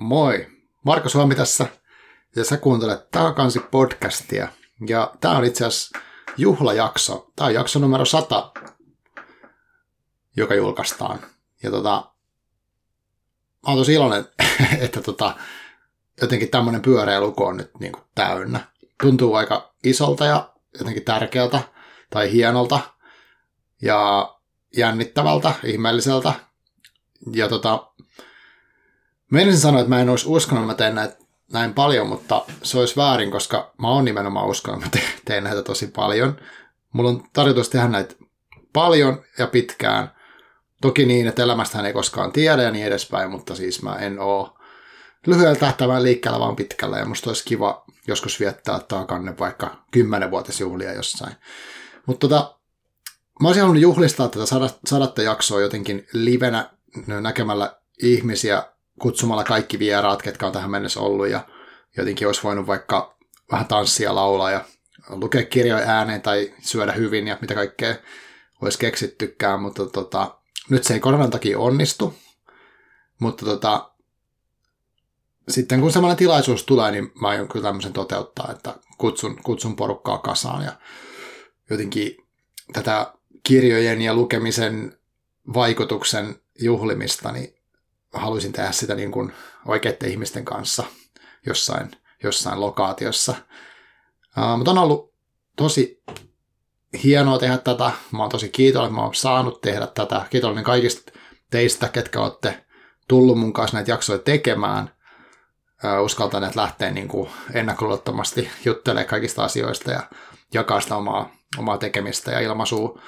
Moi, Marko Suomi tässä ja sä kuuntelet Taakansi podcastia. Ja tää on itse asiassa juhlajakso. Tää on jakso numero 100, joka julkaistaan. Ja tota, mä oon tosi iloinen, että tota, jotenkin tämmönen pyöreä luku on nyt niin kuin täynnä. Tuntuu aika isolta ja jotenkin tärkeältä tai hienolta ja jännittävältä, ihmeelliseltä. Ja tota, Menisin sanoa, että mä en olisi uskonut, että mä teen näitä näin paljon, mutta se olisi väärin, koska mä oon nimenomaan uskonut, että mä teen näitä tosi paljon. Mulla on tarkoitus tehdä näitä paljon ja pitkään. Toki niin, että elämästähän ei koskaan tiedä ja niin edespäin, mutta siis mä en oo lyhyellä tähtäimellä liikkeellä, vaan pitkällä. Ja musta olisi kiva joskus viettää taakanne vaikka kymmenenvuotisjuhlia jossain. Mutta tota, mä olisin halunnut juhlistaa tätä sadatta jaksoa jotenkin livenä näkemällä ihmisiä kutsumalla kaikki vieraat, ketkä on tähän mennessä ollut ja jotenkin olisi voinut vaikka vähän tanssia laulaa ja lukea kirjoja ääneen tai syödä hyvin ja mitä kaikkea olisi keksittykään, mutta tota, nyt se ei koronan takia onnistu. Mutta tota, sitten kun semmoinen tilaisuus tulee, niin mä aion kyllä tämmöisen toteuttaa, että kutsun, kutsun porukkaa kasaan ja jotenkin tätä kirjojen ja lukemisen vaikutuksen juhlimista, niin haluaisin tehdä sitä niin kuin oikeiden ihmisten kanssa jossain, jossain lokaatiossa. Uh, mutta on ollut tosi hienoa tehdä tätä. Mä oon tosi kiitollinen, että mä oon saanut tehdä tätä. Kiitollinen kaikista teistä, ketkä olette tullut mun kanssa näitä jaksoja tekemään. Uh, uskaltaneet lähteä niin kuin ennakkoluottomasti juttelemaan kaikista asioista ja jakaa sitä omaa, omaa tekemistä ja ilmaisua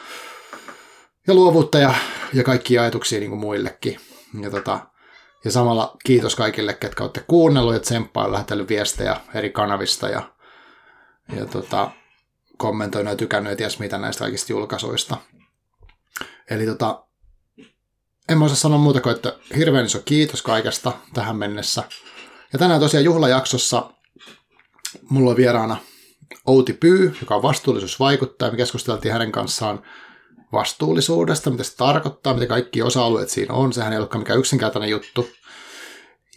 ja luovuutta ja, ja kaikkia ajatuksia niin kuin muillekin. Ja, tota, ja samalla kiitos kaikille, ketkä olette kuunnellut ja tsemppaa lähetellyt viestejä eri kanavista ja, ja tota, kommentoinut ja tykännyt ja ties mitä näistä kaikista julkaisuista. Eli tota, en mä osaa sanoa muuta kuin, että hirveän iso kiitos kaikesta tähän mennessä. Ja tänään tosiaan juhlajaksossa mulla on vieraana Outi Pyy, joka on vastuullisuusvaikuttaja. Me keskusteltiin hänen kanssaan vastuullisuudesta, mitä se tarkoittaa, mitä kaikki osa-alueet siinä on. Sehän ei olekaan mikään yksinkertainen juttu.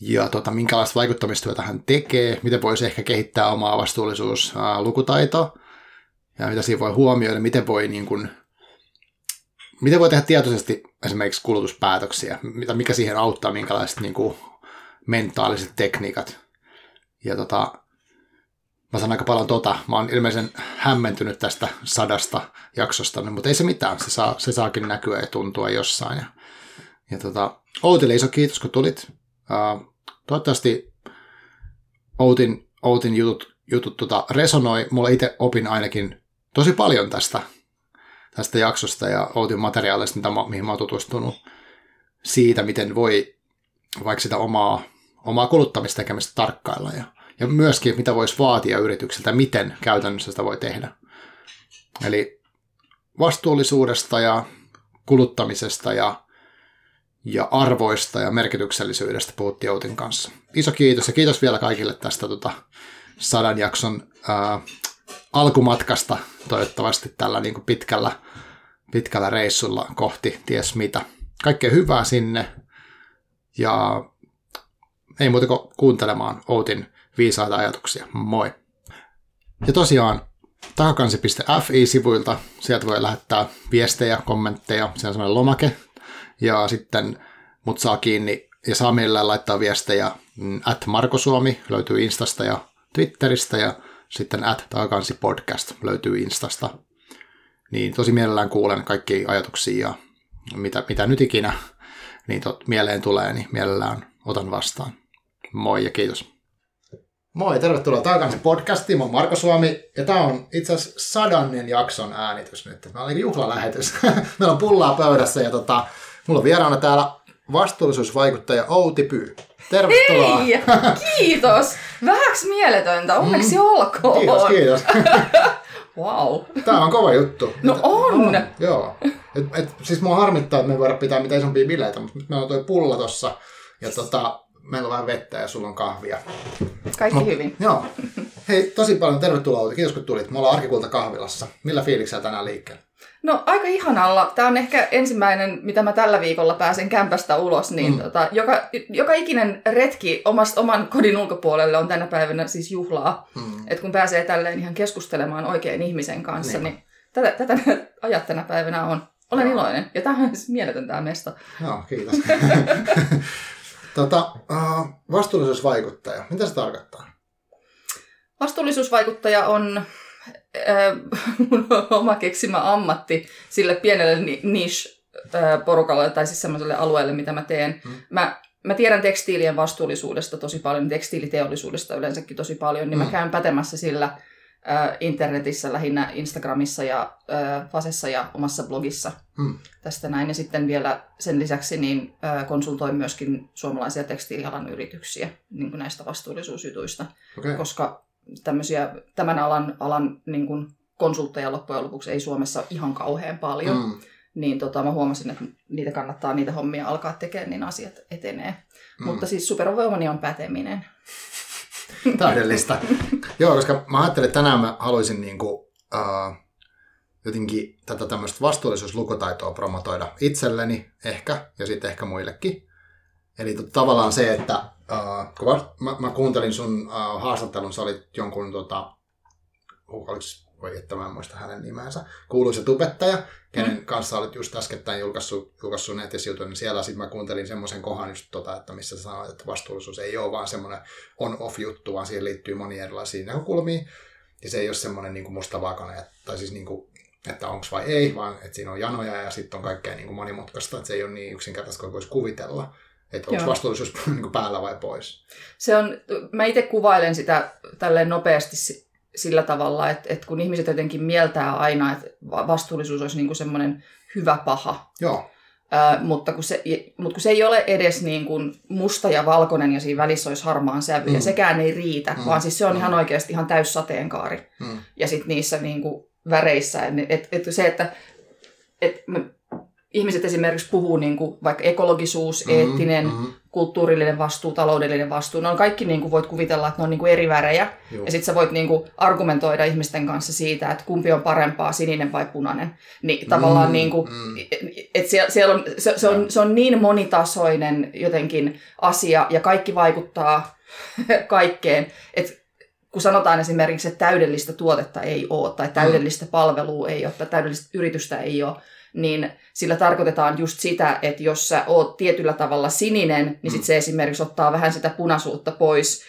Ja tota, minkälaista vaikuttamistyötä hän tekee, miten voisi ehkä kehittää omaa vastuullisuuslukutaitoa ja mitä siinä voi huomioida, miten voi, niin kuin, miten voi tehdä tietoisesti esimerkiksi kulutuspäätöksiä, mikä siihen auttaa, minkälaiset niin kuin, mentaaliset tekniikat. Ja tota, Mä sanon aika paljon tota. Mä oon ilmeisen hämmentynyt tästä sadasta jaksosta, mutta ei se mitään. Se, saa, se saakin näkyä ja tuntua jossain. Ja, ja tota, Outille iso kiitos, kun tulit. Uh, toivottavasti Outin, Outin jutut, jutut tota, resonoi. Mulla itse opin ainakin tosi paljon tästä, tästä jaksosta ja Outin materiaalista, mitä mä, mihin mä oon tutustunut siitä, miten voi vaikka sitä omaa, omaa kuluttamistekemistä tarkkailla ja ja myöskin, mitä voisi vaatia yritykseltä, miten käytännössä sitä voi tehdä. Eli vastuullisuudesta ja kuluttamisesta ja, ja arvoista ja merkityksellisyydestä puhuttiin Outin kanssa. Iso kiitos ja kiitos vielä kaikille tästä tota, sadan jakson ää, alkumatkasta toivottavasti tällä niin kuin pitkällä, pitkällä reissulla kohti ties mitä. Kaikkea hyvää sinne ja ei muuta kuin kuuntelemaan Outin viisaita ajatuksia. Moi! Ja tosiaan takakansi.fi-sivuilta, sieltä voi lähettää viestejä, kommentteja, se on sellainen lomake, ja sitten mut saa kiinni ja saa mielellään laittaa viestejä mm, at Marko Suomi löytyy Instasta ja Twitteristä ja sitten at takakansi podcast löytyy Instasta. Niin tosi mielellään kuulen kaikki ajatuksia ja mitä, mitä nyt ikinä niin tot, mieleen tulee, niin mielellään otan vastaan. Moi ja kiitos. Moi, tervetuloa takaisin podcastiin. Mä oon Marko Suomi ja tää on itse asiassa sadannen jakson äänitys nyt. Mä olin juhlalähetys. Meillä on pullaa pöydässä ja tota, mulla on vieraana täällä vastuullisuusvaikuttaja Outi Pyy. Tervetuloa. Hei, kiitos. Vähäks mieletöntä, onneksi mm. olkoon. Kiitos, kiitos. wow. Tää on kova juttu. No on. on joo. Et, et, siis mua harmittaa, että me ei voida pitää mitään isompia bileitä, mutta meillä on toi pulla tossa. Ja tota, meillä on vähän vettä ja sulla on kahvia. Kaikki no, hyvin. Joo. Hei, tosi paljon tervetuloa Outi. Kiitos kun tulit. Me ollaan Arkikulta kahvilassa. Millä fiiliksellä tänään liikkeellä? No aika ihanalla. Tämä on ehkä ensimmäinen, mitä mä tällä viikolla pääsen kämpästä ulos. Niin Mm. tota, joka, joka ikinen retki omast, oman kodin ulkopuolelle on tänä päivänä siis juhlaa. Mm. Et kun pääsee tälleen ihan keskustelemaan oikein ihmisen kanssa, Niinpä. niin tätä, tätä ajat tänä päivänä on. Olen Joo. iloinen. Ja tämä on siis mieletön tämä mesta. Joo, kiitos. tota, uh, vastuullisuusvaikuttaja. Mitä se tarkoittaa? Vastuullisuusvaikuttaja on äh, mun oma keksimä ammatti sille pienelle ni- niche-porukalle tai siis semmoiselle alueelle, mitä mä teen. Mm. Mä, mä tiedän tekstiilien vastuullisuudesta tosi paljon, tekstiiliteollisuudesta yleensäkin tosi paljon, niin mä käyn pätemässä sillä äh, internetissä, lähinnä Instagramissa ja äh, Fasessa ja omassa blogissa Mm. tästä näin. Ja sitten vielä sen lisäksi niin äh, konsultoin myöskin suomalaisia tekstiilialan yrityksiä niin kuin näistä vastuullisuusjutuista Okei. koska tämmöisiä, tämän alan, alan niin kuin konsultteja loppujen lopuksi ei Suomessa ole ihan kauhean paljon, mm. Mm. niin tota, mä huomasin, että niitä kannattaa niitä hommia alkaa tekemään, niin asiat etenee. Mm. Mutta siis supervoimani on päteminen. Täydellistä. Joo, koska mä ajattelin, että tänään mä haluaisin niinku, uh, jotenkin tätä tämmöistä vastuullisuuslukutaitoa promotoida itselleni ehkä ja sitten ehkä muillekin. Eli to, tavallaan se, että uh, kun mä, mä, kuuntelin sun uh, haastattelun, sä olit jonkun, tota, oliks, voi että mä en muista hänen nimensä, kuuluisa tubettaja, kenen mm. kanssa olit just äskettäin julkaissut, julkaissut netissä jutun, niin siellä sitten mä kuuntelin semmoisen kohan just tota, että missä sä sanoit, että vastuullisuus ei ole vaan semmoinen on-off-juttu, vaan siihen liittyy monia erilaisia näkökulmia, ja se ei ole semmoinen niin mustavalkoinen, tai siis niin kuin, että onko vai ei, vaan että siinä on janoja ja sitten on kaikkea niin kuin monimutkaista, että se ei ole niin yksinkertaista kuin voisi kuvitella. Että onko vastuullisuus niin kuin päällä vai pois. Se on, mä itse kuvailen sitä tälleen nopeasti sillä tavalla, että, että kun ihmiset jotenkin mieltää aina, että va- vastuullisuus olisi niin kuin semmoinen hyvä paha, Joo, Ää, mutta, kun se, mutta kun se ei ole edes niin kuin musta ja valkoinen ja siinä välissä olisi harmaan sävy, Mm. ja sekään ei riitä, Mm. vaan siis se on Mm. ihan oikeasti ihan täys sateenkaari. mm. Ja sitten niissä niin kuin väreissä, että et, et se, että et me, ihmiset esimerkiksi puhuu niin kuin vaikka ekologisuus, Mm, eettinen, mm, kulttuurillinen vastuu, taloudellinen vastuu, ne on kaikki niin kuin voit kuvitella, että ne on niin kuin eri värejä. juu. Ja sitten sä voit niinku argumentoida ihmisten kanssa siitä, että kumpi on parempaa, sininen vai punainen. Niin tavallaan Mm, niinku, mm. et siellä, siellä on, se, se, on, se on niin monitasoinen jotenkin asia ja kaikki vaikuttaa kaikkeen, että kun sanotaan esimerkiksi, että täydellistä tuotetta ei ole tai täydellistä palvelua ei ole tai täydellistä yritystä ei ole, niin sillä tarkoitetaan just sitä, että jos sä oot tietyllä tavalla sininen, niin sit Mm. se esimerkiksi ottaa vähän sitä punaisuutta pois,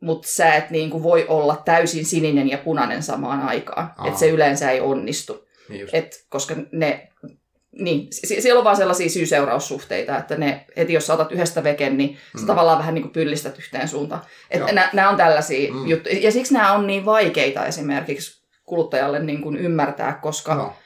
mutta sä et niin kuin voi olla täysin sininen ja punainen samaan aikaan. Aa. Että se yleensä ei onnistu. Niin. Et, koska ne, niin, sie- siellä on vaan sellaisia syy-seuraussuhteita, että ne, heti jos sä otat yhdestä veken, niin sä Mm. tavallaan vähän niin kuin pyllistät yhteen suuntaan. Joo. Nämä on tällaisia Mm. juttuja. Ja siksi nämä on niin vaikeita esimerkiksi kuluttajalle niin kuin ymmärtää, koska Joo.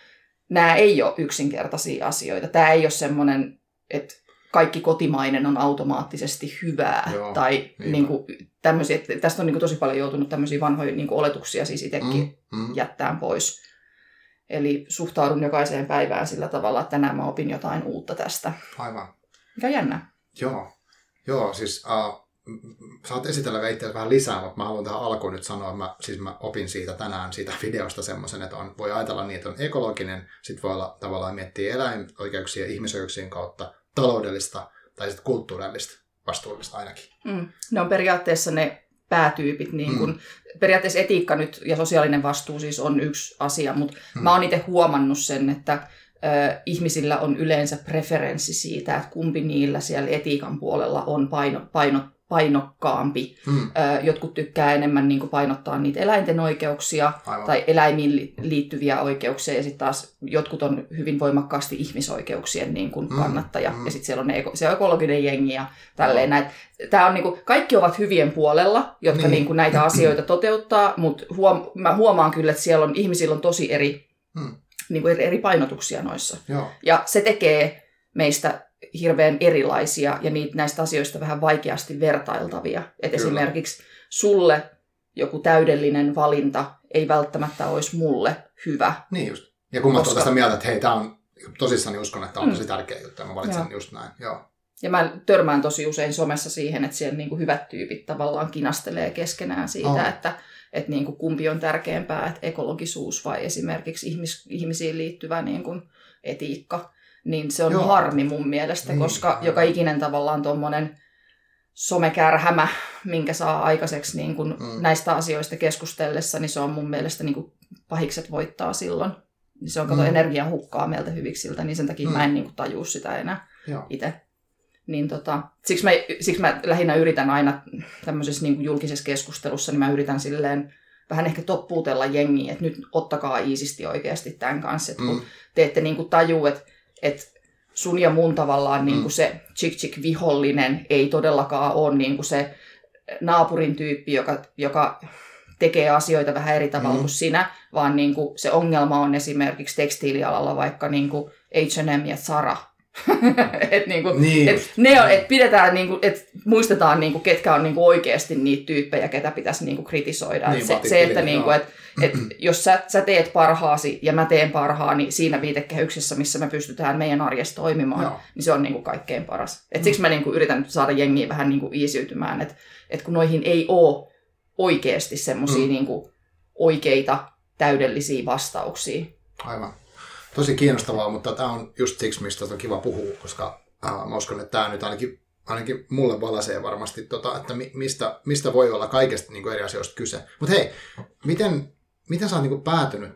Nämä ei ole yksinkertaisia asioita. Tämä ei ole semmoinen, että kaikki kotimainen on automaattisesti hyvää. Joo, tai niin kuin, tämmöisiä, että tästä on niin kuin tosi paljon joutunut tämmöisiä vanhoja niin kuin oletuksia siis itsekin Mm, mm. jättään pois. Eli suhtaudun jokaiseen päivään sillä tavalla, että tänään mä opin jotain uutta tästä. Aivan. Mikä jännä. Joo, Joo siis uh, saat esitellä itseäsi vähän lisää, mutta mä haluan tähän alkuun nyt sanoa, että mä, siis mä opin siitä tänään siitä videosta semmoisen, että on, voi ajatella niin, että on ekologinen, sitten voi olla tavallaan miettiä eläinoikeuksien ja ihmisoikeuksien kautta taloudellista tai sitten kulttuurillista vastuullista ainakin. Mm. Ne on periaatteessa ne päätyypit. Niin kun, Mm. Periaatteessa etiikka nyt ja sosiaalinen vastuu siis on yksi asia, mutta Mm. mä oon itse huomannut sen, että ihmisillä on yleensä preferenssi siitä, että kumpi niillä siellä etiikan puolella on paino, paino, painokkaampi. Mm, Ö, jotkut tykkää enemmän niin kuin painottaa niitä eläinten oikeuksia aivan. tai eläimiin li- liittyviä oikeuksia, ja sitten taas jotkut on hyvin voimakkaasti ihmisoikeuksien niin kuin Mm, kannattaja, mm. ja sitten siellä on ne eko- se on ekologinen jengi ja tälleen näin. Tää on niin kuin, kaikki ovat hyvien puolella, jotka Niin. niin. kuin näitä asioita toteuttaa, mutta huom- mä huomaan kyllä, että siellä on, ihmisillä on tosi eri, Mm. niin kuin eri, eri painotuksia noissa. Joo, Ja se tekee meistä hirveän erilaisia ja niitä, näistä asioista vähän vaikeasti vertailtavia. Et esimerkiksi sulle joku täydellinen valinta ei välttämättä olisi mulle hyvä. niin just. Ja kun mä Koska- sitä mieltä, että hei, tää on tosissani uskon, että tämä on Mm. tosi tärkeä juttu, ja mä valitsen Joo. just näin. Joo. Ja mä törmään tosi usein somessa siihen, että siellä niinku hyvät tyypit tavallaan kinastelee keskenään siitä, Oh. että että niin kuin kumpi on tärkeämpää, että ekologisuus vai esimerkiksi ihmis, ihmisiin liittyvä niin kuin etiikka, niin se on Joo. harmi mun mielestä, niin, koska joka ikinen tavallaan tuommoinen somekärhämä, minkä saa aikaiseksi niin kuin mm. näistä asioista keskustellessa, niin se on mun mielestä niin pahikset voittaa silloin. Se on kato mm. energian hukkaa meiltä hyviksiltä, niin sen takia mm. mä en niin kuin tajua sitä enää itse. Niin tota, siksi, mä, siksi mä lähinnä yritän aina tämmöisessä niin julkisessa keskustelussa, niin mä yritän silleen vähän ehkä toppuutella jengiä, että nyt ottakaa iisisti oikeasti tämän kanssa. Että kun mm. te ette niin tajuu, että, että sun ja mun tavallaan niin kuin mm. se chick chick vihollinen ei todellakaan ole niin kuin se naapurin tyyppi, joka, joka tekee asioita vähän eri tavalla mm. kuin sinä, vaan niin kuin se ongelma on esimerkiksi tekstiilialalla vaikka niin kuin H&M ja Zara, et niinku, niin et ne on, et pidetään, niinku, et muistetaan, niinku, ketkä on niinku oikeasti niitä tyyppejä, ketä pitäisi niinku kritisoida. Niin, se, se, että niinku, et, et, jos sä, sä teet parhaasi ja mä teen parhaani siinä viitekehyksessä, missä me pystytään meidän arjessa toimimaan, Joo. niin se on niinku kaikkein paras. Et siksi mä niinku yritän saada jengiä vähän niinku iisiytymään, että et kun noihin ei ole oikeasti semmoisia mm. niinku oikeita, täydellisiä vastauksia. Aivan tosi kiinnostavaa, mutta tämä on just siksi, mistä on kiva puhua, koska äh, mä uskon, että tämä nyt ainakin, ainakin mulle valasee varmasti, tota, että mi, mistä, mistä voi olla kaikesta niin kuin eri asioista kyse. Mutta hei, miten, miten sä oot niin kuin päätynyt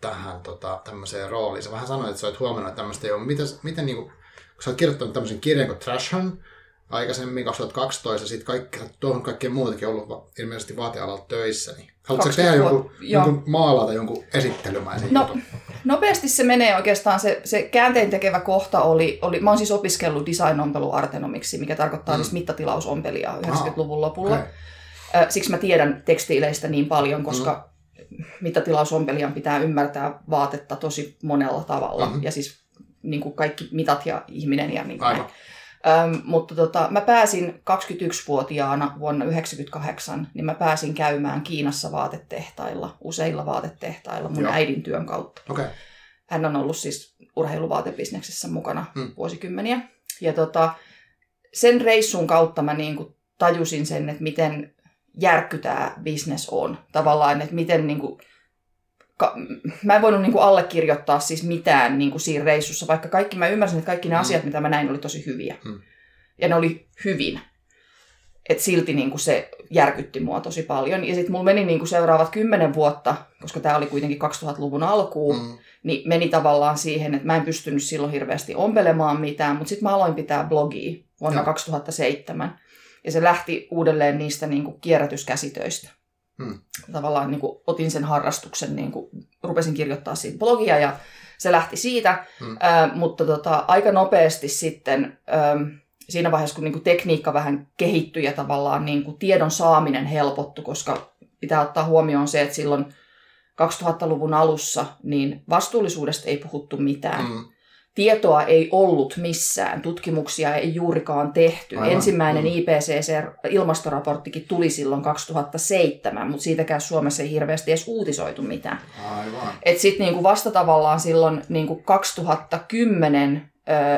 tähän tota, tämmöiseen rooliin? Sä vähän sanoit, että sä oot huomannut, että tämmöistä ei ole. Miten, miten niin kuin, kun sä oot kirjoittanut tämmöisen kirjan kuin Trash Hun, aikaisemmin 2012 ja sitten kaikki, tuohon kaikkeen muutakin ollut ilmeisesti vaatealalla töissä. Niin haluatko tehdä jonkun, jonkun maalata jonkun esittelymäisen no, Nopeasti se menee oikeastaan. Se, se käänteen tekevä kohta oli, oli, mä oon siis opiskellut design-ompelu Artenomiksi, mikä tarkoittaa mm. siis mittatilausompelia 90-luvun lopulla. Okay. Siksi mä tiedän tekstiileistä niin paljon, koska mm. mitatilausompelia pitää ymmärtää vaatetta tosi monella tavalla. Mm-hmm. Ja siis niin kuin kaikki mitat ja ihminen ja niin kuin Öm, mutta tota, mä pääsin 21-vuotiaana vuonna 1998, niin mä pääsin käymään Kiinassa vaatetehtailla, useilla vaatetehtailla mun Joo. äidin työn kautta. Okay. Hän on ollut siis urheiluvaatebisneksessä mukana hmm. vuosikymmeniä. Ja tota, sen reissun kautta mä niin kuin tajusin sen, että miten järkky tämä business on. Tavallaan, että miten niin kuin, ka- mä en voinut niin kuin allekirjoittaa siis mitään niin kuin siinä reissussa, vaikka kaikki, mä ymmärsin, että kaikki ne mm. asiat, mitä mä näin, oli tosi hyviä. Mm. Ja ne oli hyvin. Et silti niin kuin se järkytti mua tosi paljon. Ja sitten mulla meni niin kuin seuraavat kymmenen vuotta, koska tämä oli kuitenkin 2000-luvun alkuun, mm. niin meni tavallaan siihen, että mä en pystynyt silloin hirveästi ompelemaan mitään, mutta sitten mä aloin pitää blogia vuonna ja. 2007. Ja se lähti uudelleen niistä niin kuin kierrätyskäsitöistä. Hmm. Tavallaan niin kuin, otin sen harrastuksen, niin kuin, rupesin kirjoittaa siitä blogia ja se lähti siitä, hmm. äh, mutta tota, aika nopeasti sitten ähm, siinä vaiheessa, kun niin kuin, tekniikka vähän kehittyi ja tavallaan niin kuin, tiedon saaminen helpottui, koska pitää ottaa huomioon se, että silloin 2000-luvun alussa niin vastuullisuudesta ei puhuttu mitään. Hmm tietoa ei ollut missään, tutkimuksia ei juurikaan tehty. Aivan. Ensimmäinen mm. IPCC-ilmastoraporttikin tuli silloin 2007, mutta siitäkään Suomessa ei hirveästi edes uutisoitu mitään. Aivan. Et sitten niinku vasta tavallaan silloin niinku 2010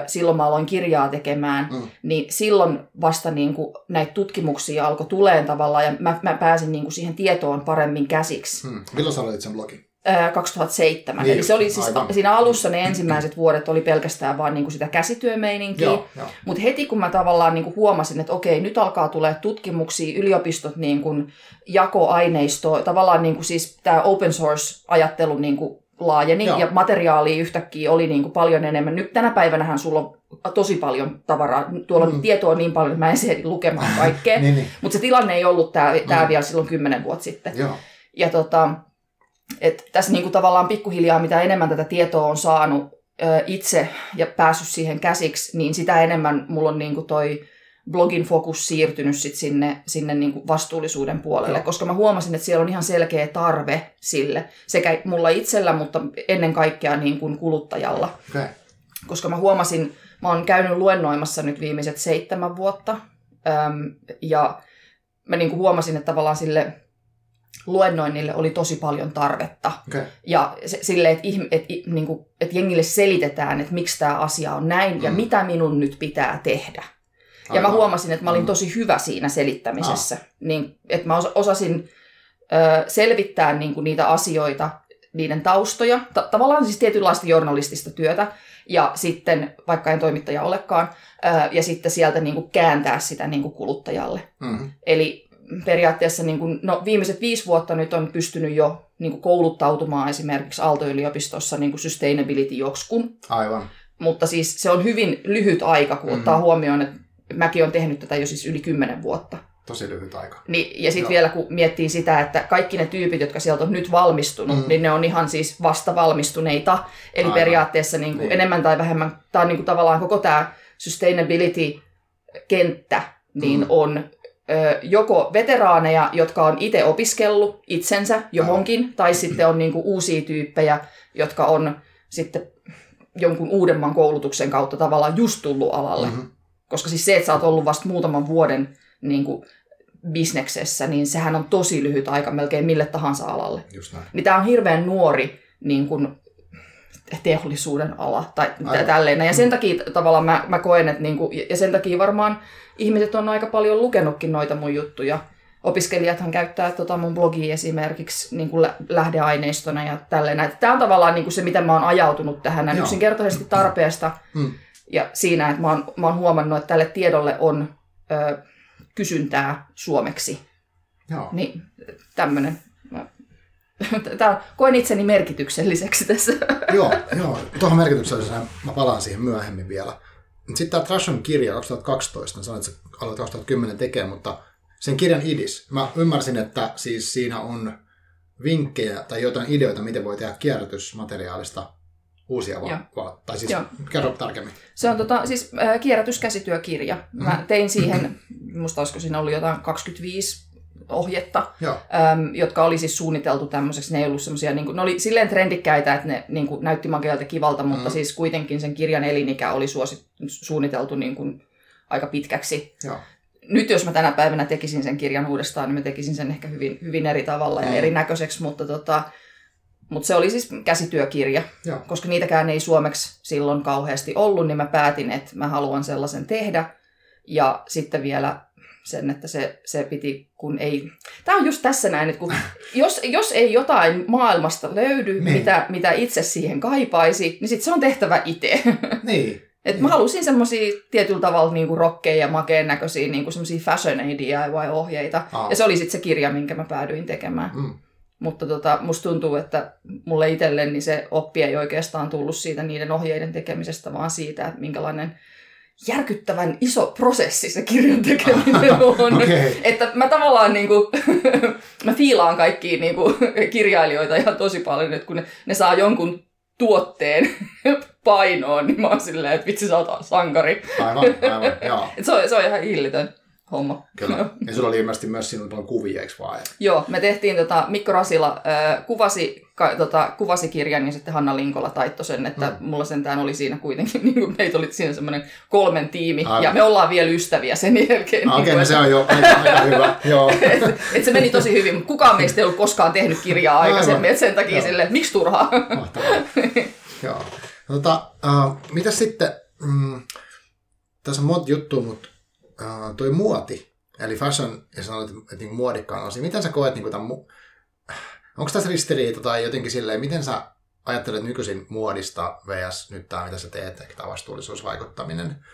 silloin mä aloin kirjaa tekemään, mm. niin silloin vasta niin kuin näitä tutkimuksia alkoi tuleen tavallaan, ja mä, mä pääsin niin kuin siihen tietoon paremmin käsiksi. Mm. Milloin sä aloitit sen blogin? 2007. Niin, Eli se oli siis, aivan. siinä alussa ne ensimmäiset vuodet oli pelkästään vaan niin kuin sitä käsityömeininkiä. Mutta heti kun mä tavallaan niin kuin huomasin, että okei, nyt alkaa tulee tutkimuksia, yliopistot niin kuin jakoaineisto, tavallaan niin kuin siis tämä open source-ajattelu niin kuin laajeni Joo. ja materiaalia yhtäkkiä oli niin kuin paljon enemmän. Nyt tänä päivänähän sulla on tosi paljon tavaraa. Tuolla mm. tietoa on niin paljon, että mä en ehdi lukemaan kaikkea. niin, niin. Mutta se tilanne ei ollut tämä mm. vielä silloin kymmenen vuotta sitten. Joo. Ja tota, et tässä niin kuin tavallaan pikkuhiljaa, mitä enemmän tätä tietoa on saanut ö, itse ja päässyt siihen käsiksi, niin sitä enemmän mulla on niin kuin toi blogin fokus siirtynyt sit sinne, sinne niin kuin vastuullisuuden puolelle, Joo. koska mä huomasin, että siellä on ihan selkeä tarve sille, sekä mulla itsellä, mutta ennen kaikkea niin kuin kuluttajalla. Okay. Koska mä huomasin, mä oon käynyt luennoimassa nyt viimeiset seitsemän vuotta, äm, ja mä niin kuin huomasin, että tavallaan sille luennoinnille oli tosi paljon tarvetta. Okay. Ja se, sille, että et, et, niin et jengille selitetään, että miksi tämä asia on näin mm. ja mitä minun nyt pitää tehdä. Aivan. Ja mä huomasin, että mä olin mm. tosi hyvä siinä selittämisessä. Ah. Niin, että mä osasin ö, selvittää niin kuin niitä asioita, niiden taustoja, ta- tavallaan siis tietynlaista journalistista työtä, ja sitten, vaikka en toimittaja olekaan, ö, ja sitten sieltä niin kuin kääntää sitä niin kuin kuluttajalle. Mm-hmm. Eli periaatteessa niin kuin, no, viimeiset viisi vuotta nyt on pystynyt jo niin kuin kouluttautumaan esimerkiksi Aalto-yliopistossa niin kuin sustainability-jokskun, Aivan. mutta siis se on hyvin lyhyt aika, kun ottaa Mhm. huomioon, että mäkin olen tehnyt tätä jo siis yli kymmenen vuotta. Tosi lyhyt aika. Niin, ja sitten vielä kun miettii sitä, että kaikki ne tyypit, jotka sieltä on nyt valmistunut, Mm. niin ne on ihan siis vasta valmistuneita. Eli Aivan. periaatteessa niin kuin Niin. enemmän tai vähemmän, on niin kuin tavallaan koko tämä sustainability-kenttä, niin Mm. on joko veteraaneja, jotka on itse opiskellut itsensä johonkin, tai sitten on niin kuin uusia tyyppejä, jotka on sitten jonkun uudemman koulutuksen kautta tavallaan just tullut alalle. Mm-hmm. Koska siis se, että sä oot ollut vasta muutaman vuoden niin kuin, bisneksessä, niin sehän on tosi lyhyt aika melkein mille tahansa alalle. Just näin. Niin tämä on hirveän nuori niin kuin, teollisuuden ala tai Aivan. tälleen. Ja sen takia tavallaan mä, mä koen, että niin kuin, ja sen takia varmaan ihmiset on aika paljon lukenutkin noita mun juttuja. Opiskelijathan käyttää tota mun blogia esimerkiksi niin kuin lä- lähdeaineistona ja tälleen. Tämä on tavallaan niin kuin se, miten mä oon ajautunut tähän näin yksinkertaisesti tarpeesta. Mm. Ja siinä, että mä oon, mä oon huomannut, että tälle tiedolle on ö, kysyntää suomeksi. Joo. Niin tämmöinen. Tää, koen itseni merkitykselliseksi tässä. joo, joo. Tuohon merkityksellisenä mä palaan siihen myöhemmin vielä. Sitten tämä Trashon kirja 2012, sanoit, että sä aloit 2010 tekemään, mutta sen kirjan idis, mä ymmärsin, että siis siinä on vinkkejä tai jotain ideoita, miten voi tehdä kierrätysmateriaalista uusia va- va- tai siis Joo. kerro tarkemmin. Se on tota, siis äh, kierrätyskäsityökirja. Mä tein siihen, musta olisiko siinä ollut jotain 25 ohjetta, äm, jotka oli siis suunniteltu tämmöiseksi. Ne ei ollut semmosia, niin kuin, ne oli silleen trendikkäitä, että ne niin kuin, näytti makealta kivalta, mutta Mm. siis kuitenkin sen kirjan elinikä oli suosi, suunniteltu niin kuin, aika pitkäksi. joo. nyt jos mä tänä päivänä tekisin sen kirjan uudestaan, niin mä tekisin sen ehkä hyvin, hyvin eri tavalla ja Mm. erinäköiseksi, mutta, tota, mutta se oli siis käsityökirja. Joo. Koska niitäkään ei suomeksi silloin kauheasti ollut, niin mä päätin, että mä haluan sellaisen tehdä. Ja sitten vielä sen, että se, se piti, kun ei... Tämä on just tässä näin, että kun, jos, jos ei jotain maailmasta löydy, Niin. mitä, mitä itse siihen kaipaisi, niin sitten se on tehtävä itse. Niin, Et mä halusin semmoisia tietyllä tavalla niinku rokkeja ja makeen näköisiä niinku semmoisia fashion DIY-ohjeita. Aa. Ja se oli sitten se kirja, minkä mä päädyin tekemään. mm. Mutta tota, musta tuntuu, että mulle itselle niin se oppi ei oikeastaan tullut siitä niiden ohjeiden tekemisestä, vaan siitä, että minkälainen järkyttävän iso prosessi se kirjan tekeminen on. Okei. Että mä tavallaan niinku, mä fiilaan kaikkia niinku kirjailijoita ihan tosi paljon, että kun ne, ne saa jonkun tuotteen painoon, niin mä oon silleen, että vitsi sä oot sankari. aivan, aivan, joo. Et se, on, se on ihan hillitön homma. Kyllä. Ja sulla oli ilmeisesti myös siinä paljon kuvia, eikö vaan? Joo, me tehtiin, tota, Mikko Rasila äh, kuvasi, ka, tota, kuvasi kirjan ja sitten Hanna Linkola taittoi sen, että Mm. mulla sentään oli siinä kuitenkin, niin kuin meitä oli siinä semmoinen kolmen tiimi Aivan. ja me ollaan vielä ystäviä sen jälkeen. Ah, Okei, niin no se on jo aika, aika hyvä. Joo. et, et se meni tosi hyvin, mutta kukaan meistä ei ollut koskaan tehnyt kirjaa aikaisemmin, että sen takia Joo. silleen, että miksi turhaa? Mahtavaa. Joo. No, tota, uh, mitä sitten, mm, tässä on monta juttua, mutta uh, toi muoti, eli fashion, ja sanoit, että niin muodikkaan asia, miten sä koet niin tämän, mu- onko tässä ristiriita tai jotenkin silleen, miten sä ajattelet nykyisin muodista vs. nyt tämä, mitä sä teet, ehkä tämä vastuullisuusvaikuttaminen,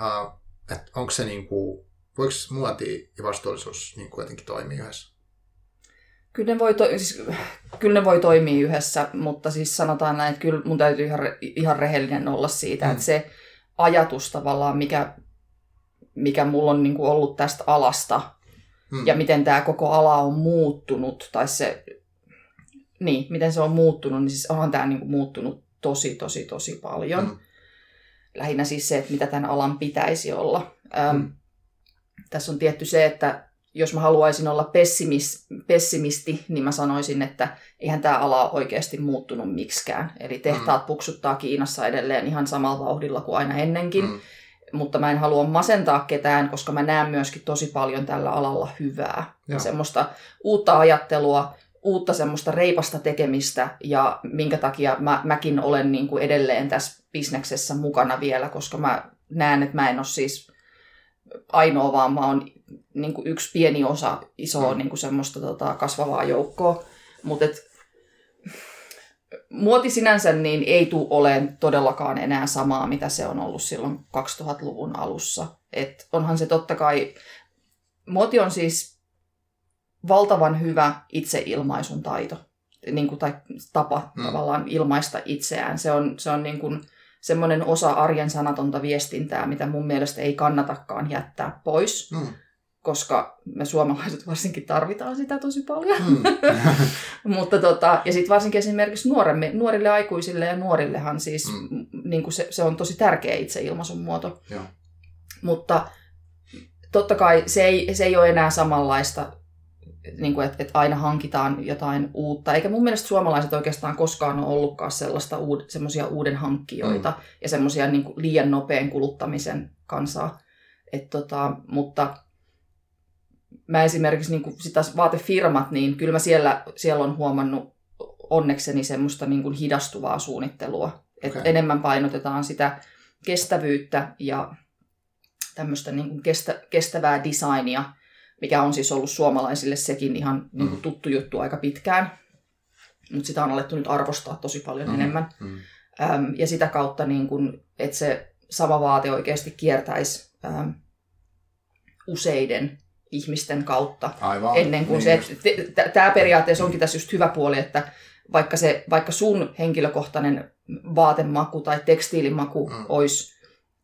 uh, että onko se niin kuin, voiko muoti ja vastuullisuus niin kuin jotenkin toimia yhdessä? Kyllä ne, voi to- siis, kyllä ne voi toimia yhdessä, mutta siis sanotaan näin, että kyllä mun täytyy ihan, re- ihan rehellinen olla siitä, mm. että se ajatus tavallaan, mikä, mikä mulla on niin kuin ollut tästä alasta Hmm. ja miten tämä koko ala on muuttunut, tai se, niin, miten se on muuttunut, niin siis onhan tämä niin kuin muuttunut tosi, tosi, tosi paljon. Mm. Lähinnä siis se, että mitä tämän alan pitäisi olla. Öm, Mm. Tässä on tietty se, että jos mä haluaisin olla pessimis, pessimisti, niin mä sanoisin, että eihän tämä ala ole oikeasti muuttunut miksikään. Eli tehtaat puksuttaa Kiinassa edelleen ihan samalla vauhdilla kuin aina ennenkin. Mm. Mutta mä en halua masentaa ketään, koska mä näen myöskin tosi paljon tällä alalla hyvää. Joo. Semmoista uutta ajattelua, uutta semmoista reipasta tekemistä ja minkä takia mä, mäkin olen niin kuin edelleen tässä bisneksessä mukana vielä, koska mä näen, että mä en ole siis ainoa, vaan mä oon niin kuin yksi pieni osa isoa Mm. niin kuin semmoista tota, kasvavaa joukkoa. Mutta muoti sinänsä niin ei tule olemaan todellakaan enää samaa, mitä se on ollut silloin 2000-luvun alussa. Et onhan se totta kai, muoti on siis valtavan hyvä itseilmaisun taito, niin kuin, tai tapa Mm. tavallaan ilmaista itseään. Se on, se on niin kuin semmoinen osa arjen sanatonta viestintää, mitä mun mielestä ei kannatakaan jättää pois, Mm. Koska me suomalaiset varsinkin tarvitaan sitä tosi paljon. Mm. Mutta tota, ja sitten varsinkin esimerkiksi nuoremme, nuorille aikuisille ja nuorillehan siis Mm. niin kuin se, se on tosi tärkeä itseilmaisun muoto. Joo. Mutta totta kai se ei, se ei ole enää samanlaista, niin kuin, että, että aina hankitaan jotain uutta. Eikä mun mielestä suomalaiset oikeastaan koskaan ole ollutkaan sellaista uud, semmoisia uuden hankkijoita mm. ja semmoisia niin liian nopean kuluttamisen kansaa. Et tota, mutta mä esimerkiksi niin kuin sitä vaatefirmat, niin kyllä mä siellä, siellä on huomannut onnekseni semmoista niin kuin hidastuvaa suunnittelua. Et Okei. enemmän painotetaan sitä kestävyyttä ja tämmöistä niin kuin kestä, kestävää designia, mikä on siis ollut suomalaisille sekin ihan niin kuin Mm. tuttu juttu aika pitkään. Mutta sitä on alettu nyt arvostaa tosi paljon Mm. mm. enemmän. Mm. Äm, ja sitä kautta, niin kun, että se sama vaate oikeasti kiertäisi äm, useiden ihmisten kautta Aivan. ennen kuin niin se, tämä periaatteessa onkin tässä just hyvä puoli, että vaikka, se, vaikka sun henkilökohtainen vaatemaku tai tekstiilimaku Mm. olisi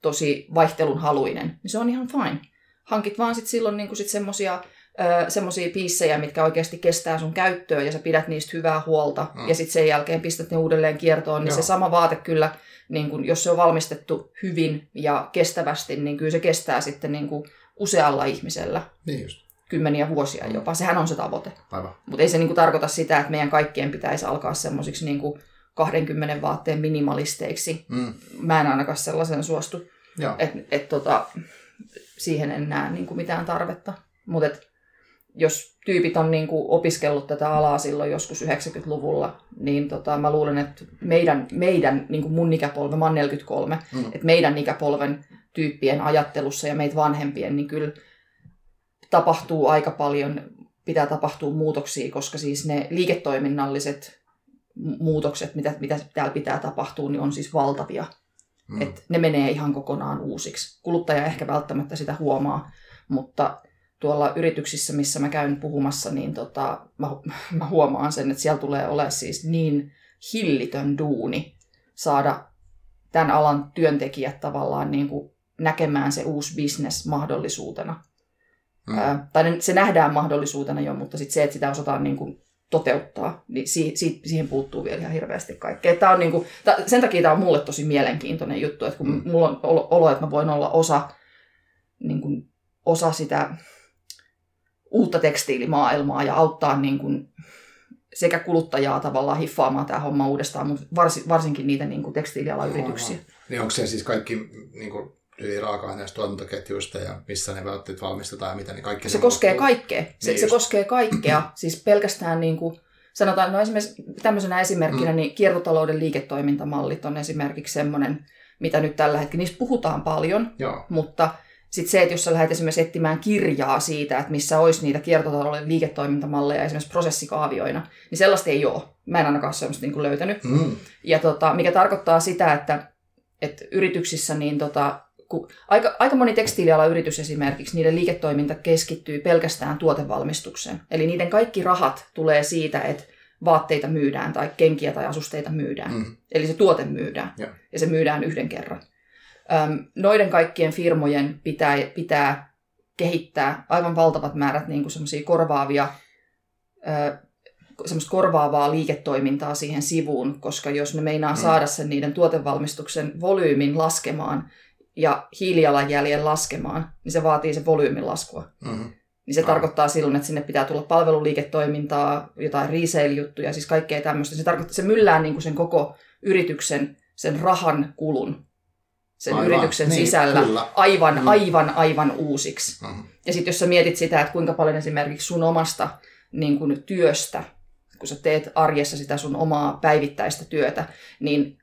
tosi vaihtelunhaluinen, niin se on ihan fine. Hankit vaan sit silloin niinku sit semmosia, ö, semmosia piissejä, mitkä oikeasti kestää sun käyttöön ja sä pidät niistä hyvää huolta Mm. ja sitten sen jälkeen pistät ne uudelleen kiertoon, niin Joo. se sama vaate kyllä, niin kun, jos se on valmistettu hyvin ja kestävästi, niin kyllä se kestää sitten niin kuin usealla ihmisellä Niin just. kymmeniä vuosia Mm. jopa. Sehän on se tavoite. Mutta ei se niinku tarkoita sitä, että meidän kaikkien pitäisi alkaa semmoisiksi niinku 20 vaatteen minimalisteiksi. Mm. Mä en ainakaan sellaisen suostu. Joo. Et, et tota, siihen en näe niinku mitään tarvetta. Mutta jos tyypit on niinku opiskellut tätä alaa silloin joskus 90-luvulla, niin tota, mä luulen, että meidän, meidän niinku mun ikäpolve, mä oon 43, Mm. että meidän ikäpolven tyyppien ajattelussa ja meitä vanhempien, niin kyllä tapahtuu aika paljon, pitää tapahtua muutoksia, koska siis ne liiketoiminnalliset mu- muutokset, mitä, mitä täällä pitää tapahtua, niin on siis valtavia. Mm. Et ne menee ihan kokonaan uusiksi. Kuluttaja ehkä välttämättä sitä huomaa, mutta tuolla yrityksissä, missä mä käyn puhumassa, niin tota, mä, mä huomaan sen, että siellä tulee olemaan siis niin hillitön duuni saada tämän alan työntekijät tavallaan niin kuin näkemään se uusi business mahdollisuutena. Mm. Ää, tai se nähdään mahdollisuutena jo, mutta sit se, että sitä osataan niin kuin toteuttaa, niin si, si, siihen puuttuu vielä ihan hirveästi kaikkea. Tää on niin kuin, tää, sen takia tämä on mulle tosi mielenkiintoinen juttu, että kun Mm. mulla on olo, että mä voin olla osa, niin kuin, osa sitä uutta tekstiilimaailmaa ja auttaa niin kuin, sekä kuluttajaa tavallaan hiffaamaan tämä homma uudestaan, mutta varsi, varsinkin niitä niin kuin tekstiilialan yrityksiä. Niin onko se siis kaikki niin kuin, yli raaka-aineista tuotantoketjuista ja missä ne vaatteet valmistetaan ja mitä, niin kaikki Se koskee kaikkea. Se, Niin se just. koskee kaikkea. Siis pelkästään niin kuin, sanotaan, no esimerkiksi tämmöisenä esimerkkinä, Mm. mm. niin kiertotalouden liiketoimintamallit on esimerkiksi semmoinen, mitä nyt tällä hetkellä, niistä puhutaan paljon, Joo. mutta sitten se, että jos sä lähdet esimerkiksi etsimään kirjaa siitä, että missä olisi niitä kiertotalouden liiketoimintamalleja esimerkiksi prosessikaavioina, niin sellaista ei ole. Mä en ainakaan sellaista niin kuin löytänyt. Mm. Ja tota, mikä tarkoittaa sitä, että, että yrityksissä niin tota, kun aika, aika moni tekstiilialan yritys esimerkiksi, niiden liiketoiminta keskittyy pelkästään tuotevalmistukseen. Eli niiden kaikki rahat tulee siitä, että vaatteita myydään tai kenkiä tai asusteita myydään. Mm. Eli se tuote myydään Joo. ja se myydään yhden kerran. Öm, noiden kaikkien firmojen pitää, pitää kehittää aivan valtavat määrät niin semmoisia korvaavia ö, semmoista korvaavaa liiketoimintaa siihen sivuun, koska jos ne meinaa Mm. saada sen niiden tuotevalmistuksen volyymin laskemaan ja hiilijalanjäljen laskemaan, niin se vaatii sen volyymin laskua. Mm. Niin se Aivan. tarkoittaa silloin, että sinne pitää tulla palveluliiketoimintaa, jotain resale-juttuja, siis kaikkea tämmöistä. Se tarkoittaa, se myllää niin kuin sen koko yrityksen, sen rahan kulun, sen Aivan. yrityksen Niin, sisällä kyllä. aivan, Mm. aivan, aivan uusiksi. Mm. Ja sitten jos sä mietit sitä, että kuinka paljon esimerkiksi sun omasta niin kun työstä, kun sä teet arjessa sitä sun omaa päivittäistä työtä, niin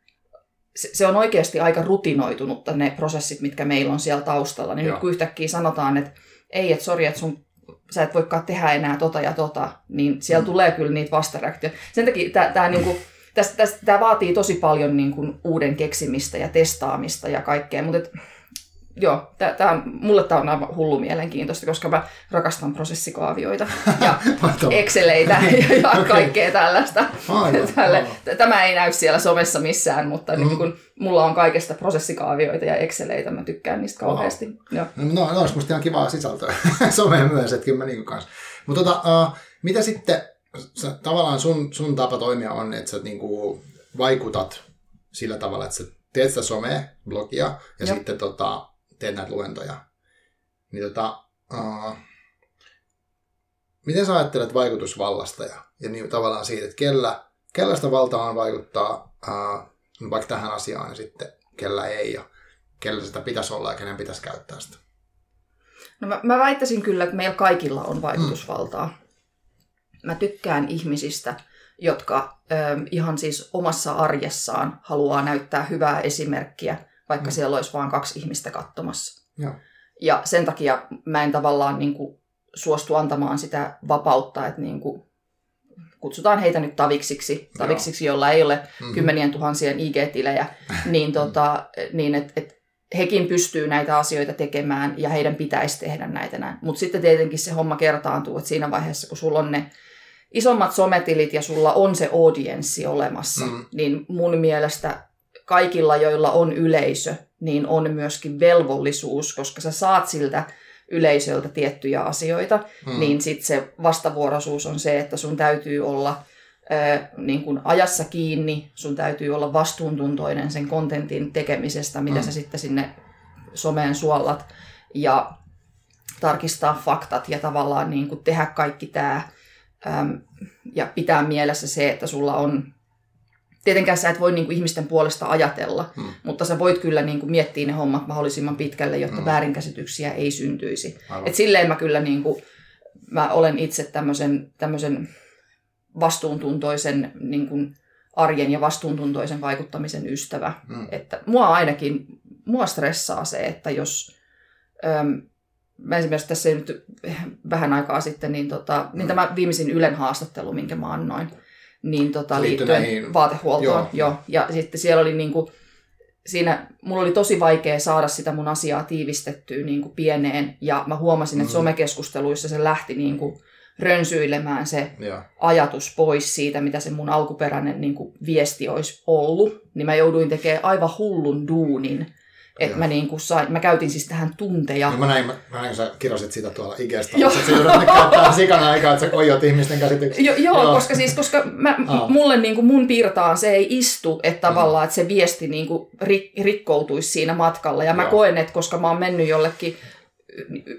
se, se on oikeasti aika rutinoitunutta ne prosessit, mitkä meillä on siellä taustalla. Niin Joo. nyt kun yhtäkkiä sanotaan, että, ei, että sori, että sun sä et voikaan tehdä enää tota ja tota, niin siellä mm. tulee kyllä niitä vastareaktioita. Sen takia tämä niinku, tästä, tästä, tämä vaatii tosi paljon niin kuin, uuden keksimistä ja testaamista ja kaikkea, mutta joo, tää, tää, mulle tämä on aivan hullu mielenkiintoista, koska mä rakastan prosessikaavioita ja Exceleitä ja, ja okay. kaikkea tällaista. Tälle, tämä ei näy siellä somessa missään, mutta mm. niin kun, mulla on kaikesta prosessikaavioita ja Exceleitä, mä tykkään niistä kauheasti. Wow. No, no, no olisi musta ihan kivaa sisältöä someen myös, että kyllä mä niin kanssa. Mutta tota, uh, mitä sitten, sä, tavallaan sun, sun tapa toimia on, että sä niinku vaikutat sillä tavalla, että sä teet sitä somea, blogia ja Joo. sitten tota, teet näitä luentoja. Niin tota, uh, miten sä ajattelet vaikutusvallasta ja, ja niin tavallaan siitä, että kellä, kellä sitä valtaa on vaikuttaa uh, vaikka tähän asiaan ja sitten kellä ei ja kellä sitä pitäisi olla ja kenen pitäisi käyttää sitä? No mä, mä väittäisin kyllä, että meillä kaikilla on vaikutusvaltaa. Mm. Mä tykkään ihmisistä, jotka ö, ihan siis omassa arjessaan haluaa näyttää hyvää esimerkkiä vaikka mm. siellä olisi vain kaksi ihmistä katsomassa. Ja. ja sen takia mä en tavallaan niin kuin, suostu antamaan sitä vapautta, että niin kuin, kutsutaan heitä nyt taviksiksi, taviksiksi jolla ei ole mm-hmm. kymmenien tuhansien IG-tilejä, niin, tota, niin että et, hekin pystyy näitä asioita tekemään ja heidän pitäisi tehdä näitä näin. Mutta sitten tietenkin se homma kertaantuu, että siinä vaiheessa, kun sulla on ne isommat sometilit ja sulla on se audienssi olemassa, mm. niin mun mielestä kaikilla, joilla on yleisö, niin on myöskin velvollisuus, koska sä saat siltä yleisöltä tiettyjä asioita, hmm. niin sitten se vastavuoroisuus on se, että sun täytyy olla ää, niin kun ajassa kiinni, sun täytyy olla vastuuntuntoinen sen kontentin tekemisestä, mitä hmm. sä sitten sinne someen suollat, ja tarkistaa faktat ja tavallaan niin kuin tehdä kaikki tämä ja pitää mielessä se, että sulla on tietenkään sä et voi niin kuin ihmisten puolesta ajatella, hmm. mutta sä voit kyllä niin kuin miettiä ne hommat mahdollisimman pitkälle, jotta hmm. väärinkäsityksiä ei syntyisi. Et silleen mä kyllä niin kuin, mä olen itse tämmöisen, tämmöisen vastuuntuntoisen niin kuin arjen ja vastuuntuntoisen vaikuttamisen ystävä. Hmm. Että mua ainakin, mua stressaa se, että jos... Öm, mä esimerkiksi tässä nyt vähän aikaa sitten, niin, tota, niin hmm. tämä viimeisin Ylen haastattelu, minkä mä annoin, niin tota, liittyen näihin... vaatehuoltoon. Joo. Joo. Ja sitten siellä oli niin kuin, siinä, mulla oli tosi vaikea saada sitä mun asiaa tiivistettyä niin kuin pieneen, ja mä huomasin, että mm. somekeskusteluissa se lähti niin kuin rönsyilemään se ja. ajatus pois siitä, mitä se mun alkuperäinen niin kuin viesti olisi ollut, niin mä jouduin tekemään aivan hullun duunin että mä, niin kuin sain, mä käytin siis tähän tunteja. No mä näin, mä, mä näin, kun sä kirjoitit sitä tuolla Igestä. Joo. Sä joudut käyttää sikana aikaa, että sä koijot ihmisten käsityksiä. Jo, joo, joo, koska siis, koska mä, mulle niin kuin mun piirtaan se ei istu, että tavallaan, että se viesti niin kuin rik, rikkoutuisi siinä matkalla. Ja mä joo. koen, että koska mä oon mennyt jollekin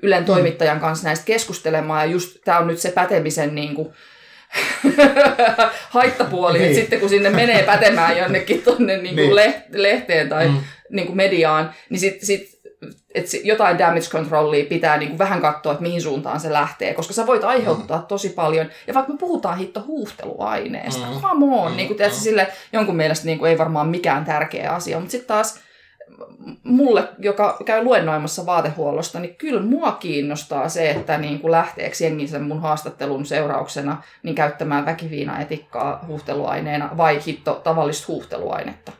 Ylen toimittajan kanssa näistä keskustelemaan, ja just tämä on nyt se pätemisen niin kuin, haittapuoli, niin. että sitten kun sinne menee pätemään jonnekin tuonne niin niin. lehteen tai mm. niin kuin mediaan, niin sitten sit, että jotain damage controllia pitää niin kuin vähän katsoa, että mihin suuntaan se lähtee, koska sä voit aiheuttaa mm. tosi paljon. Ja vaikka me puhutaan hitto huuhteluaineesta, mm. come on, mm. niin kuin, tiedätkö, mm. sille jonkun mielestä niin kuin ei varmaan mikään tärkeä asia, mutta sitten taas mulle, joka käy luennoimassa vaatehuollosta, niin kyllä mua kiinnostaa se, että niin kuin lähteekö jengi sen mun haastattelun seurauksena niin käyttämään väkiviinaetikkaa huuhteluaineena vai hitto tavallista huuhteluainetta.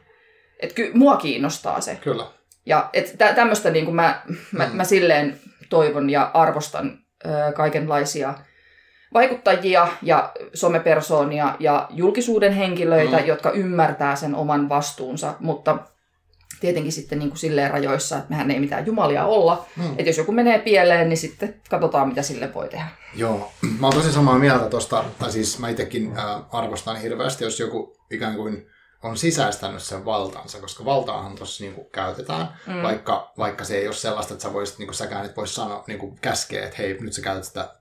Et kyllä mua kiinnostaa se. Kyllä. Ja et tä, tämmöistä niin kuin mä, mä, mm. mä silleen toivon ja arvostan ö, kaikenlaisia vaikuttajia ja somepersoonia ja julkisuuden henkilöitä, mm. jotka ymmärtää sen oman vastuunsa, mutta tietenkin sitten niin kuin silleen rajoissa, että mehän ei mitään jumalia olla. Mm. Että jos joku menee pieleen, niin sitten katsotaan, mitä sille voi tehdä. Joo, mä oon tosi samaa mieltä tuosta, tai siis mä itsekin äh, arvostan hirveästi, jos joku ikään kuin on sisäistänyt sen valtansa, koska valtaahan tuossa niinku käytetään, mm. vaikka, vaikka se ei ole sellaista, että sä voisit, niinku, säkään et voisi sanoa, niinku käskeä, että hei, nyt sä käytät sitä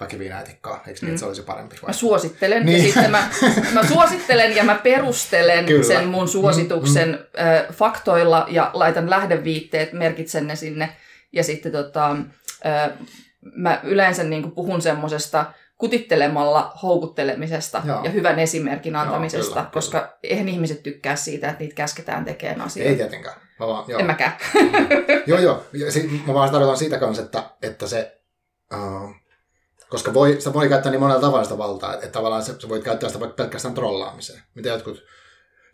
väkiviinäetikkaa, eikö niin, mm. että se olisi parempi? Vai? Mä suosittelen, niin. ja sitten mä, mä suosittelen ja mä perustelen Kyllä. sen mun suosituksen mm, mm. Äh, faktoilla ja laitan lähdeviitteet, merkitsen ne sinne, ja sitten tota, äh, mä yleensä niin puhun semmoisesta kutittelemalla houkuttelemisesta joo. ja hyvän esimerkin antamisesta, joo, kyllä, koska kyllä. eihän ihmiset tykkää siitä, että niitä käsketään tekemään asioita. Ei tietenkään. Mä vaan, joo. En mäkään. joo, joo. Mä vaan tarkoitan siitä kanssa, että, että se uh, koska voi, sitä voi käyttää niin monella tavalla sitä valtaa, että tavallaan sä, sä voit käyttää sitä vaikka pelkästään trollaamiseen. Mitä jotkut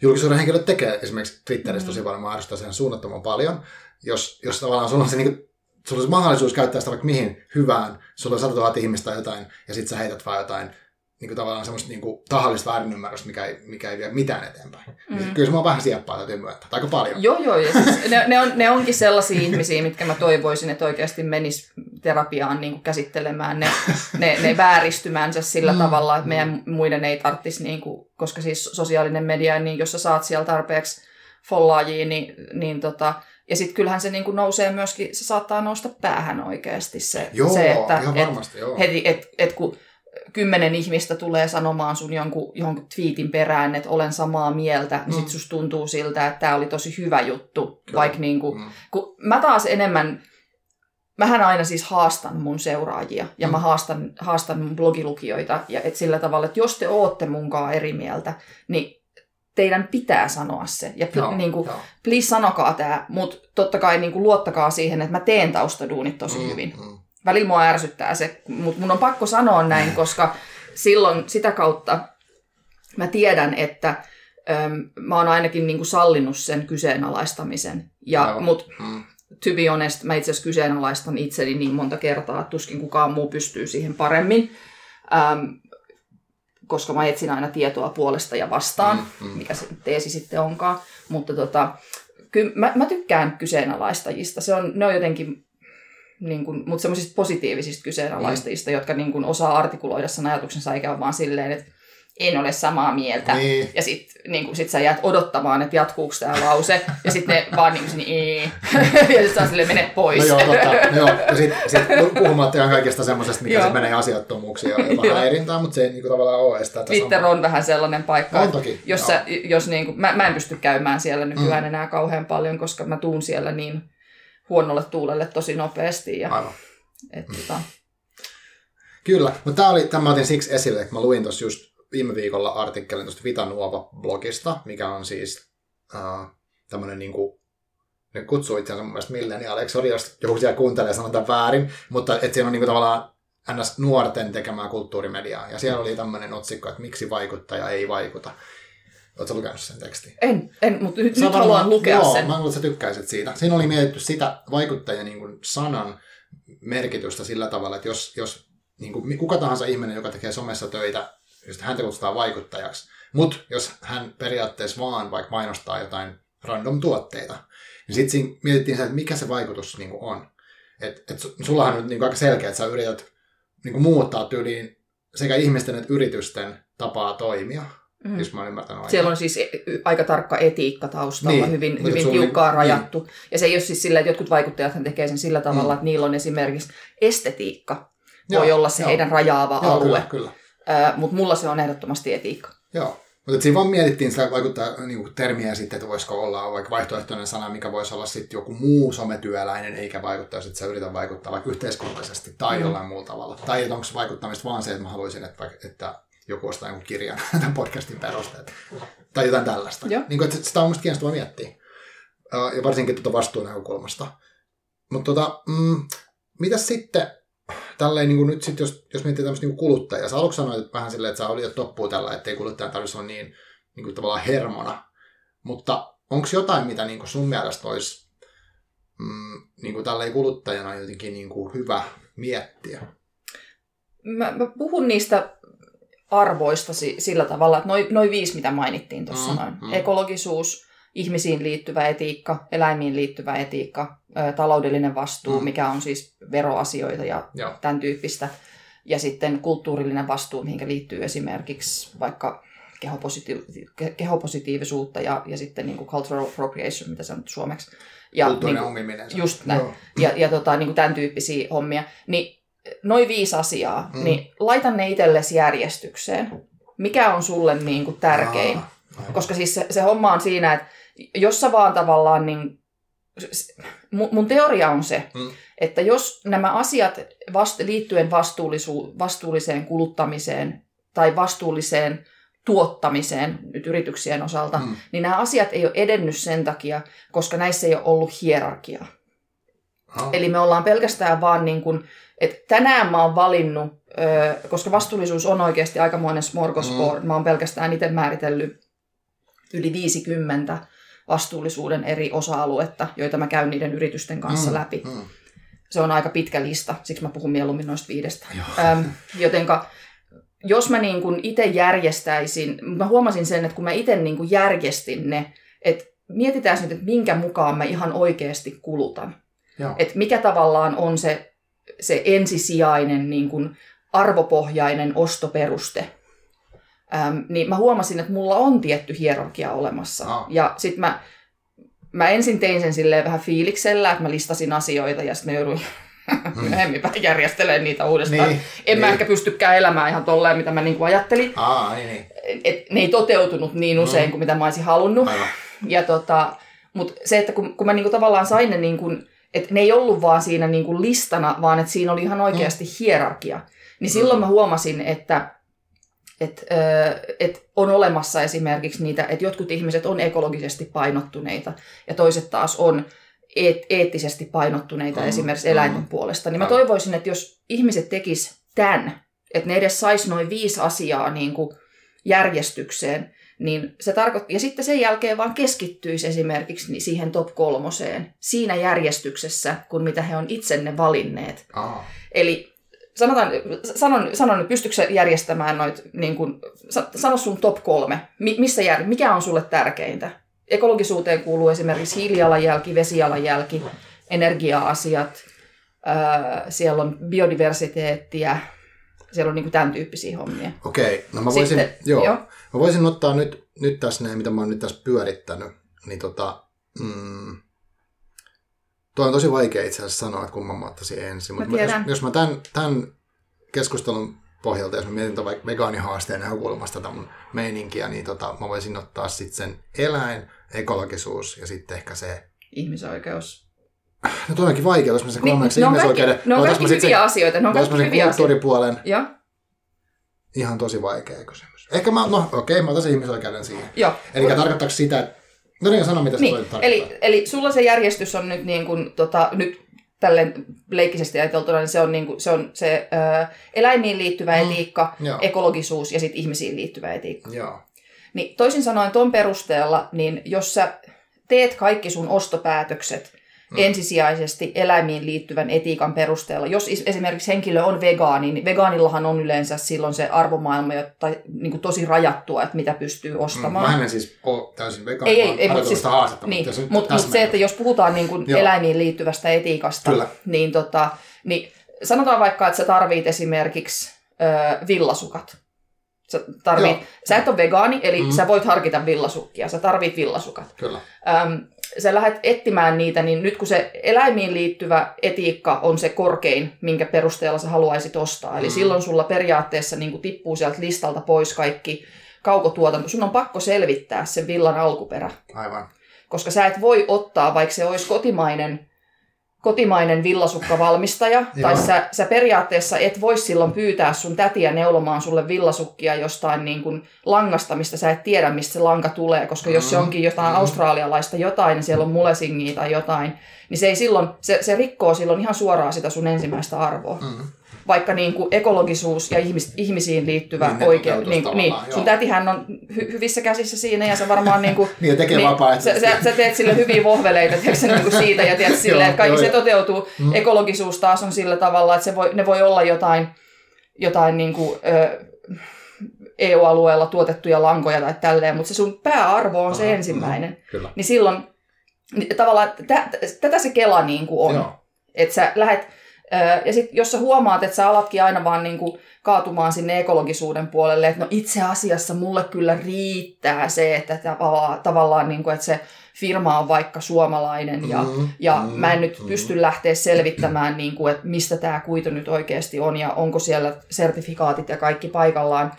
julkisuuden henkilöt tekee esimerkiksi Twitterissä mm. tosi paljon, mä sen suunnattoman paljon. Jos, jos tavallaan sulla on se, niin kuin, sulla on se mahdollisuus käyttää sitä vaikka mihin hyvään, sulla on 100 000 ihmistä tai jotain, ja sitten sä heität vaan jotain niin kuin tavallaan semmoista niin kuin tahallista väärinymmärrystä, mikä ei, mikä ei vie mitään eteenpäin. Mm. Niin kyllä se on vähän sieppaa, täytyy myöntää. Aika paljon. Joo, joo. Ja siis ne, ne, on, ne onkin sellaisia ihmisiä, mitkä mä toivoisin, että oikeasti menis terapiaan niin kuin käsittelemään ne, ne, ne vääristymänsä sillä mm. tavalla, että meidän muiden ei tarvitsisi, niin kuin, koska siis sosiaalinen media, niin jos sä saat siellä tarpeeksi follaajia, niin, niin tota, ja sitten kyllähän se niin kuin nousee myöskin, se saattaa nousta päähän oikeasti se, joo, se että ihan varmasti, et, joo. heti, et, et kun kymmenen ihmistä tulee sanomaan sun jonkun, jonkun twiitin perään, että olen samaa mieltä, niin mm. sit susta tuntuu siltä, että tämä oli tosi hyvä juttu. Vaikka niin kuin, mm. kun mä taas enemmän, mähän aina siis haastan mun seuraajia ja mm. mä haastan, haastan mun blogilukijoita ja et sillä tavalla, että jos te ootte munkaan eri mieltä, niin teidän pitää sanoa se. Ja pl- joo, niin kuin, joo. please sanokaa tämä, mutta totta kai niin kuin, luottakaa siihen, että mä teen taustaduunit tosi mm, hyvin. Mm välillä mua ärsyttää se, mutta mun on pakko sanoa näin, koska silloin sitä kautta mä tiedän, että äm, mä oon ainakin niin kuin sallinut sen kyseenalaistamisen. Ja, no. mut, mm. to be honest, mä itse asiassa kyseenalaistan itseni niin monta kertaa, että tuskin kukaan muu pystyy siihen paremmin. Äm, koska mä etsin aina tietoa puolesta ja vastaan, mm, mm. mikä se teesi sitten onkaan. Mutta tota, kyllä mä, mä tykkään kyseenalaistajista. Se on, ne on jotenkin niin kuin, mutta semmoisista positiivisista kyseenalaistajista, mm. jotka niin kuin, osaa artikuloida sen ajatuksensa, eikä ole vaan silleen, että en ole samaa mieltä. Niin. Ja sitten niin sit sä jäät odottamaan, että jatkuuko tämä lause. Ja sitten ne vaan niin kuin ei. ja sitten sä silleen, mene pois. No joo, totta. No joo. Ja sitten sit puhumatta kaikesta semmoisesta, mikä se menee asiattomuuksiin ja jopa häirintään, mutta se ei niin kuin, tavallaan ole estää Twitter samaa. on vähän sellainen paikka, on toki, jos, sä, jos niin kuin, mä, mä, en pysty käymään siellä nykyään mm. enää kauhean paljon, koska mä tuun siellä niin huonolle tuulelle tosi nopeasti. Ja, Aivan. Et, mm. tota... Kyllä, mutta tämä oli, tämä otin siksi esille, että mä luin tuossa just viime viikolla artikkelin tuosta Vitanuova-blogista, mikä on siis uh, tämmöinen niin kuin, ne kutsuu itseänsä mun mielestä milleniaaleiksi, sori jos joku siellä kuuntelee ja sanon väärin, mutta että siinä on niin kuin, tavallaan ns. nuorten tekemää kulttuurimediaa. Ja siellä oli tämmöinen otsikko, että miksi vaikuttaja ei vaikuta. Oletko lukenut sen tekstin? En, en mutta nyt, nyt haluan lukea joo, sen. Mä luulen, että sä tykkäisit siitä. Siinä oli mietitty sitä vaikuttajan niin kuin sanan merkitystä sillä tavalla, että jos, jos niin kuin, kuka tahansa ihminen, joka tekee somessa töitä, jos häntä kutsutaan vaikuttajaksi, mutta jos hän periaatteessa vaan vaikka mainostaa jotain random tuotteita, niin sitten mietittiin sitä, että mikä se vaikutus niin kuin on. Et, et sullahan on nyt niin kuin aika selkeä, että sä yrität niin kuin muuttaa tyyliin sekä ihmisten että yritysten tapaa toimia mm. jos mä olen ymmärtänyt oikein. Siellä on siis e- aika tarkka etiikka taustalla, niin, hyvin, hyvin tiukkaa niin, rajattu. Niin. Ja se ei ole siis sillä, että jotkut vaikuttajat tekee sen sillä tavalla, mm. että niillä on esimerkiksi estetiikka, joo, voi olla se joo. heidän rajaava joo, alue. Kyllä, kyllä. Äh, Mutta mulla se on ehdottomasti etiikka. Joo. Mutta siinä vaan mietittiin sitä vaikuttaa niin kuin termiä sitten, että voisiko olla vaikka vaihtoehtoinen sana, mikä voisi olla sitten joku muu sometyöläinen, eikä vaikuttaa, että sä yrität vaikuttaa vaikka yhteiskunnallisesti tai mm. jollain muulla tavalla. Tai että onko vaikuttamista vaan se, että mä haluaisin, että, että joku ostaa jonkun kirjan tämän podcastin perusteet. Tai jotain tällaista. Niin kuin, että sitä on mielestäni kiinnostavaa miettiä. Ja varsinkin tuota vastuunäkökulmasta. Mutta tota, mm, mitä sitten, tälleen niin kuin nyt sit, jos, jos miettii tämmöistä niin kuluttajaa, sä aluksi sanoit vähän silleen, että sä olit jo toppuun tällä, että ei kuluttajan tarvitsisi olla niin, niin kuin tavallaan hermona. Mutta onko jotain, mitä niin kuin sun mielestä olisi mm, niin kuin tälleen kuluttajana jotenkin niin kuin hyvä miettiä? Mä, mä puhun niistä arvoista sillä tavalla, että noin noi viisi, mitä mainittiin tuossa mm, noin. Mm. Ekologisuus, ihmisiin liittyvä etiikka, eläimiin liittyvä etiikka, taloudellinen vastuu, mm. mikä on siis veroasioita ja Joo. tämän tyyppistä. Ja sitten kulttuurillinen vastuu, mihin liittyy esimerkiksi vaikka kehopositiiv- kehopositiivisuutta ja, ja sitten niin kuin cultural appropriation, mitä se on suomeksi. Ja, Kulttuurinen niin omiminen. Just näin. Joo. Ja, ja tota, niin kuin tämän tyyppisiä hommia. Niin noin viisi asiaa, mm. niin laita ne itsellesi järjestykseen. Mikä on sulle niin kuin tärkein? Aa, Koska siis se, se homma on siinä, että jos sä vaan tavallaan, niin, mun teoria on se, mm. että jos nämä asiat vast, liittyen vastuullisu, vastuulliseen kuluttamiseen tai vastuulliseen tuottamiseen nyt yrityksien osalta, mm. niin nämä asiat ei ole edennyt sen takia, koska näissä ei ole ollut hierarkiaa. Oh. Eli me ollaan pelkästään vaan niin kuin Et tänään mä oon valinnut, ö, koska vastuullisuus on oikeasti aikamoinen smorgasbord, mm. mä oon pelkästään itse määritellyt yli 50 vastuullisuuden eri osa-aluetta, joita mä käyn niiden yritysten kanssa mm. läpi. Mm. Se on aika pitkä lista, siksi mä puhun mieluummin noista viidestä. Öm, jotenka jos mä niin kuin itse järjestäisin, mä huomasin sen, että kun mä itse niin kuin järjestin ne, että mietitään nyt, että minkä mukaan mä ihan oikeasti kulutan. Että mikä tavallaan on se, se ensisijainen niin kuin arvopohjainen ostoperuste. Ähm, niin mä huomasin, että mulla on tietty hierarkia olemassa. Ah. Ja sitten mä, mä ensin tein sen silleen vähän fiiliksellä, että mä listasin asioita ja sitten mä jouduin mm. myöhemmin järjestelemään niitä uudestaan. Niin, en niin. mä ehkä pystykään elämään ihan tolleen, mitä mä niinku ajattelin. Aa, niin, niin. Et ne ei toteutunut niin usein mm. kuin mitä mä olisin halunnut. Aivan. Ja tota, mutta se, että kun, kun mä niinku tavallaan sain ne, niinku, että ne ei ollut vaan siinä niinku listana, vaan että siinä oli ihan oikeasti hierarkia. Niin silloin mä huomasin, että et, et on olemassa esimerkiksi niitä, että jotkut ihmiset on ekologisesti painottuneita ja toiset taas on eet, eettisesti painottuneita mm, esimerkiksi eläinten mm, puolesta. Niin mä toivoisin, että jos ihmiset tekis tämän, että ne edes sais noin viisi asiaa niin kuin järjestykseen, niin se tarkoittaa, ja sitten sen jälkeen vaan keskittyisi esimerkiksi siihen top kolmoseen siinä järjestyksessä, kun mitä he on itsenne valinneet. Aa. Eli sanotaan, sanon, sanon nyt, pystytkö järjestämään noit, niin kun, sano sun top kolme, missä jär, mikä on sulle tärkeintä? Ekologisuuteen kuuluu esimerkiksi hiilijalanjälki, vesijalanjälki, energia-asiat, siellä on biodiversiteettiä, siellä on niin kuin tämän tyyppisiä hommia. Okei, no mä voisin, Sitten, joo, joo. Mä voisin ottaa nyt, nyt tässä ne, mitä mä oon nyt tässä pyörittänyt, niin tota, mm, Tuo on tosi vaikea itse asiassa sanoa, että kumman mä ottaisin ensin. Mutta jos, jos mä tämän, tämän keskustelun pohjalta, jos mä mietin tämän vaikka vegaanihaasteen näkökulmasta tätä mun meininkiä, niin tota, mä voisin ottaa sitten sen eläin, ekologisuus ja sitten ehkä se... Ihmisoikeus. No toi onkin vaikea, jos mä sen kolmeksi niin, ihmisoikeuden... Ne on kaikki hyviä sen, asioita. Ne on kaikki hyviä kulttuuripuolen. Ja? Ihan tosi vaikea kysymys. Ehkä mä, no okei, okay, mä otan sen ihmisoikeuden siihen. Joo. Eli tarkoittaako sitä, että No niin, sano mitä se niin, eli, eli sulla se järjestys on nyt, niin kuin, tota, nyt tälleen leikkisesti ajateltuna, niin se on, niin kuin, se, on se ö, eläimiin liittyvä mm, etiikka, joo. ekologisuus ja sitten ihmisiin liittyvä etiikka. Joo. Niin toisin sanoen tuon perusteella, niin jos sä teet kaikki sun ostopäätökset mm. ensisijaisesti eläimiin liittyvän etiikan perusteella. Jos esimerkiksi henkilö on vegaani, niin vegaanillahan on yleensä silloin se arvomaailma tai niin kuin tosi rajattua, että mitä pystyy ostamaan. Mm, mä en siis ole täysin vegaani, ei, ei, ei, mutta siis, haastetta, niin, mutta, mutta, mutta se, että jos puhutaan niin kuin eläimiin liittyvästä etiikasta, Kyllä. niin, tota, niin sanotaan vaikka, että sä tarvit esimerkiksi ö, villasukat. Sä, tarvit, sä et ole vegaani, eli mm. sä voit harkita villasukkia. Sä tarvit villasukat. Kyllä. Öm, sä lähdet etsimään niitä, niin nyt kun se eläimiin liittyvä etiikka on se korkein, minkä perusteella sä haluaisit ostaa, eli mm. silloin sulla periaatteessa niin tippuu sieltä listalta pois kaikki kaukotuotanto. Sun on pakko selvittää se villan alkuperä. Aivan. Koska sä et voi ottaa, vaikka se olisi kotimainen kotimainen villasukkavalmistaja, tai sä, sä periaatteessa et voi silloin pyytää sun tätiä neulomaan sulle villasukkia jostain niin kuin langasta, mistä sä et tiedä, mistä se lanka tulee, koska mm-hmm. jos se mm-hmm. onkin jotain mm-hmm. australialaista jotain, niin siellä on mulesingia tai jotain, niin se, ei silloin, se, se rikkoo silloin ihan suoraan sitä sun ensimmäistä arvoa. Mm-hmm vaikka niin kuin ekologisuus ja ihmis, ihmisiin liittyvä niin, oikea. Niin, niin, sun tätihän on hy, hyvissä käsissä siinä ja sä varmaan niin kuin, niin, tekee niin, sä, sä, sä, teet sille hyviä vohveleita tiedätkö, niin kuin siitä ja tiedät, sille, että kaikki joo, se toteutuu. Mm. Ekologisuus taas on sillä tavalla, että se voi, ne voi olla jotain, jotain niin kuin, ö, EU-alueella tuotettuja lankoja tai tälleen, mutta se sun pääarvo on Aha, se ensimmäinen. Kyllä. Niin silloin niin tavallaan t- tätä se Kela niin kuin on. Että sä lähet, ja sitten jos sä huomaat, että sä alatkin aina vaan niin kuin kaatumaan sinne ekologisuuden puolelle, että no itse asiassa mulle kyllä riittää se, että tavallaan, tavallaan niin kuin, että se firma on vaikka suomalainen ja, mm, ja mm, mä en nyt mm. pysty lähteä selvittämään, niin kuin, että mistä tämä kuitu nyt oikeasti on ja onko siellä sertifikaatit ja kaikki paikallaan,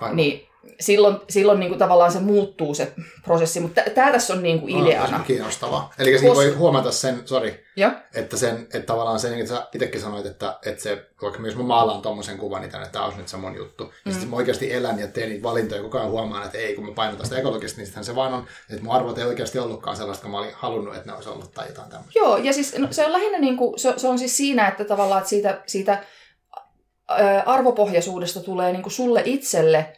Aivan. niin silloin, silloin niin kuin tavallaan se muuttuu se prosessi, mutta tämä tässä on niin kuin ideana. Oh, kiinnostavaa. Eli siinä Kos... voi huomata sen, sorry, ja? että, sen, että tavallaan sen, että sä itsekin sanoit, että, että se, vaikka myös mä maalaan tuommoisen kuvan, niin että tämä olisi nyt se mun juttu. Mm. Ja sitten mä oikeasti elän ja teen niitä valintoja, koko ajan huomaan, että ei, kun mä painotan sitä ekologista, niin sittenhän se vaan on, että mun arvot ei oikeasti ollutkaan sellaista, kun mä olin halunnut, että ne olisi ollut tai jotain tämmöistä. Joo, ja siis no, se on lähinnä niin kuin, se, se on siis siinä, että tavallaan että siitä, siitä arvopohjaisuudesta tulee niin kuin sulle itselle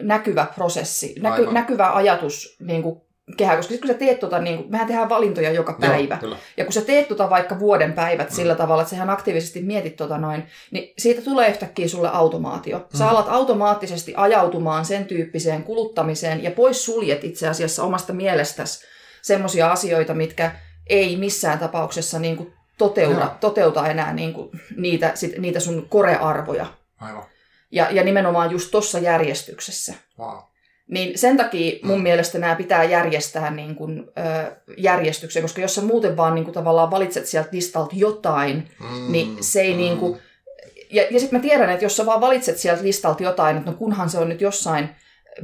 näkyvä prosessi, näky, näkyvä ajatus niin kuin kehä, koska sitten kun sä teet tota, niin kuin, mehän tehdään valintoja joka päivä. Joo, ja kun sä teet tota vaikka vuoden päivät mm. sillä tavalla, että sähän aktiivisesti mietit tota noin, niin siitä tulee yhtäkkiä sulle automaatio. Sä mm. alat automaattisesti ajautumaan sen tyyppiseen kuluttamiseen ja pois suljet itse asiassa omasta mielestäsi semmoisia asioita, mitkä ei missään tapauksessa niin kuin toteuta, toteuta enää niin kuin niitä, sit, niitä sun korearvoja. Aivan. Ja, ja nimenomaan just tuossa järjestyksessä. Wow. Niin sen takia mun mm. mielestä nämä pitää järjestää niin kuin, ö, järjestykseen, koska jos sä muuten vaan niin kuin, tavallaan valitset sieltä listalta jotain, mm. niin se ei mm. niin kuin, ja, ja sitten mä tiedän, että jos sä vaan valitset sieltä listalta jotain, että no kunhan se on nyt jossain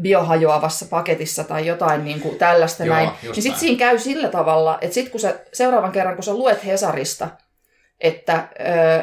biohajoavassa paketissa tai jotain niin kuin tällaista Joo, näin, niin sitten siinä käy sillä tavalla, että sitten kun sä seuraavan kerran, kun sä luet Hesarista, että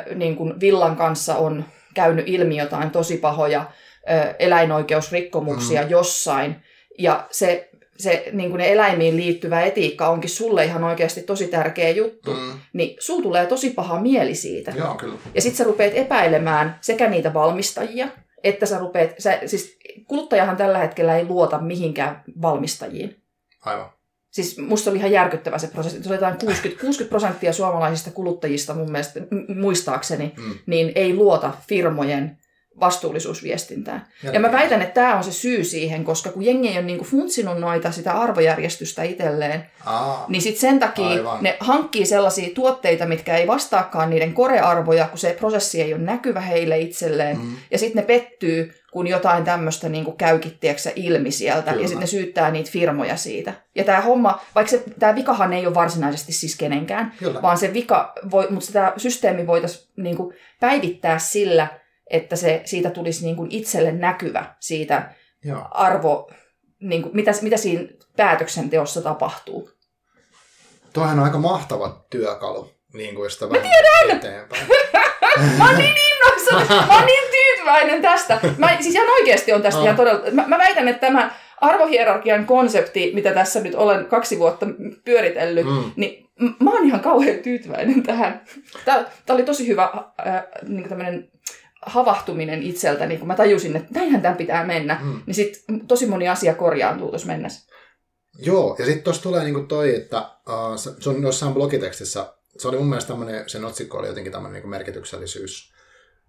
ö, niin kuin Villan kanssa on käynyt ilmi jotain tosi pahoja ö, eläinoikeusrikkomuksia mm. jossain, ja se, se niin kuin ne eläimiin liittyvä etiikka onkin sulle ihan oikeasti tosi tärkeä juttu, mm. niin sul tulee tosi paha mieli siitä. Joo, kyllä. Ja sitten sä rupeat epäilemään sekä niitä valmistajia, että sä rupeat, sä, siis kuluttajahan tällä hetkellä ei luota mihinkään valmistajiin. Aivan. Siis musta oli ihan järkyttävä se prosessi. Se oli jotain 60, 60 prosenttia suomalaisista kuluttajista mun mielestä, muistaakseni, mm. niin ei luota firmojen vastuullisuusviestintään. Ja, ja mä väitän, että tämä on se syy siihen, koska kun jengi ei ole niinku funtsinut noita sitä arvojärjestystä itselleen, Aa, niin sit sen takia aivan. ne hankkii sellaisia tuotteita, mitkä ei vastaakaan niiden korearvoja, kun se prosessi ei ole näkyvä heille itselleen. Mm. Ja sitten ne pettyy, kun jotain tämmöistä niinku käykin ilmi sieltä, Kyllä. ja sitten ne syyttää niitä firmoja siitä. Ja tämä homma, vaikka tämä vikahan ei ole varsinaisesti siis kenenkään, Kyllä. vaan se vika, voi, mutta tämä systeemi voitaisiin niinku päivittää sillä, että se, siitä tulisi niin kuin itselle näkyvä siitä Joo. arvo, niin kuin, mitä, mitä siinä päätöksenteossa tapahtuu. Tuohan on aika mahtava työkalu, niin kuin sitä Mä tiedän! eteenpäin. mä oon niin innoissani, mä oon niin tyytyväinen tästä. Mä siis ihan oikeasti on tästä ihan todella... Mä, mä väitän, että tämä arvohierarkian konsepti, mitä tässä nyt olen kaksi vuotta pyöritellyt, mm. niin mä oon ihan kauhean tyytyväinen tähän. Tämä, tämä oli tosi hyvä äh, niin tämmöinen havahtuminen itseltäni, kun mä tajusin, että näinhän tämän pitää mennä, mm. niin sitten tosi moni asia korjaantuu tuossa mennessä. Joo, ja sitten tuossa tulee niinku toi, että uh, se on jossain blogitekstissä, se oli mun mielestä tämmöinen, sen otsikko oli jotenkin tämmöinen niinku merkityksellisyys,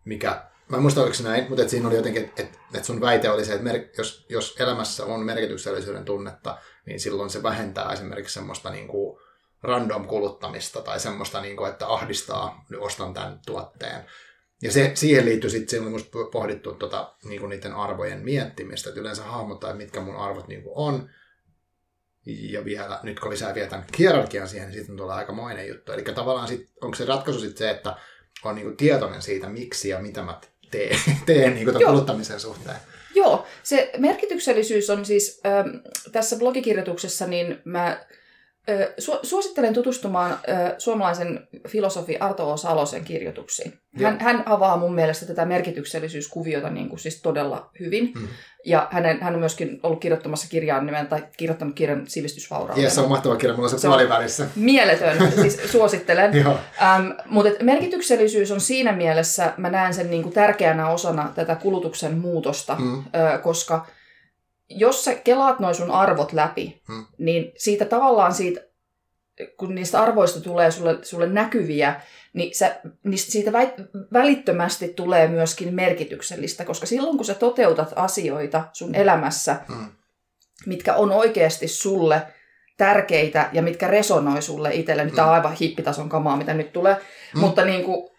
mikä, mä en muista oliko se näin, mutta siinä oli jotenkin, että et, et sun väite oli se, että mer- jos, jos elämässä on merkityksellisyyden tunnetta, niin silloin se vähentää esimerkiksi semmoista niinku random kuluttamista tai semmoista, niinku, että ahdistaa, ostan tämän tuotteen. Ja se, siihen liittyy sitten, siinä oli musta pohdittu tota, niinku niiden arvojen miettimistä, että yleensä hahmottaa, mitkä mun arvot niinku on. Ja vielä, nyt kun lisää vielä tämän hierarkian siihen, niin sitten tulee aikamoinen juttu. Eli tavallaan sit, onko se ratkaisu sitten se, että on niinku tietoinen siitä, miksi ja mitä mä teen, teen niinku kuluttamisen suhteen. Joo, se merkityksellisyys on siis ähm, tässä blogikirjoituksessa, niin mä Suosittelen tutustumaan suomalaisen filosofi Arto O. Salosen kirjoituksiin. Hän, hän avaa mun mielestä tätä merkityksellisyyskuviota niin kuin siis todella hyvin. Mm. Ja hänen, hän on myöskin ollut kirjoittamassa kirjaa nimen, tai kirjoittanut kirjan sivistysvaurauden. Yes, se on mahtava kirja, mulla on se, se puolivälissä. Mieletön, siis suosittelen. ähm, mutta merkityksellisyys on siinä mielessä, mä näen sen niin kuin tärkeänä osana tätä kulutuksen muutosta, mm. ö, koska – jos sä kelaat noin sun arvot läpi, hmm. niin siitä tavallaan siitä, kun niistä arvoista tulee sulle, sulle näkyviä, niin, sä, niin siitä väit, välittömästi tulee myöskin merkityksellistä, koska silloin kun sä toteutat asioita sun elämässä, hmm. mitkä on oikeasti sulle tärkeitä ja mitkä resonoi sulle itselle, niin tämä on aivan hippitason kamaa, mitä nyt tulee, hmm. mutta niin kuin,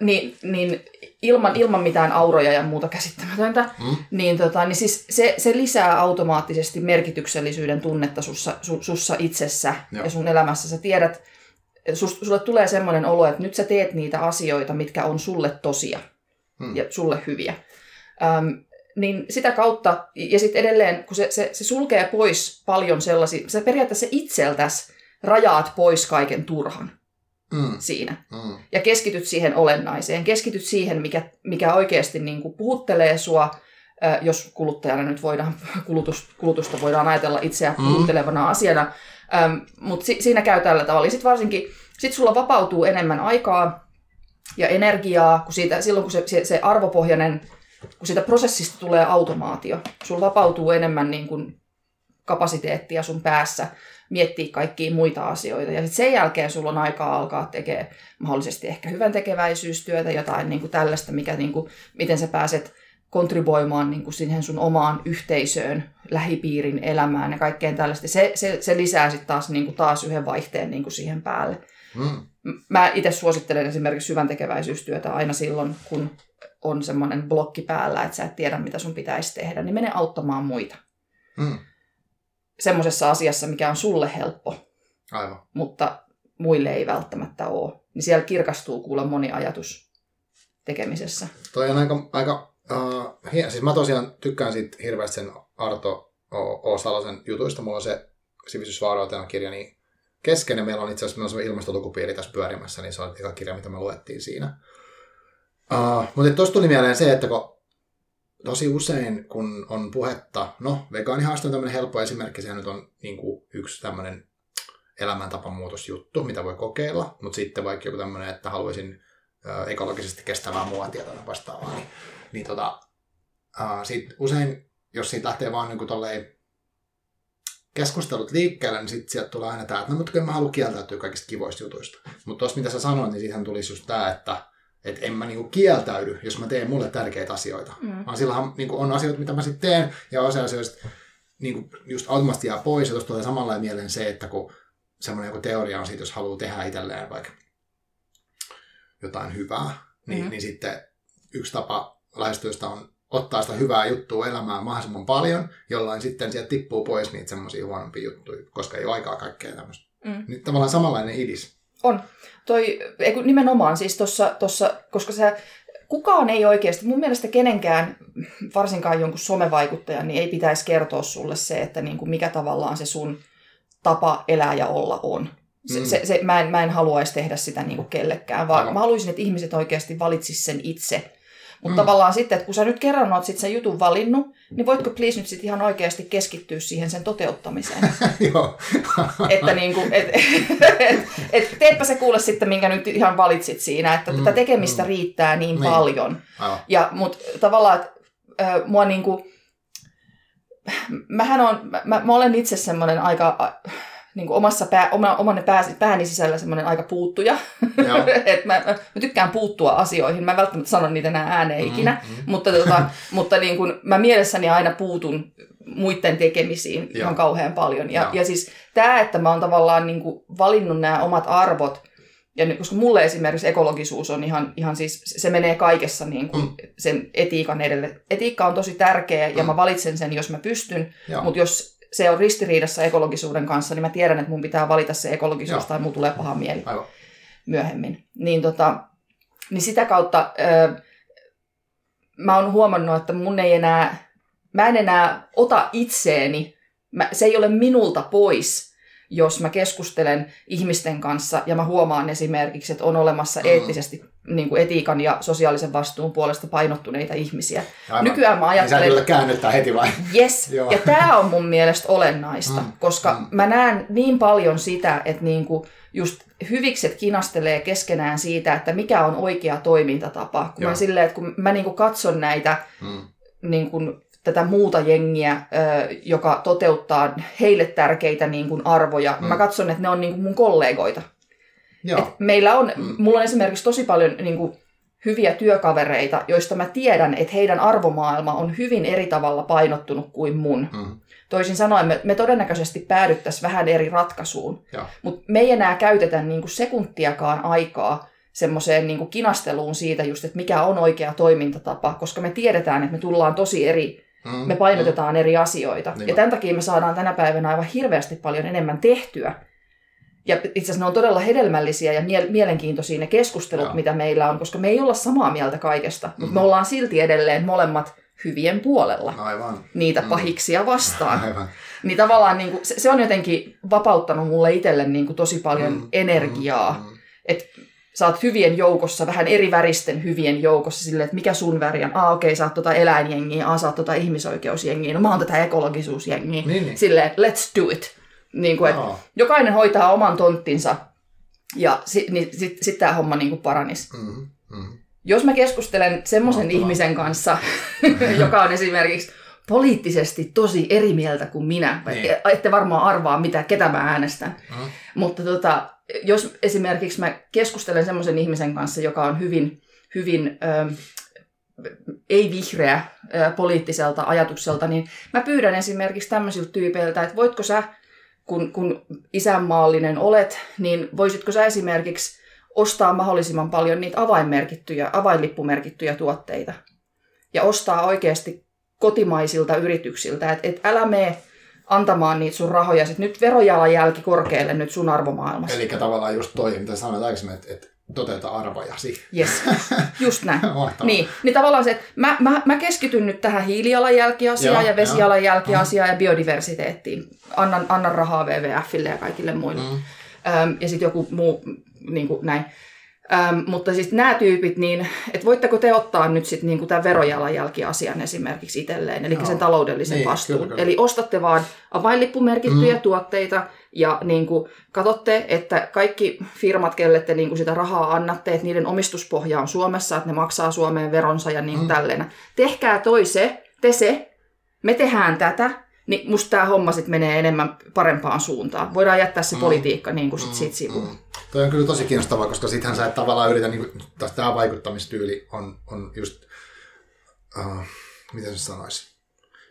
niin, niin ilman, ilman mitään auroja ja muuta käsittämätöntä, mm. niin, tota, niin siis se, se lisää automaattisesti merkityksellisyyden tunnetta sussa, su, sussa itsessä Joo. ja sun elämässä. Sä tiedät, sus, sulle tulee semmoinen olo, että nyt sä teet niitä asioita, mitkä on sulle tosia mm. ja sulle hyviä. Öm, niin sitä kautta, ja sitten edelleen, kun se, se, se sulkee pois paljon sellaisia, se periaatteessa itseltäs rajaat pois kaiken turhan Mm. siinä. Mm. Ja keskityt siihen olennaiseen, keskityt siihen, mikä, mikä oikeasti niin kuin puhuttelee sua, jos kuluttajana nyt voidaan, kulutus, kulutusta voidaan ajatella itseään Mm. puhuttelevana asiana, mutta si, siinä käy tällä tavalla. Sitten varsinkin, sit sulla vapautuu enemmän aikaa ja energiaa, kun siitä, silloin kun se, se, se arvopohjainen, kun siitä prosessista tulee automaatio, sulla vapautuu enemmän niin kuin kapasiteettia sun päässä miettiä kaikkia muita asioita. Ja sitten sen jälkeen sulla on aikaa alkaa tekemään mahdollisesti ehkä hyvän tekeväisyystyötä, jotain niin kuin tällaista, mikä, niin kuin, miten sä pääset kontribuoimaan niin kuin siihen sun omaan yhteisöön, lähipiirin elämään ja kaikkeen tällaista. Se, se, se lisää sitten taas, niin kuin taas yhden vaihteen niin kuin siihen päälle. Mm. Mä itse suosittelen esimerkiksi hyvän tekeväisyystyötä aina silloin, kun on semmoinen blokki päällä, että sä et tiedä, mitä sun pitäisi tehdä, niin mene auttamaan muita. Mm. Semmoisessa asiassa, mikä on sulle helppo, Aivan. mutta muille ei välttämättä ole. Niin siellä kirkastuu kuulla moni ajatus tekemisessä. Toi on aika, aika uh, siis mä tosiaan tykkään siitä hirveästi sen Arto O. o. Salosen jutuista. Mulla on se sivistysvaaroitena kirja niin kesken, ja meillä on itse asiassa meillä on ilmastolukupiiri tässä pyörimässä, niin se on eka kirja, mitä me luettiin siinä. Uh, mutta tuosta tuli mieleen se, että kun tosi usein, kun on puhetta, no vegaanihaaste on tämmöinen helppo esimerkki, sehän nyt on niin kuin yksi tämmöinen elämäntapamuutosjuttu, mitä voi kokeilla, mutta sitten vaikka joku tämmöinen, että haluaisin ekologisesti kestävää muotia tai vastaavaa, niin, niin tota, ää, sit usein, jos siitä lähtee vaan niin tolleen keskustelut liikkeelle, niin sitten sieltä tulee aina tämä, että no mutta kyllä mä haluan kieltäytyä kaikista kivoista jutuista. Mutta tuossa mitä sä sanoit, niin siitähän tulisi just tämä, että et en mä niinku kieltäydy, jos mä teen mulle tärkeitä asioita. Mm. Vaan silloin niinku on asioita, mitä mä sitten teen, ja osa asioista niinku just automaattisesti jää pois, ja tuossa tulee samalla mieleen se, että kun semmoinen joku teoria on siitä, jos haluaa tehdä itselleen vaikka jotain hyvää, niin, mm-hmm. niin sitten yksi tapa lähestyä on ottaa sitä hyvää juttua elämään mahdollisimman paljon, jolloin sitten sieltä tippuu pois niitä semmoisia huonompia juttuja, koska ei ole aikaa kaikkea tämmöistä. Mm. Nyt tavallaan samanlainen idis. On. Toi, nimenomaan siis tossa, tossa, koska sä, kukaan ei oikeasti, mun mielestä kenenkään, varsinkaan jonkun somevaikuttajan, niin ei pitäisi kertoa sulle se, että niin kuin mikä tavallaan se sun tapa elää ja olla on. Se, Mm. mm. se, se, mä, en, mä en haluaisi tehdä sitä niin kuin kellekään, vaan Aivan. mä haluaisin, että ihmiset oikeasti valitsis sen itse. Mutta Mm. tavallaan sitten, että kun sä nyt kerran oot sit sen jutun valinnut, niin voitko please nyt sitten ihan oikeasti keskittyä siihen sen toteuttamiseen. Joo. että niinku, et, et, et, teepä se kuule sitten, minkä nyt ihan valitsit siinä, että Mm, tätä tekemistä mm. riittää niin, Niin. paljon. Aivan. Ja, mut tavallaan, että ö, mua niinku, mähän on, mä, mä, mä olen itse semmoinen aika, a, niinku omassa pää, oma, oman pää, pääni sisällä semmoinen aika puuttuja. Että mä, mä, mä, tykkään puuttua asioihin. Mä en välttämättä sano niitä enää ääneen ikinä, Mm, mm. mutta, tota, mutta niin kun, mä mielessäni aina puutun muiden tekemisiin Joo. ihan kauhean paljon. Ja, Joo. ja siis tämä, että mä oon tavallaan niin kuin valinnut nämä omat arvot, ja nyt, koska mulle esimerkiksi ekologisuus on ihan, ihan siis, se menee kaikessa niin kuin Mm. sen etiikan edelle. Etiikka on tosi tärkeä ja Mm. mä valitsen sen, jos mä pystyn, mutta jos se on ristiriidassa ekologisuuden kanssa, niin mä tiedän, että mun pitää valita se ekologisuus Joo. tai mulla tulee paha mieli Aivan. myöhemmin. Niin, tota, niin sitä kautta ö, mä oon huomannut, että mun ei enää, mä en enää ota itseeni, mä, se ei ole minulta pois, jos mä keskustelen ihmisten kanssa ja mä huomaan esimerkiksi, että on olemassa Mm. eettisesti niin kuin etiikan ja sosiaalisen vastuun puolesta painottuneita ihmisiä. Aivan. Nykyään mä Niin sä ajattelen, käännyttää heti vai? Yes, ja tämä on mun mielestä olennaista, Mm, koska mm. mä näen niin paljon sitä, että niinku just hyvikset kinastelee keskenään siitä, että mikä on oikea toimintatapa. Kun Joo. mä, silleen, että kun mä niinku katson näitä Mm. niin kuin, tätä muuta jengiä, joka toteuttaa heille tärkeitä niin kuin arvoja, Mm. mm. mä katson, että ne on niin kuin mun kollegoita. Joo. Et meillä on, Mm. mm. mulla on esimerkiksi tosi paljon niin kuin, hyviä työkavereita, joista mä tiedän, että heidän arvomaailma on hyvin eri tavalla painottunut kuin mun. Mm. Toisin sanoen, me, me todennäköisesti päädyttäisiin vähän eri ratkaisuun, mutta me ei enää käytetä niin kuin sekuntiakaan aikaa semmoiseen niin kinasteluun siitä just, että mikä on oikea toimintatapa, koska me tiedetään, että me tullaan tosi eri, Mm. me painotetaan eri asioita. Niin. Ja tämän takia me saadaan tänä päivänä aivan hirveästi paljon enemmän tehtyä. Ja itse asiassa ne on todella hedelmällisiä ja mie- mielenkiintoisia ne keskustelut, Joo. mitä meillä on, koska me ei olla samaa mieltä kaikesta, mutta Mhm. me ollaan silti edelleen molemmat hyvien puolella Aivan. niitä pahiksia vastaan. Aivan. Niin tavallaan niin kuin, se, se on jotenkin vapauttanut mulle itselle niin kuin tosi paljon Mm, energiaa. mm, mm. Että sä oot hyvien joukossa, vähän eri väristen hyvien joukossa silleen, että mikä sun väri on. Ah, okei, sä oot tota eläinjengiä, ah, sä oot tota ihmisoikeusjengiä, no mä oon tätä ekologisuusjengiä. Niin, niin. Silleen, let's do it. Niin kuin, että jokainen hoitaa oman tonttinsa ja si, niin, sitten sit tämä homma niin kuin paranisi. Mm, mm. Jos mä keskustelen semmoisen Mahtavaa. ihmisen kanssa, joka on esimerkiksi poliittisesti tosi eri mieltä kuin minä, Niin. niin. ette varmaan arvaa, mitä, ketä mä äänestän. Mm. Mutta tota, jos esimerkiksi mä keskustelen semmoisen ihmisen kanssa, joka on hyvin, hyvin ö, ei-vihreä ö, poliittiselta ajatukselta, niin mä pyydän esimerkiksi tämmöisiltä tyypeiltä, että voitko sä, kun, kun isänmaallinen olet, niin voisitko sä esimerkiksi ostaa mahdollisimman paljon niitä avainmerkittyjä, avainlippumerkittyjä tuotteita ja ostaa oikeasti kotimaisilta yrityksiltä, että et älä mene antamaan niitä sun rahoja sit nyt verojalanjälki korkealle nyt sun arvomaailmassa. Eli tavallaan just toi, mitä sanoit aikaisemmin, että, että toteuta arvojasi. Yes, just näin. Niin, niin tavallaan se, että mä, mä, mä keskityn nyt tähän hiilijalanjälkiasiaan ja vesijalanjälkiasiaan ja biodiversiteettiin. Annan, annan rahaa WWFille ja kaikille muille. Mm. Öm, ja sitten joku muu, niin kuin näin. Öm, mutta siis nämä tyypit, niin, että voitteko te ottaa nyt sitten niin tämän verojalanjälkiasian esimerkiksi itselleen, eli Joo. sen taloudellisen Niin, vastuun. kyllä, kyllä. Eli ostatte vaan avainlippumerkittyjä Mm. tuotteita ja niin kuin, katsotte, että kaikki firmat, kelle te niin kuin sitä rahaa annatte, että niiden omistuspohja on Suomessa, että ne maksaa Suomeen veronsa ja niin mm. tälleen. Tehkää toi se, te se, me tehdään tätä, niin musta tämä homma sitten menee enemmän parempaan suuntaan. Voidaan jättää se Mm. politiikka niin kuin sit siitä sivuun. Mm. Toi on kyllä tosi kiinnostavaa, koska sittenhän sä et tavallaan yritä, niin kuin, tämä vaikuttamistyyli on, on just, uh, miten se sanoisi?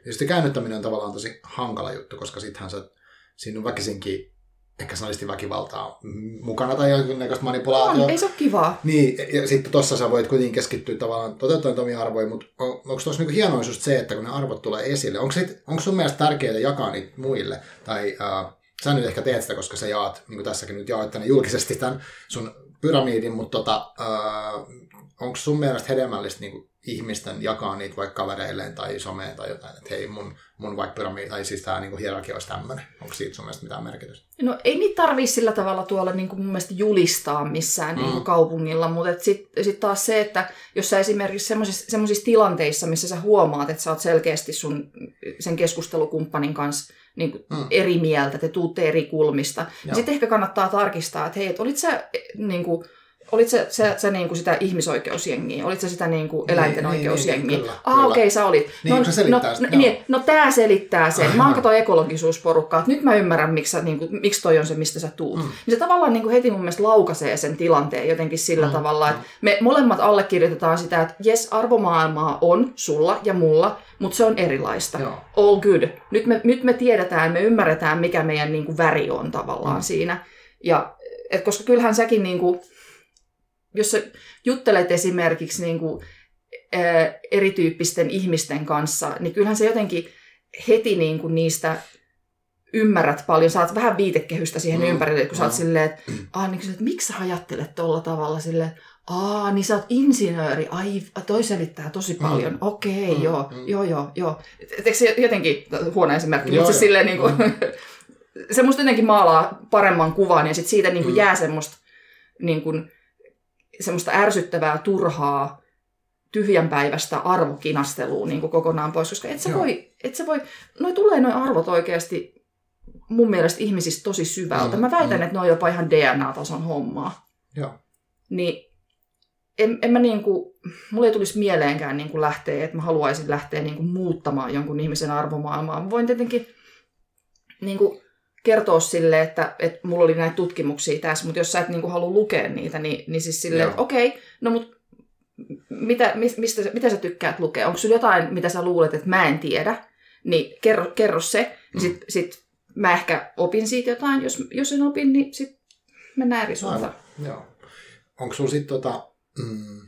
Ja sitten käännyttäminen on tavallaan tosi hankala juttu, koska sittenhän sä, siinä on väkisinkin ehkä sanallisesti väkivaltaa mukana tai jonkinnäköistä manipulaatiota. On, ei se ole kivaa. Niin, ja sitten tuossa sä voit kuitenkin keskittyä tavallaan toteuttamaan omia arvoja, mutta on, onko tuossa niinku hienoisuus just se, että kun ne arvot tulee esille, onko, sit, onko sun mielestä tärkeää jakaa niitä muille? Tai äh, sä nyt ehkä teet sitä, koska sä jaat, niin kuin tässäkin nyt jaoit tänne julkisesti tämän sun pyramidin, mutta tota, äh, onko sun mielestä hedelmällistä niin ihmisten jakaa niitä vaikka kavereilleen tai someen tai jotain, että hei mun, mun vaikka pyramidi, tai siis tämä niin hierarkia olisi tämmöinen. Onko siitä sun mielestä mitään merkitystä? No ei niitä tarvii sillä tavalla tuolla niin kuin mun mielestä julistaa missään Mm. niin kuin kaupungilla, mutta sitten sit taas se, että jos sä esimerkiksi semmoisissa tilanteissa, missä sä huomaat, että sä oot selkeästi sun sen keskustelukumppanin kanssa niin kuin Mm. eri mieltä, te tuutte eri kulmista, niin sitten ehkä kannattaa tarkistaa, että hei, et olit sä niin kuin, Olit sä, sä, sä niin kuin sitä ihmisoikeusjengiä? Olit sä sitä niin kuin Niin, eläinten niin, oikeusjengiä? niin, kyllä, ah, okei, okay, sä olit. Niin, kun se selittää no, sitä, no, niin, no tää selittää sen. Mä Aivan. oon kato ekologisuusporukkaa, että nyt mä ymmärrän, miksi, sä, niin kuin, miksi toi on se, mistä sä tuut. Mm. Mm. Niin se tavallaan niin kuin heti mun mielestä laukaisee sen tilanteen jotenkin sillä Mm, mm. tavalla, että me molemmat allekirjoitetaan sitä, että jes, arvomaailmaa on sulla ja mulla, mutta se on erilaista. Joo. All good. Nyt me, nyt me tiedetään, me ymmärretään, mikä meidän niin kuin väri on tavallaan Mm. mm. siinä. Ja, et koska kyllähän säkin, niin kuin, jos sä juttelet esimerkiksi niin kuin, ää, erityyppisten ihmisten kanssa, niin kyllähän se jotenkin heti niin kuin niistä ymmärrät paljon, saat vähän viitekehystä siihen Mm, mm, ympärille, kun sä oot mm. silleen, että, ah, niin, että miksi sä ajattelet tolla tavalla silleen, aa, niin sä oot insinööri, ai, toi selittää tosi Mm. paljon, okei, Mm, joo, mm. joo, joo, joo. Eikö se jotenkin, huono esimerkki, Joo, mutta se silleen niin kuin, se musta jotenkin maalaa paremman kuvan ja sitten siitä niin kuin Mm. jää semmoista, niin kuin, semmoista ärsyttävää, turhaa, tyhjänpäiväistä arvokinastelua niin kuin kokonaan pois, koska et sä, Joo. voi, et sä voi, noi tulee noi arvot oikeasti mun mielestä ihmisistä tosi syvältä. Mm, Mä väitän, mm. että ne on jopa ihan DNA-tason hommaa. Joo. Niin en, en mä niinku, mulle ei tulisi mieleenkään niinku lähteä, että mä haluaisin lähteä niinku muuttamaan jonkun ihmisen arvomaailmaa. Mä voin tietenkin niinku kertoa sille, että, että mulla oli näitä tutkimuksia tässä, mutta jos sä et niinku halua lukea niitä, niin, niin siis silleen, Joo. että okei, no mut mitä, mis- mistä, mitä sä tykkäät lukea? Onko sulla jotain, mitä sä luulet, että mä en tiedä? Niin kerro, kerro se, Mm. niin sit, sit mä ehkä opin siitä jotain. Jos, jos en opin, niin sit mennään eri suuntaan. Joo. Onko sulla sitten tota, mm,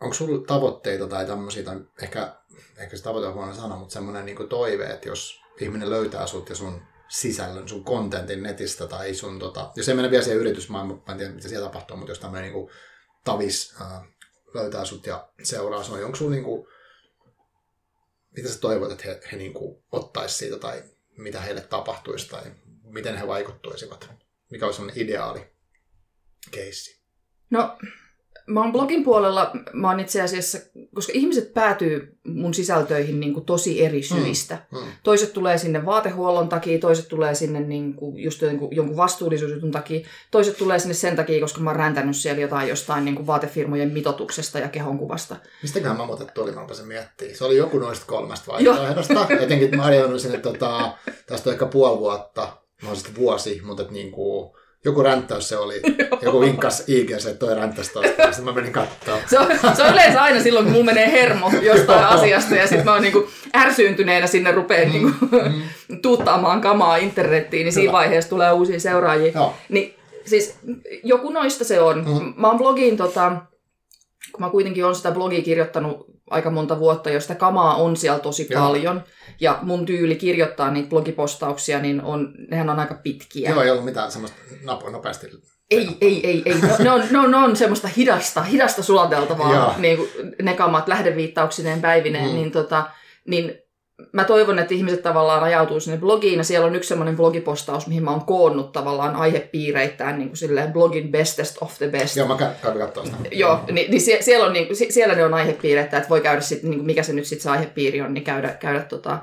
onko sulla tavoitteita tai tämmöisiä, tai ehkä, ehkä se tavoite on huono sana, mutta semmoinen niinku toive, että jos ihminen löytää sut ja sun sisällön, sun kontentin netistä tai sun, tota, jos ei mene vielä siihen yritysmaailmaan, mä en tiedä mitä siellä tapahtuu, mutta jos tämmöinen niinku tavis äh, löytää sut ja seuraa niin onko sulla niinku, mitä sä toivot, että he, he niin kuin ottaisi siitä tai mitä heille tapahtuisi tai miten he vaikuttuisivat? Mikä olisi sellainen ideaali keissi? No, mä oon blogin puolella, mä oon itse asiassa, koska ihmiset päätyy mun sisältöihin niin kuin tosi eri syistä. Mm, mm. Toiset tulee sinne vaatehuollon takia, toiset tulee sinne niin kuin just jonkun, jonkun vastuullisuusjutun takia, toiset tulee sinne sen takia, koska mä oon räntänyt siellä jotain jostain niin kuin vaatefirmojen mitotuksesta ja kehonkuvasta. Mistäköhän mä muuten tuli, mä se miettiä. Se oli joku noista kolmesta vaihtoehdosta. Jotenkin mä arjoinut sinne, tota, tästä on ehkä puoli vuotta, mahdollisesti vuosi, mutta että niin kuin, joku ränttäys se oli. Joku vinkkas IG, että toi ränttäisi tosta. Sitten mä menin katsoa. Se on, se on yleensä aina silloin, kun mun menee hermo jostain asiasta ja sitten mä oon niinku ärsyyntyneenä sinne rupeen niinku mm. tuuttaamaan kamaa internettiin, niin siinä vaiheessa tulee uusia seuraajia. Joo. Niin siis joku noista se on. Mm. Mä oon blogiin tota, kun mä kuitenkin on sitä blogia kirjoittanut aika monta vuotta, josta kamaa on siellä tosi Joo. paljon. Ja mun tyyli kirjoittaa niitä blogipostauksia, niin on, nehän on aika pitkiä. Joo, ei ollut mitään semmoista napo, nopeasti. Ei, ei, ei, ei. No, ne, on, ne, on, ne on semmoista hidasta, hidasta sulateltavaa, niin kuin ne kamat lähdeviittauksineen päivineen, mm. niin, tota, niin mä toivon, että ihmiset tavallaan ajautuu sinne blogiin, ja siellä on yksi semmoinen blogipostaus, mihin mä oon koonnut tavallaan aihepiireittäin niin kuin silleen blogin bestest of the best. Joo, mä käyn katsoa sitä. Joo, niin, niin sie, siellä, on, niin, siellä ne on aihepiireittäin, että voi käydä sitten, niin mikä se nyt sitten se aihepiiri on, niin käydä, käydä tota,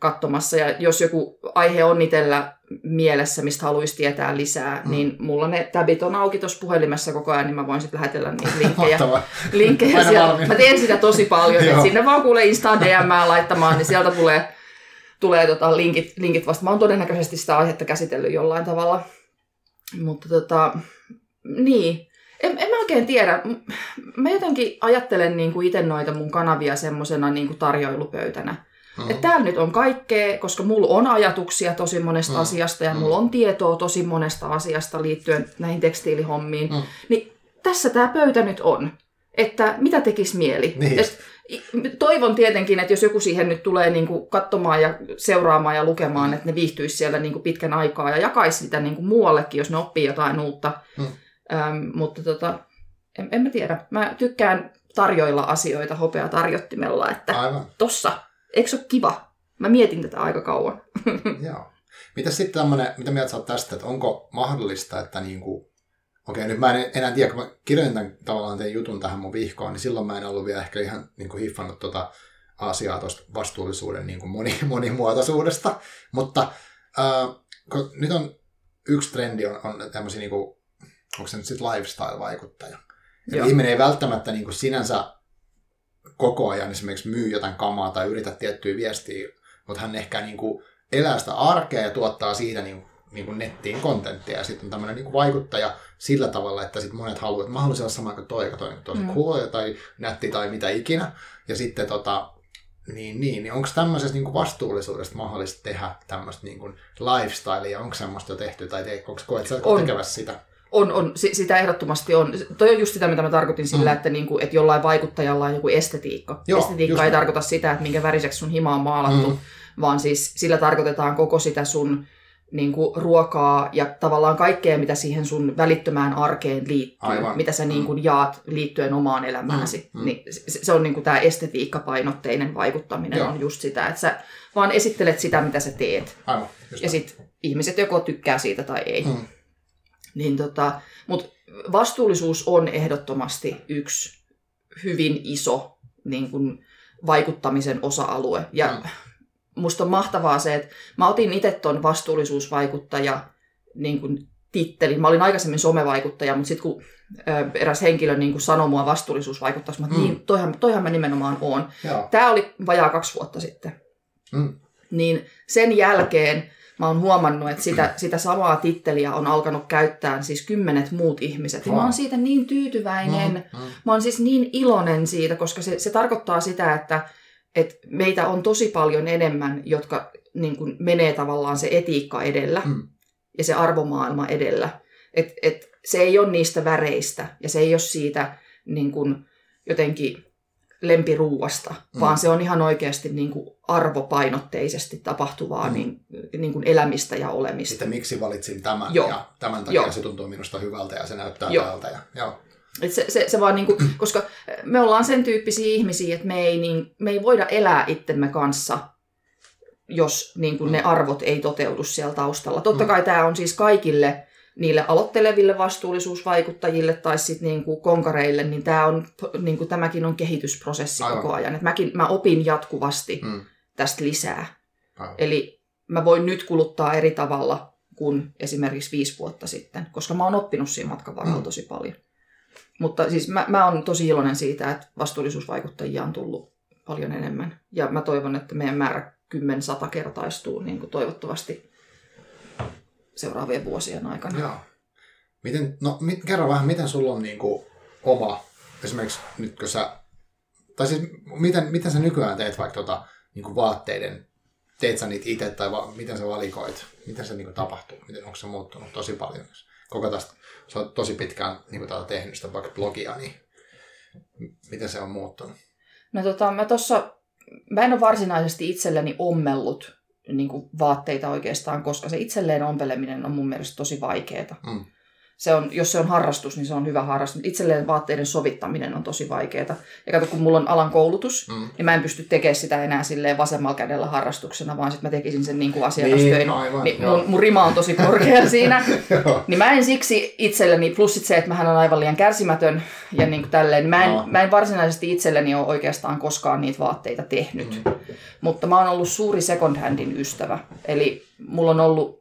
katsomassa. Ja jos joku aihe on itsellä mielessä, mistä haluaisi tietää lisää, mm. niin mulla ne tabit on auki tuossa puhelimessa koko ajan, niin mä voin sitten lähetellä niitä linkkejä. linkkejä siellä. Mä teen sitä tosi paljon, että sinne vaan kuulee Instaan DM laittamaan, niin sieltä tulee, tulee tota linkit, linkit vasta. Mä oon todennäköisesti sitä aihetta käsitellyt jollain tavalla. Mutta tota, niin, en, en mä oikein tiedä. Mä jotenkin ajattelen niin kuin itse noita mun kanavia semmoisena niin tarjoilupöytänä Mm. Että täällä nyt on kaikkea, koska mulla on ajatuksia tosi monesta mm. asiasta ja mm. mulla on tietoa tosi monesta asiasta liittyen näihin tekstiilihommiin. Mm. Niin tässä tämä pöytä nyt on. Että mitä tekisi mieli. Niin. Et, toivon tietenkin, että jos joku siihen nyt tulee niin kuin katsomaan ja seuraamaan ja lukemaan, että ne viihtyisi siellä niin kuin pitkän aikaa ja jakaisi sitä niin kuin muuallekin, jos ne oppii jotain uutta. Mm. Ähm, mutta tota, en, en mä tiedä. Mä tykkään tarjoilla asioita hopea tarjottimella, että Aivan. tossa Eikö se ole kiva? Mä mietin tätä aika kauan. Joo. Mitä sitten tämmöinen, mitä mieltä sä oot tästä, että onko mahdollista, että niinku, okei nyt mä en enää tiedä, kun mä kirjoitin tämän, tavallaan tein jutun tähän mun vihkoon, niin silloin mä en ollut vielä ehkä ihan niinku hiffannut tota asiaa tuosta vastuullisuuden niinku moni, monimuotoisuudesta, mutta äh, kun nyt on yksi trendi on, on tämmöisiä, niinku, onko se nyt sitten lifestyle-vaikuttaja. Ihminen ei välttämättä niinku sinänsä koko ajan esimerkiksi myy jotain kamaa tai yritä tiettyä viestiä, mutta hän ehkä niin kuin elää sitä arkea ja tuottaa siitä niin, niin kuin nettiin kontenttia. Ja sitten on tämmöinen niin kuin vaikuttaja sillä tavalla, että sit monet haluavat, että mä haluaisin olla sama kuin toi, joka toi tosi mm. cool tai nätti tai mitä ikinä. Ja sitten tota, niin, niin, niin onko tämmöisestä niin kuin vastuullisuudesta mahdollista tehdä tämmöistä niin kuin lifestylea, onko semmoista jo tehty tai te, onko koet sä tekevässä sitä? On, on, sitä ehdottomasti on. Toi on just sitä, mitä mä tarkoitin sillä, mm. että, niinku, että jollain vaikuttajalla on joku estetiikka. Joo, estetiikka ei tarkoita sitä, että minkä väriseksi sun hima on maalattu, mm. vaan siis sillä tarkoitetaan koko sitä sun niin kuin, ruokaa ja tavallaan kaikkea, mitä siihen sun välittömään arkeen liittyy, Aivan. mitä sä niin kuin, mm. jaat liittyen omaan elämääsi. Mm. Mm. Niin, se, se on niin kuin, tämä estetiikkapainotteinen vaikuttaminen Joo. on just sitä, että sä vaan esittelet sitä, mitä sä teet. Aivan, ja sitten ihmiset joko tykkää siitä tai ei. Mm. Niin tota, Mutta vastuullisuus on ehdottomasti yksi hyvin iso niin kun, vaikuttamisen osa-alue. Ja mm. musta on mahtavaa se, että mä otin itse ton vastuullisuusvaikuttaja niin kun, tittelin. Mä olin aikaisemmin somevaikuttaja, mutta sitten kun ö, eräs henkilö niin kun sanoi mua vastuullisuusvaikuttajaksi, mä mm. niin, toihan, toihan mä nimenomaan oon. Tämä oli vajaa kaksi vuotta sitten. Mm. Niin sen jälkeen mä oon huomannut, että sitä, sitä samaa titteliä on alkanut käyttää siis kymmenet muut ihmiset. Ja mä oon siitä niin tyytyväinen, mm, mm. mä oon siis niin iloinen siitä, koska se, se tarkoittaa sitä, että, että meitä on tosi paljon enemmän, jotka niin kuin, menee tavallaan se etiikka edellä mm. ja se arvomaailma edellä. Et, et, se ei ole niistä väreistä ja se ei ole siitä niin kuin, jotenkin lempiruuasta, mm. vaan se on ihan oikeasti niin kuin arvopainotteisesti tapahtuvaa mm. niin, niin kuin elämistä ja olemista. Sitten miksi valitsin tämän Joo. ja tämän takia Joo. se tuntuu minusta hyvältä ja se näyttää Joo. tältä. Ja, Joo. Et se, se, se vaan niinku, koska me ollaan sen tyyppisiä ihmisiä, että me ei, niin, me ei voida elää itsemme kanssa, jos niin kuin ne arvot ei toteudu siellä taustalla. Totta kai tämä on siis kaikille niille aloitteleville vastuullisuusvaikuttajille tai sitten niin kuin konkareille, niin, tää on, niin kuin tämäkin on kehitysprosessi Aivan. koko ajan. Et mäkin, mä opin jatkuvasti mm. tästä lisää. Aivan. Eli mä voin nyt kuluttaa eri tavalla kuin esimerkiksi viisi vuotta sitten, koska mä oon oppinut siinä matkan varrella mm. tosi paljon. Mutta siis mä, mä oon tosi iloinen siitä, että vastuullisuusvaikuttajia on tullut paljon enemmän. Ja mä toivon, että meidän määrä kymmen sata kertaistuu niin kuin toivottavasti seuraavien vuosien aikana. Joo. Miten, no, mit, kerro vähän, miten sulla on niin kuin oma, esimerkiksi nyt kun sä, tai siis miten, miten sä nykyään teet vaikka tota, niin kuin vaatteiden, teet sä niitä itse tai va, miten sä valikoit, miten se niin kuin tapahtuu, miten, onko se muuttunut tosi paljon, koko tästä, sä oot tosi pitkään niin kuin tätä tehnyt sitä vaikka blogia, niin miten se on muuttunut? No tota, mä tossa, mä en ole varsinaisesti itselleni ommellut niin kuin vaatteita oikeastaan, koska se itselleen ompeleminen on mun mielestä tosi vaikeaa. Mm se on, jos se on harrastus, niin se on hyvä harrastus. Itselleen vaatteiden sovittaminen on tosi vaikeaa. Ja kato, kun mulla on alan koulutus, mm. niin mä en pysty tekemään sitä enää silleen vasemmalla kädellä harrastuksena, vaan sitten mä tekisin sen niin kuin asiakastöin. Niin, aivan, niin mun, mun, rima on tosi korkea siinä. niin mä en siksi itselleni, plus sit se, että mä on aivan liian kärsimätön ja niin kuin tälleen, niin mä en, no. mä en varsinaisesti itselleni ole oikeastaan koskaan niitä vaatteita tehnyt. Mm. Mutta mä oon ollut suuri second handin ystävä. Eli mulla on ollut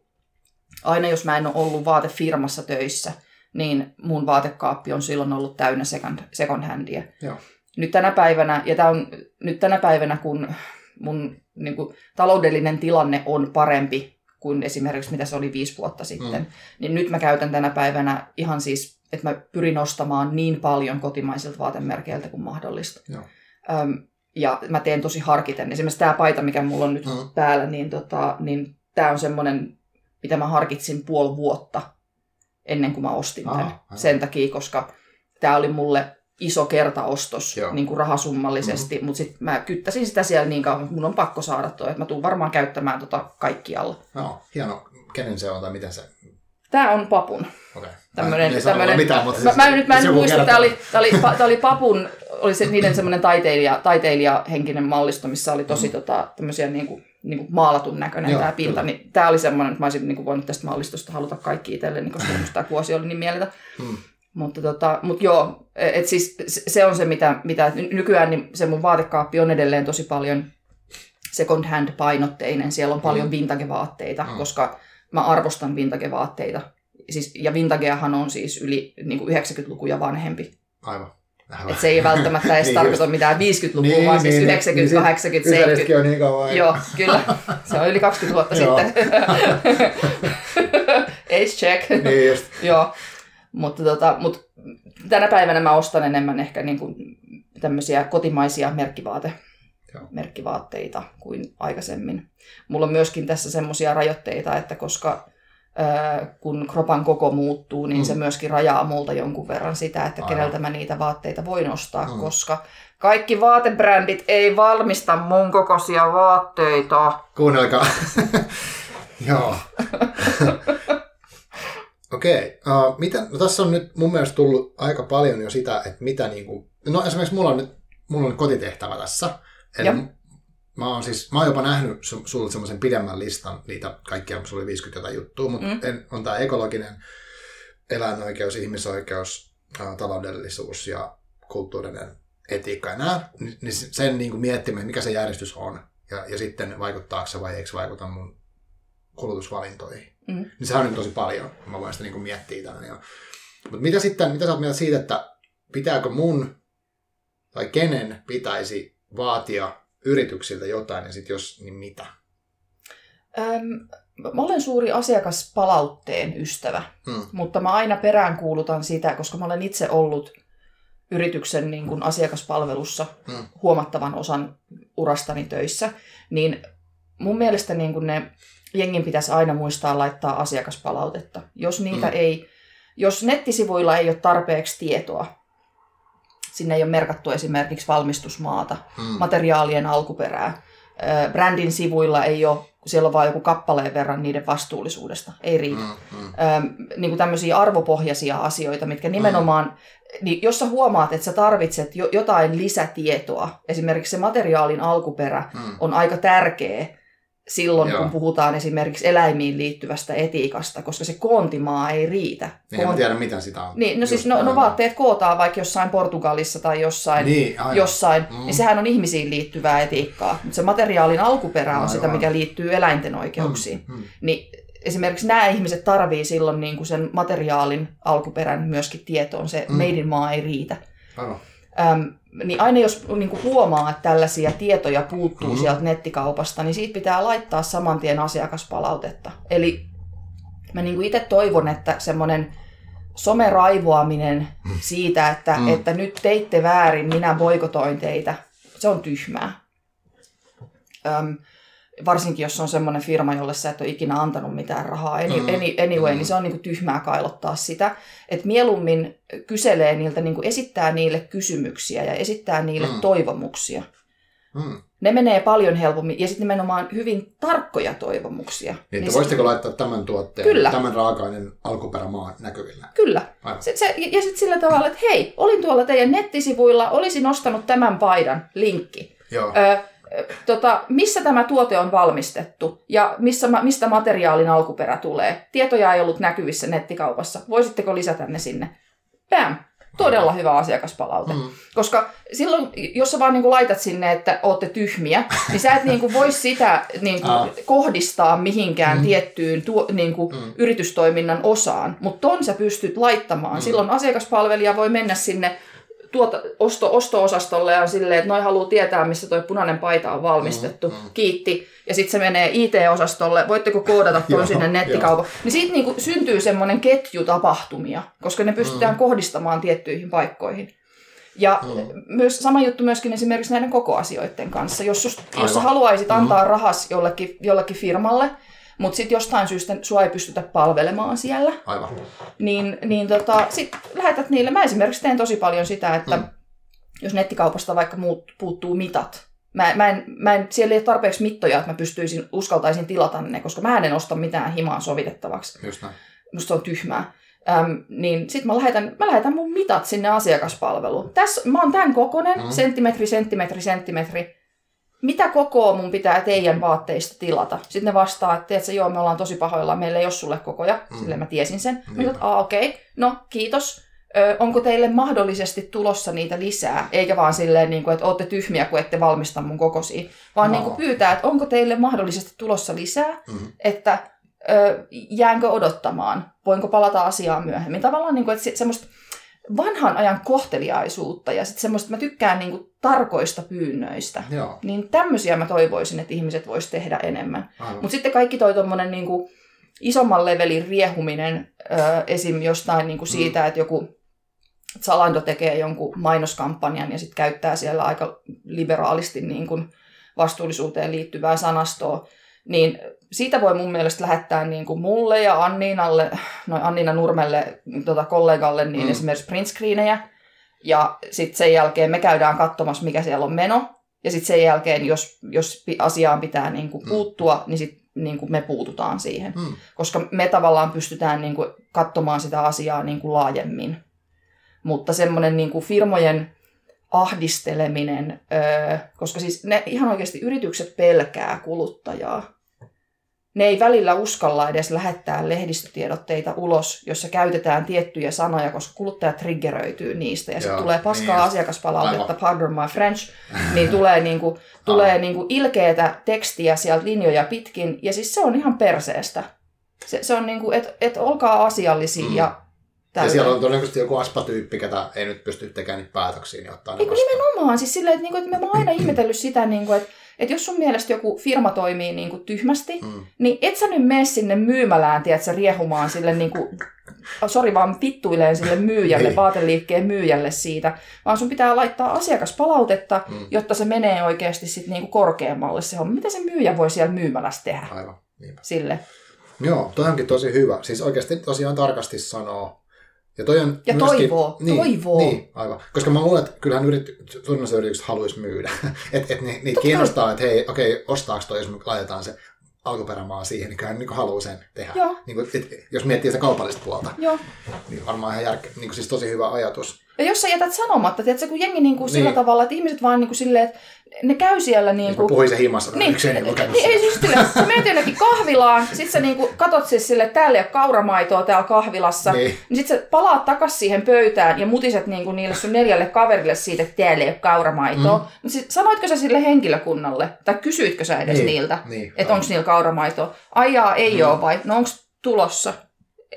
aina jos mä en ole ollut vaatefirmassa töissä, niin mun vaatekaappi on silloin ollut täynnä second, second handia. Joo. Nyt tänä päivänä, ja tämä on nyt tänä päivänä, kun mun niin kuin, taloudellinen tilanne on parempi kuin esimerkiksi mitä se oli viisi vuotta sitten, mm. niin nyt mä käytän tänä päivänä ihan siis, että mä pyrin ostamaan niin paljon kotimaisilta vaatemerkeiltä kuin mahdollista. Joo. Öm, ja mä teen tosi harkiten. Esimerkiksi tämä paita, mikä mulla on nyt mm. päällä, niin, tota, niin tämä on semmoinen mitä mä harkitsin puoli vuotta ennen kuin mä ostin tämän. Ah, Sen takia, koska tämä oli mulle iso kertaostos niin kuin rahasummallisesti, mm-hmm. mutta sitten mä kyttäsin sitä siellä niin kauan, että mun on pakko saada tuo, että mä tuun varmaan käyttämään tota kaikkialla. No, hieno. Kenen se on tai miten se? Tämä on papun. Okay. Tämmönen, mä, tämmönen, mitään, mutta siis, mä, mä, nyt mä en muista, tämä oli, tämä oli, tämä oli papun, oli se niiden semmoinen taiteilija, taiteilijahenkinen mallisto, missä oli tosi mm-hmm. tota, tämmöisiä niin kuin, niin kuin maalatun näköinen Joo, tämä pinta, kyllä. niin tämä oli semmoinen, että mä olisin niin kuin voinut tästä mallistosta haluta kaikki itselleni, koska tämä kuosi oli niin mieletön. Hmm. Mutta, tota, mutta joo, et siis se on se, mitä, mitä nykyään niin se mun vaatekaappi on edelleen tosi paljon second hand painotteinen. Siellä on paljon mm. vintage-vaatteita, mm. koska mä arvostan vintage-vaatteita. Siis, ja vintageahan on siis yli niin kuin 90-lukuja vanhempi. Aivan. Et se ei välttämättä edes niin tarkoita just. mitään 50-lukua, niin, vaan siis niin, 90, niin, 80, 70. on niin kauan. Joo, kyllä. Se on yli 20 vuotta sitten. Age check. Niin just. Joo. Mutta, tota, mutta tänä päivänä mä ostan enemmän ehkä niin kuin tämmöisiä kotimaisia merkkivaate, Joo. merkkivaatteita kuin aikaisemmin. Mulla on myöskin tässä semmoisia rajoitteita, että koska kun kropan koko muuttuu, niin mm. se myöskin rajaa multa jonkun verran sitä, että Aivan. keneltä mä niitä vaatteita voin ostaa, mm. koska kaikki vaatebrändit ei valmista mun kokoisia vaatteita. Kuunnelkaa. Joo. Okei. Okay. Uh, mitä, no tässä on nyt mun mielestä tullut aika paljon jo sitä, että mitä niinku, no esimerkiksi mulla on nyt mulla on kotitehtävä tässä. Eli Mä oon siis, mä oon jopa nähnyt sulle semmoisen pidemmän listan, niitä kaikkia, se oli 50 jotain juttua, mutta mm. en, on tämä ekologinen, eläinoikeus, ihmisoikeus, taloudellisuus ja kulttuurinen etiikka ja nämä, niin sen niin kuin miettimään, mikä se järjestys on ja, ja sitten vaikuttaako se vai eikö vaikuta mun kulutusvalintoihin. Mm. Niin sehän on tosi paljon, mä voin sitä niin kuin miettiä tänne. Mutta mitä sitten, mitä sä oot mieltä siitä, että pitääkö mun tai kenen pitäisi vaatia yrityksiltä jotain, ja sitten jos, niin mitä? Öm, mä olen suuri asiakaspalautteen ystävä, hmm. mutta mä aina peräänkuulutan sitä, koska mä olen itse ollut yrityksen niin kuin asiakaspalvelussa hmm. huomattavan osan urastani töissä, niin mun mielestä niin kuin ne jengin pitäisi aina muistaa laittaa asiakaspalautetta. Jos niitä hmm. ei, jos nettisivuilla ei ole tarpeeksi tietoa, Sinne ei ole merkattu esimerkiksi valmistusmaata, mm. materiaalien alkuperää. Brändin sivuilla ei ole, siellä on vain joku kappaleen verran niiden vastuullisuudesta. Ei riitä. Mm, mm. niin kuin tämmöisiä arvopohjaisia asioita, mitkä nimenomaan niin jos sä huomaat, että sä tarvitset jo, jotain lisätietoa, esimerkiksi se materiaalin alkuperä Mm. on aika tärkeä silloin, Joo. kun puhutaan esimerkiksi eläimiin liittyvästä etiikasta, koska se koontimaa ei riitä. Niin en mä tiedä, mitä sitä on. Niin, no Just siis no, no vaatteet kootaan vaikka jossain Portugalissa tai jossain, Niin, jossain Mm. niin sehän on ihmisiin liittyvää etiikkaa. Mutta se materiaalin alkuperä on Aivan. sitä, mikä liittyy eläinten oikeuksiin. Mm, mm. Niin esimerkiksi nämä ihmiset tarvii silloin niin kuin sen materiaalin alkuperän myöskin tietoon. Se Mm. meidin maa ei riitä. Aivan. Öm, niin aina jos niin kuin huomaa, että tällaisia tietoja puuttuu Mhm. mm. sieltä nettikaupasta, niin siitä pitää laittaa saman tien asiakaspalautetta. Eli mä niin kuin itse toivon, että semmoinen someraivoaminen siitä, että, Mm. mm. että nyt teitte väärin, minä boikotoin teitä, se on tyhmää. Öm, varsinkin jos on semmoinen firma, jolle sä et ole ikinä antanut mitään rahaa. Any, Mm. any, anyway, Mm. niin se on niinku tyhmää kailottaa sitä. Että mieluummin kyselee niiltä, niinku esittää niille kysymyksiä ja esittää niille Mm. toivomuksia. Mm. Ne menee paljon helpommin ja sitten nimenomaan hyvin tarkkoja toivomuksia. Niin, että se- voisitteko laittaa tämän tuotteen, Kyllä. tämän raaka-aineen alkuperämaan näkyville? Kyllä. Se, se, ja sitten sillä tavalla, että hei, olin tuolla teidän nettisivuilla, olisin ostanut tämän paidan, linkki. Joo. Ö, tota, missä tämä tuote on valmistettu ja missä, mistä materiaalin alkuperä tulee. Tietoja ei ollut näkyvissä nettikaupassa. Voisitteko lisätä ne sinne? Bam! Todella hyvä asiakaspalaute. Mm. Koska silloin, jos sä vaan niin laitat sinne, että ootte tyhmiä, niin sä et niin voi sitä niin Ah. kohdistaa mihinkään Mm. tiettyyn tuo, niin Mm. yritystoiminnan osaan. Mutta ton sä pystyt laittamaan. Mm. Silloin asiakaspalvelija voi mennä sinne tuota, osto, osto-osastolle ja on silleen, että noi haluaa tietää, missä toi punainen paita on valmistettu. Mm, mm. Kiitti. Ja sitten se menee IT-osastolle. Voitteko koodata ton sinne nettikaupan? Niin siitä niinku syntyy semmoinen ketju tapahtumia, koska ne pystytään Mm. kohdistamaan tiettyihin paikkoihin. Ja Mm. myös sama juttu myöskin esimerkiksi näiden kokoasioiden kanssa. Jos, sust, jos sä haluaisit antaa rahas jollekin, jollekin firmalle, mutta sitten jostain syystä sua ei pystytä palvelemaan siellä, Aivan. niin, niin tota, sit lähetät niille. Mä esimerkiksi teen tosi paljon sitä, että Mm. jos nettikaupasta vaikka muut, puuttuu mitat, mä, mä, en, mä en, siellä ei ole tarpeeksi mittoja, että mä pystyisin, uskaltaisin tilata ne, koska mä en osta mitään himaan sovitettavaksi. Just näin. Musta se on tyhmää. Öm, niin sit mä lähetän, mä lähetän mun mitat sinne asiakaspalveluun. Tässä, mä oon tämän kokonen, mm. senttimetri, senttimetri, senttimetri. Mitä kokoa mun pitää teidän vaatteista tilata? Sitten ne vastaa, että tiedätkö, joo, me ollaan tosi pahoillaan, meillä ei ole sulle kokoja. Mm. Mm. Silleen mä tiesin sen. Mä sanoin, että "Aa, okei, okay. no kiitos. Ö, onko teille mahdollisesti tulossa niitä lisää? Eikä vaan silleen, niin kuin, että ootte tyhmiä, kun ette valmista mun kokosia. Vaan No. niin kuin pyytää, että onko teille mahdollisesti tulossa lisää, Mm. että ö, jäänkö odottamaan, voinko palata asiaan myöhemmin. Tavallaan niin kuin, että se, semmoista vanhan ajan kohteliaisuutta ja sitten semmoista, että mä tykkään niin kuin tarkoista pyynnöistä. Joo. Niin tämmöisiä mä toivoisin, että ihmiset vois tehdä enemmän. Mutta sitten kaikki toi tommonen niin kuin isomman levelin riehuminen ö, esim. jostain niin kuin siitä, että joku Zalando tekee jonkun mainoskampanjan ja sitten käyttää siellä aika liberaalisti niin kuin vastuullisuuteen liittyvää sanastoa, niin siitä voi mun mielestä lähettää niin kuin mulle ja Anniinalle, noin Anniina Nurmelle tota kollegalle, niin Mm. mm. esimerkiksi printscreenejä. Ja sitten sen jälkeen me käydään katsomassa, mikä siellä on meno. Ja sitten sen jälkeen, jos, jos asiaan pitää niin kuin Mm. puuttua, niin sitten niin kuin me puututaan siihen. Mm. Koska me tavallaan pystytään niin kuin katsomaan sitä asiaa niin kuin laajemmin. Mutta semmoinen niin kuin firmojen ahdisteleminen, öö, koska siis ne ihan oikeasti yritykset pelkää kuluttajaa. Ne ei välillä uskalla edes lähettää lehdistötiedotteita ulos, jossa käytetään tiettyjä sanoja, koska kuluttaja triggeröityy niistä. Ja sitten tulee paskaa niin. asiakaspalautetta, Aivan. pardon my French, niin tulee, niinku, tulee niinku ilkeätä tekstiä sieltä linjoja pitkin. Ja siis se on ihan perseestä. Se, se on niinku, että et olkaa asiallisia Mm. ja Ja tälleen. siellä on todennäköisesti joku aspa-tyyppi, ketä ei nyt pysty tekemään niitä päätöksiä, niin ottaa ne vastaan. nimenomaan? Siis silleen, että, niinku, että mä oon aina ihmetellyt sitä, niinku, että, että jos sun mielestä joku firma toimii niinku, tyhmästi, Mm. niin et sä nyt mene sinne myymälään, tiedätkö, riehumaan sille niinku, sori vaan vittuileen sille myyjälle, Niin. vaateliikkeen myyjälle siitä, vaan sun pitää laittaa asiakaspalautetta, Mm. jotta se menee oikeasti sit niinku korkeammalle se homma. Mitä se myyjä voi siellä myymälässä tehdä Aivan. Niinpä. sille? Joo, toi onkin tosi hyvä. Siis oikeasti tosiaan tarkasti sanoo. Ja, toi on Ja myöskin, toivoo, niin, toivoo. Niin, aivan. Koska mä luulen, että kyllähän yrit, suurin osa yritykset haluaisi myydä. että et ni, niitä Totta kiinnostaa, että hei, okei, ostaako toi, jos me laitetaan se alkuperämaa siihen, niin kyllä hän niin haluaa sen tehdä. Joo. Niin kuin, et, jos miettii sitä kaupallista puolta, Joo. niin varmaan ihan järke, niin kuin siis tosi hyvä ajatus. Ja jos sä jätät sanomatta, tiedätkö, kun jengi niin kuin sillä Niin. tavalla, että ihmiset vaan niin kuin silleen, että ne käy siellä niin Niin kuin... mä puhuin sen himassa, Niin, niin, yksi ei lukenut niin, ei siis silleen, sä menet jonnekin kahvilaan, sit sä niinku katot siis sille, että täällä ei ole kauramaitoa täällä kahvilassa, Niin. niin, niin sit sä palaat takas siihen pöytään ja mutiset niinku niille sun neljälle kaverille siitä, että täällä ei ole kauramaitoa. Mm. Mutta sit sanoitko sä sille henkilökunnalle, tai kysyitkö sä edes Niin, niiltä, niin, että onko niillä kauramaitoa? Ai jaa, ei mm. ole vai? No onko tulossa?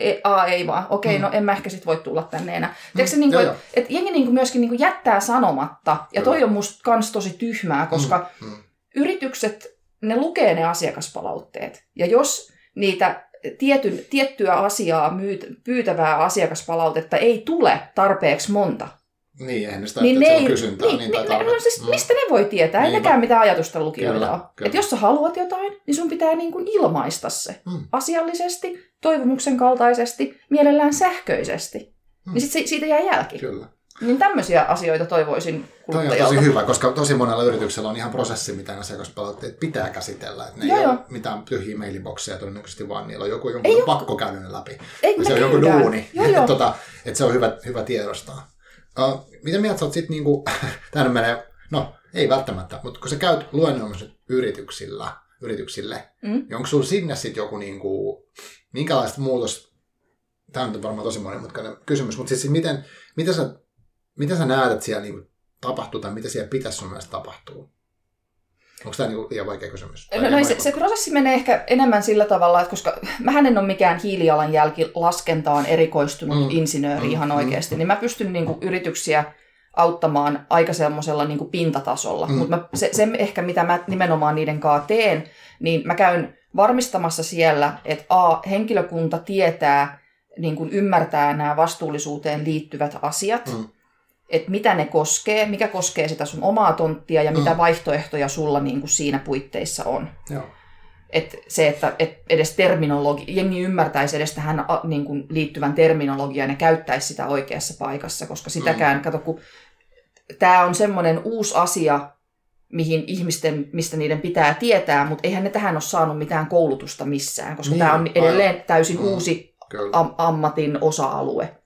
E, a, ei vaan. Okei, Mm. no en mä ehkä sit voi tulla tänne enää. Mm. Tiedätkö, niinku, joo, että et jengi niinku myöskin niinku jättää sanomatta, ja toi Kyllä. on musta kans tosi tyhmää, koska Mm, mm. yritykset, ne lukee ne asiakaspalautteet. Ja jos niitä tietyn, tiettyä asiaa, myyt, pyytävää asiakaspalautetta ei tule tarpeeksi monta, Niin, eihän ne sitä, niin niin ne että se ei, on kysyntää. niin, Niin, niin, ne- tarve. no siis, Mm. mistä ne voi tietää? Ei Niinpä. nekään mitään ajatusta lukijoita Kyllä, ole. kyllä. Et jos sä haluat jotain, niin sun pitää niin kuin ilmaista se Mm. asiallisesti, toivomuksen kaltaisesti, mielellään sähköisesti. Mm. Niin sit se, siitä jää jälki. Kyllä. Niin tämmöisiä asioita toivoisin Toi on kuluttajalta. tosi hyvä, koska tosi monella yrityksellä on ihan prosessi, mitä asiakaspalautteet pitää käsitellä. Et ne Joo, ei joo. ole mitään tyhjiä mailibokseja todennäköisesti, vaan niillä on joku, jonkun Ei on pakko käydä ne läpi. Ei, se on joku duuni. Joo, joo. tota, että se on hyvä, hyvä tiedostaa. Uh, mitä mieltä sä oot sit niinku, tämä menee, no ei välttämättä, mutta kun sä käyt luennoimassa yrityksillä, yrityksille, Mm. niin onko sulla sinne sitten joku niinku, minkälaista muutos, tämä on varmaan tosi monimutkainen kysymys, mutta siis miten, mitä sä, mitä sä näet, että siellä niinku tapahtuu tai mitä siellä pitäisi sun mielestä tapahtua? Onko tämä niinku liian vaikea kysymys? Tai No, no, se, se prosessi menee ehkä enemmän sillä tavalla, että koska mähän en ole mikään hiilijalanjälki laskentaan erikoistunut Mm, mm, insinööri mm, ihan mm, oikeasti, niin mä pystyn niin kuin, yrityksiä auttamaan aika semmoisella niin pintatasolla. Mm. Mm. Mutta se, se ehkä, mitä mä nimenomaan niiden kanssa teen, niin mä käyn varmistamassa siellä, että A, henkilökunta tietää, niin kuin ymmärtää nämä vastuullisuuteen liittyvät asiat, Mm. Että mitä ne koskee, mikä koskee sitä sun omaa tonttia ja Mm. mitä vaihtoehtoja sulla niin kuin siinä puitteissa on. Joo. Et se, että et edes terminologi, jengi ymmärtäisi edes tähän a, niin kuin liittyvän terminologiaan ja käyttäisi sitä oikeassa paikassa, koska sitäkään, mm. kato, kun tämä on semmoinen uusi asia, mihin ihmisten, mistä niiden pitää tietää, mutta eihän ne tähän ole saanut mitään koulutusta missään, koska Niin, tämä on edelleen aivan. täysin Mm. uusi Kyllä. am- ammatin osa-alue.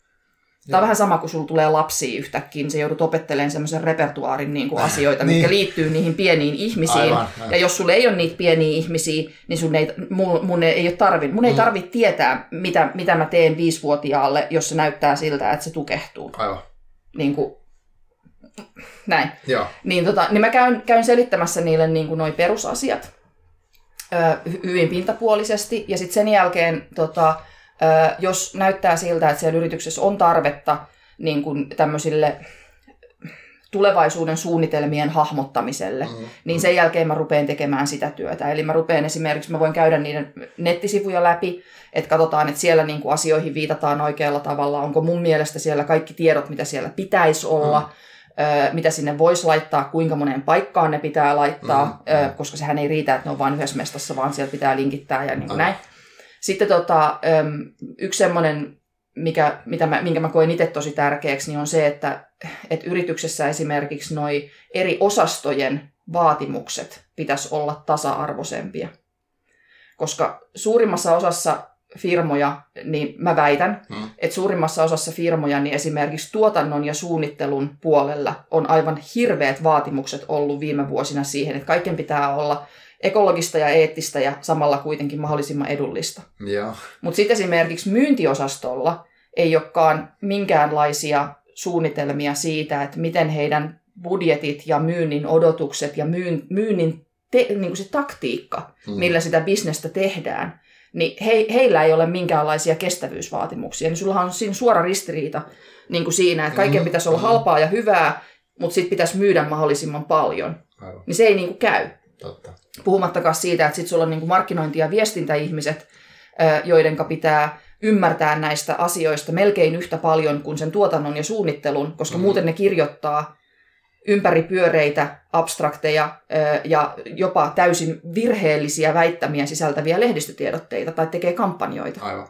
Tämä on vähän sama, kun sulla tulee lapsia yhtäkkiä, niin sä joudut opettelemaan semmoisen repertuaarin niin kuin asioita, Niin. mitkä liittyy niihin pieniin ihmisiin. Aivan, näin. ja jos sulla ei ole niitä pieniä ihmisiä, niin sun ei, mun, mun ei ole tarvi, mun ei Mm. tarvitse tietää, mitä, mitä mä teen viisivuotiaalle, jos se näyttää siltä, että se tukehtuu. Aivan. Niin kuin, näin. Joo. Niin, tota, niin mä käyn, käyn selittämässä niille niin kuin noi perusasiat ö, hy- hyvin pintapuolisesti. Ja sitten sen jälkeen, tota, jos näyttää siltä, että siellä yrityksessä on tarvetta niin kuin tämmöisille tulevaisuuden suunnitelmien hahmottamiselle, Mm. niin sen jälkeen mä rupean tekemään sitä työtä. Eli mä rupean esimerkiksi, mä voin käydä niiden nettisivuja läpi, että katsotaan, että siellä niin kuin asioihin viitataan oikealla tavalla. Onko mun mielestä siellä kaikki tiedot, mitä siellä pitäisi olla, mm. mitä sinne voisi laittaa, kuinka moneen paikkaan ne pitää laittaa, Mm, ö, mm. koska sehän ei riitä, että ne on vain yhdessä mestassa, vaan siellä pitää linkittää ja niin kuin Aivan. näin. Sitten tota, yksi semmoinen, mikä, mitä mä, minkä mä koen itse tosi tärkeäksi, niin on se, että, että yrityksessä esimerkiksi noi eri osastojen vaatimukset pitäisi olla tasa-arvoisempia. Koska suurimmassa osassa firmoja, niin mä väitän, Mm. että suurimmassa osassa firmoja niin esimerkiksi tuotannon ja suunnittelun puolella on aivan hirveät vaatimukset ollut viime vuosina siihen, että kaiken pitää olla ekologista ja eettistä ja samalla kuitenkin mahdollisimman edullista. Mutta sitten esimerkiksi myyntiosastolla ei olekaan minkäänlaisia suunnitelmia siitä, että miten heidän budjetit ja myynnin odotukset ja myyn, myynnin te, niin kuin se taktiikka, Mm. millä sitä bisnestä tehdään, niin he, heillä ei ole minkäänlaisia kestävyysvaatimuksia. Niin sullahan on siinä suora ristiriita niin kuin siinä, että kaiken Mm, pitäisi olla mm. halpaa ja hyvää, mutta sitten pitäisi myydä mahdollisimman paljon. Aivan. Niin se ei niin kuin käy. Totta. Puhumattakaan siitä, että sitten sulla on niin kuin markkinointi- ja viestintäihmiset, joiden pitää ymmärtää näistä asioista melkein yhtä paljon kuin sen tuotannon ja suunnittelun, koska Mm. muuten ne kirjoittaa ympäripyöreitä, abstrakteja ja jopa täysin virheellisiä väittämiä sisältäviä lehdistötiedotteita tai tekee kampanjoita. Aivan.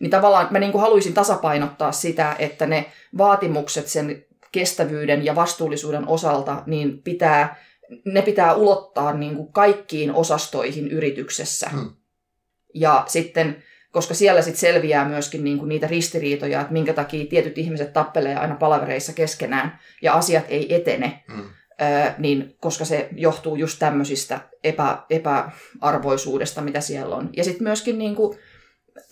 Niin tavallaan mä niin kuin haluaisin tasapainottaa sitä, että ne vaatimukset sen kestävyyden ja vastuullisuuden osalta niin pitää ne pitää ulottaa niin kuin kaikkiin osastoihin yrityksessä. Hmm. Ja sitten, koska siellä sitten selviää myöskin niin kuin niitä ristiriitoja, että minkä takia tietyt ihmiset tappelee aina palavereissa keskenään ja asiat ei etene, Mm. Öö, niin koska se johtuu just tämmöisistä epä, epäarvoisuudesta, mitä siellä on. Ja sitten myöskin niin kuin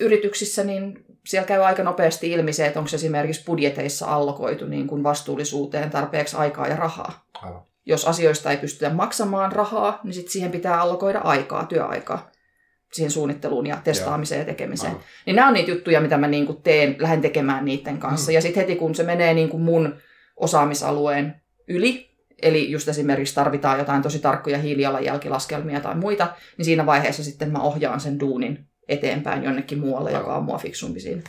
yrityksissä, niin siellä käy aika nopeasti ilmi se, että onko esimerkiksi budjeteissa allokoitu niin kuin vastuullisuuteen tarpeeksi aikaa ja rahaa. Aivan. Jos asioista ei pystytä maksamaan rahaa, niin sitten siihen pitää allokoida aikaa, työaikaa siihen suunnitteluun ja testaamiseen ja tekemiseen. Aivan. Niin nämä on niitä juttuja, mitä mä niin kuin teen, lähden tekemään niiden kanssa. Mm. Ja sitten heti kun se menee niin kuin mun osaamisalueen yli, eli just esimerkiksi tarvitaan jotain tosi tarkkoja hiilijalanjälkilaskelmia tai muita, niin siinä vaiheessa sitten mä ohjaan sen duunin eteenpäin jonnekin muualle, joka on mua fiksumpi siinä.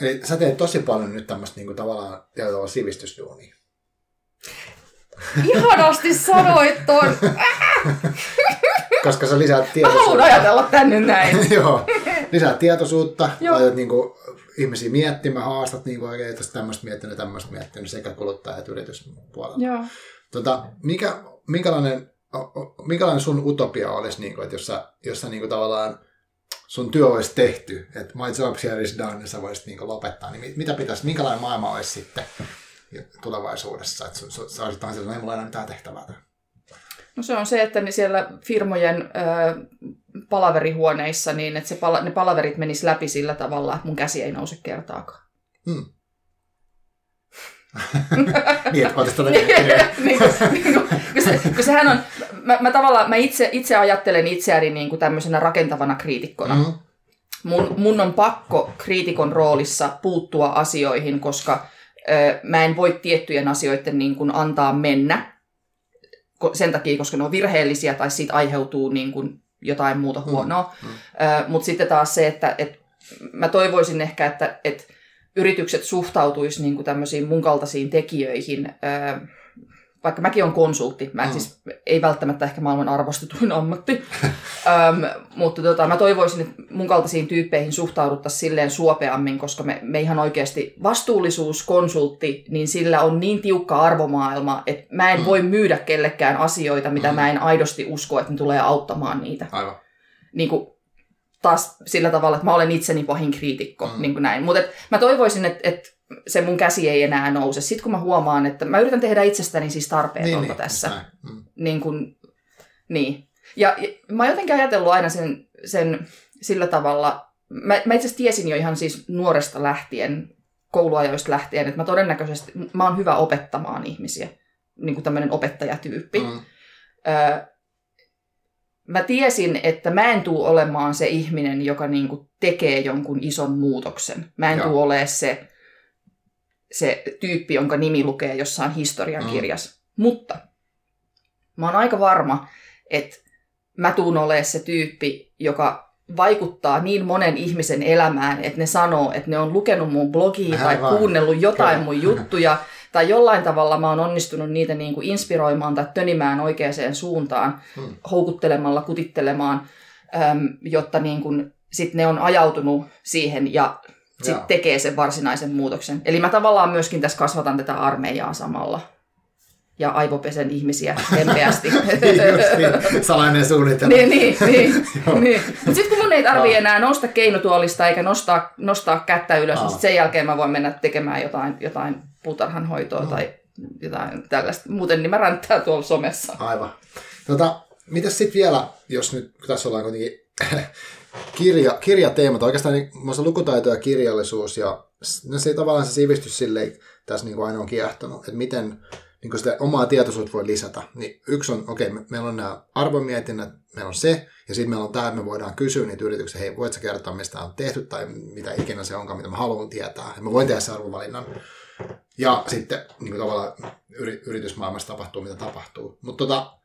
Eli sä teet tosi paljon nyt tämmöistä niinku tavallaan tietyllä tavalla sivistysduunia. Ihanasti sanoit ton! Koska sä lisäät Mä haluan tietoisuutta. ajatella tänne näin. Joo. Lisäät tietoisuutta, laitat niinku ihmisiä miettimään, haastat niinku oikein, että tämmöistä miettinyt, tämmöistä miettinyt sekä kuluttaja- että yrityspuolella. Joo. Tota, mikä, minkälainen, minkälainen sun utopia olisi, niin kuin, että jos sä, jos sä niin kuin, tavallaan sun työ olisi tehty, että my job here is done, ja sä voisit niin kuin, lopettaa, niin mit- mitä pitäisi, minkälainen maailma olisi sitten tulevaisuudessa, että sä olisit aina ei mulla enää mitään tehtävää. No se on se, että ne siellä firmojen ö, palaverihuoneissa, niin että se pala- ne palaverit menis läpi sillä tavalla, että mun käsi ei nouse kertaakaan. Hmm. niin, että tätä niin, niin kuin- kun, se, kun sehän on, mä, mä tavallaan, mä itse, itse ajattelen itseäni niin kuin tämmöisenä rakentavana kriitikkona. Mm. Mun, mun on pakko kriitikon roolissa puuttua asioihin, koska mä en voi tiettyjen asioiden niin kuin antaa mennä sen takia, koska ne on virheellisiä tai siitä aiheutuu niin kuin jotain muuta huonoa. mm. Mm. Mutta sitten taas se, että et mä toivoisin ehkä, että et yritykset suhtautuisi niin kuin tämmöisiin mun kaltaisiin tekijöihin, ö, vaikka mäkin on konsultti, mä Mm. siis ei välttämättä ehkä maailman arvostetuin ammatti, Öm, mutta tota, mä toivoisin, että mun kaltaisiin tyyppeihin suhtauduttaisiin silleen suopeammin, koska me, me ihan oikeasti vastuullisuuskonsultti, niin sillä on niin tiukka arvomaailma, että mä en Mm. voi myydä kellekään asioita, mitä Mm. mä en aidosti usko, että ne tulee auttamaan niitä. Aivan. Niin kuin, taas sillä tavalla, että mä olen itseni pahin kriitikko, mm. niin kuin näin. Mutta mä toivoisin, että, että se mun käsi ei enää nouse. Sitten kun mä huomaan, että mä yritän tehdä itsestäni siis tarpeetonta Niin, niin, tässä. näin. Mm. Niin kuin, niin. Ja, ja mä oon jotenkin ajatellut aina sen, sen sillä tavalla, mä, mä itse asiassa tiesin jo ihan siis nuoresta lähtien, kouluajoista lähtien, että mä todennäköisesti, mä oon hyvä opettamaan ihmisiä, niin kuin tämmöinen opettajatyyppi. Mm. Öö, mä tiesin, että mä en tuu olemaan se ihminen, joka niinku tekee jonkun ison muutoksen. Mä en Joo. tuu olemaan se, se tyyppi, jonka nimi lukee jossain historiankirjassa. Mm. Mutta mä oon aika varma, että mä tuun olemaan se tyyppi, joka vaikuttaa niin monen ihmisen elämään, että ne sanoo, että ne on lukenut mun blogia tai Aivan. kuunnellut jotain Kyllä. mun juttuja, tai jollain tavalla mä oon onnistunut niitä niin kuin inspiroimaan tai tönimään oikeaan suuntaan, Hmm. houkuttelemalla, kutittelemaan, jotta niin kuin, sit ne on ajautunut siihen ja sit tekee sen varsinaisen muutoksen. Eli mä tavallaan myöskin tässä kasvatan tätä armeijaa samalla. Ja aivopesen ihmisiä lempeästi. Niin, salainen suunnitelma. niin, niin, niin. Niin. Mutta sitten kun mun ei tarvii Joo. enää nousta keinotuolista eikä nostaa, nostaa kättä ylös, Aa. niin sen jälkeen mä voin mennä tekemään jotain, jotain puutarhanhoitoa Mm. tai jotain tällaista. Muuten niin mä ränttää tuolla somessa. Aivan. Tota, mitäs sitten vielä, jos nyt kun tässä ollaan kuitenkin kirja, kirjateemat, oikeastaan niin, lukutaito ja kirjallisuus ja no se tavallaan se sivistys silleen tässä niin kuin aina on kiehtonut, että miten niin kuin sitä omaa tietoisuutta voi lisätä. Niin yksi on, okei, me, meillä on nämä arvomietinnät, meillä on se, ja sitten meillä on tämä, että me voidaan kysyä niitä yrityksiä, hei, voit sä kertoa, mistä on tehty, tai mitä ikinä se onkaan, mitä mä haluan tietää. Ja mä voin tehdä sen arvovalinnan. Ja sitten niin kuin tavallaan yri, yritysmaailmassa tapahtuu, mitä tapahtuu. Mutta tota,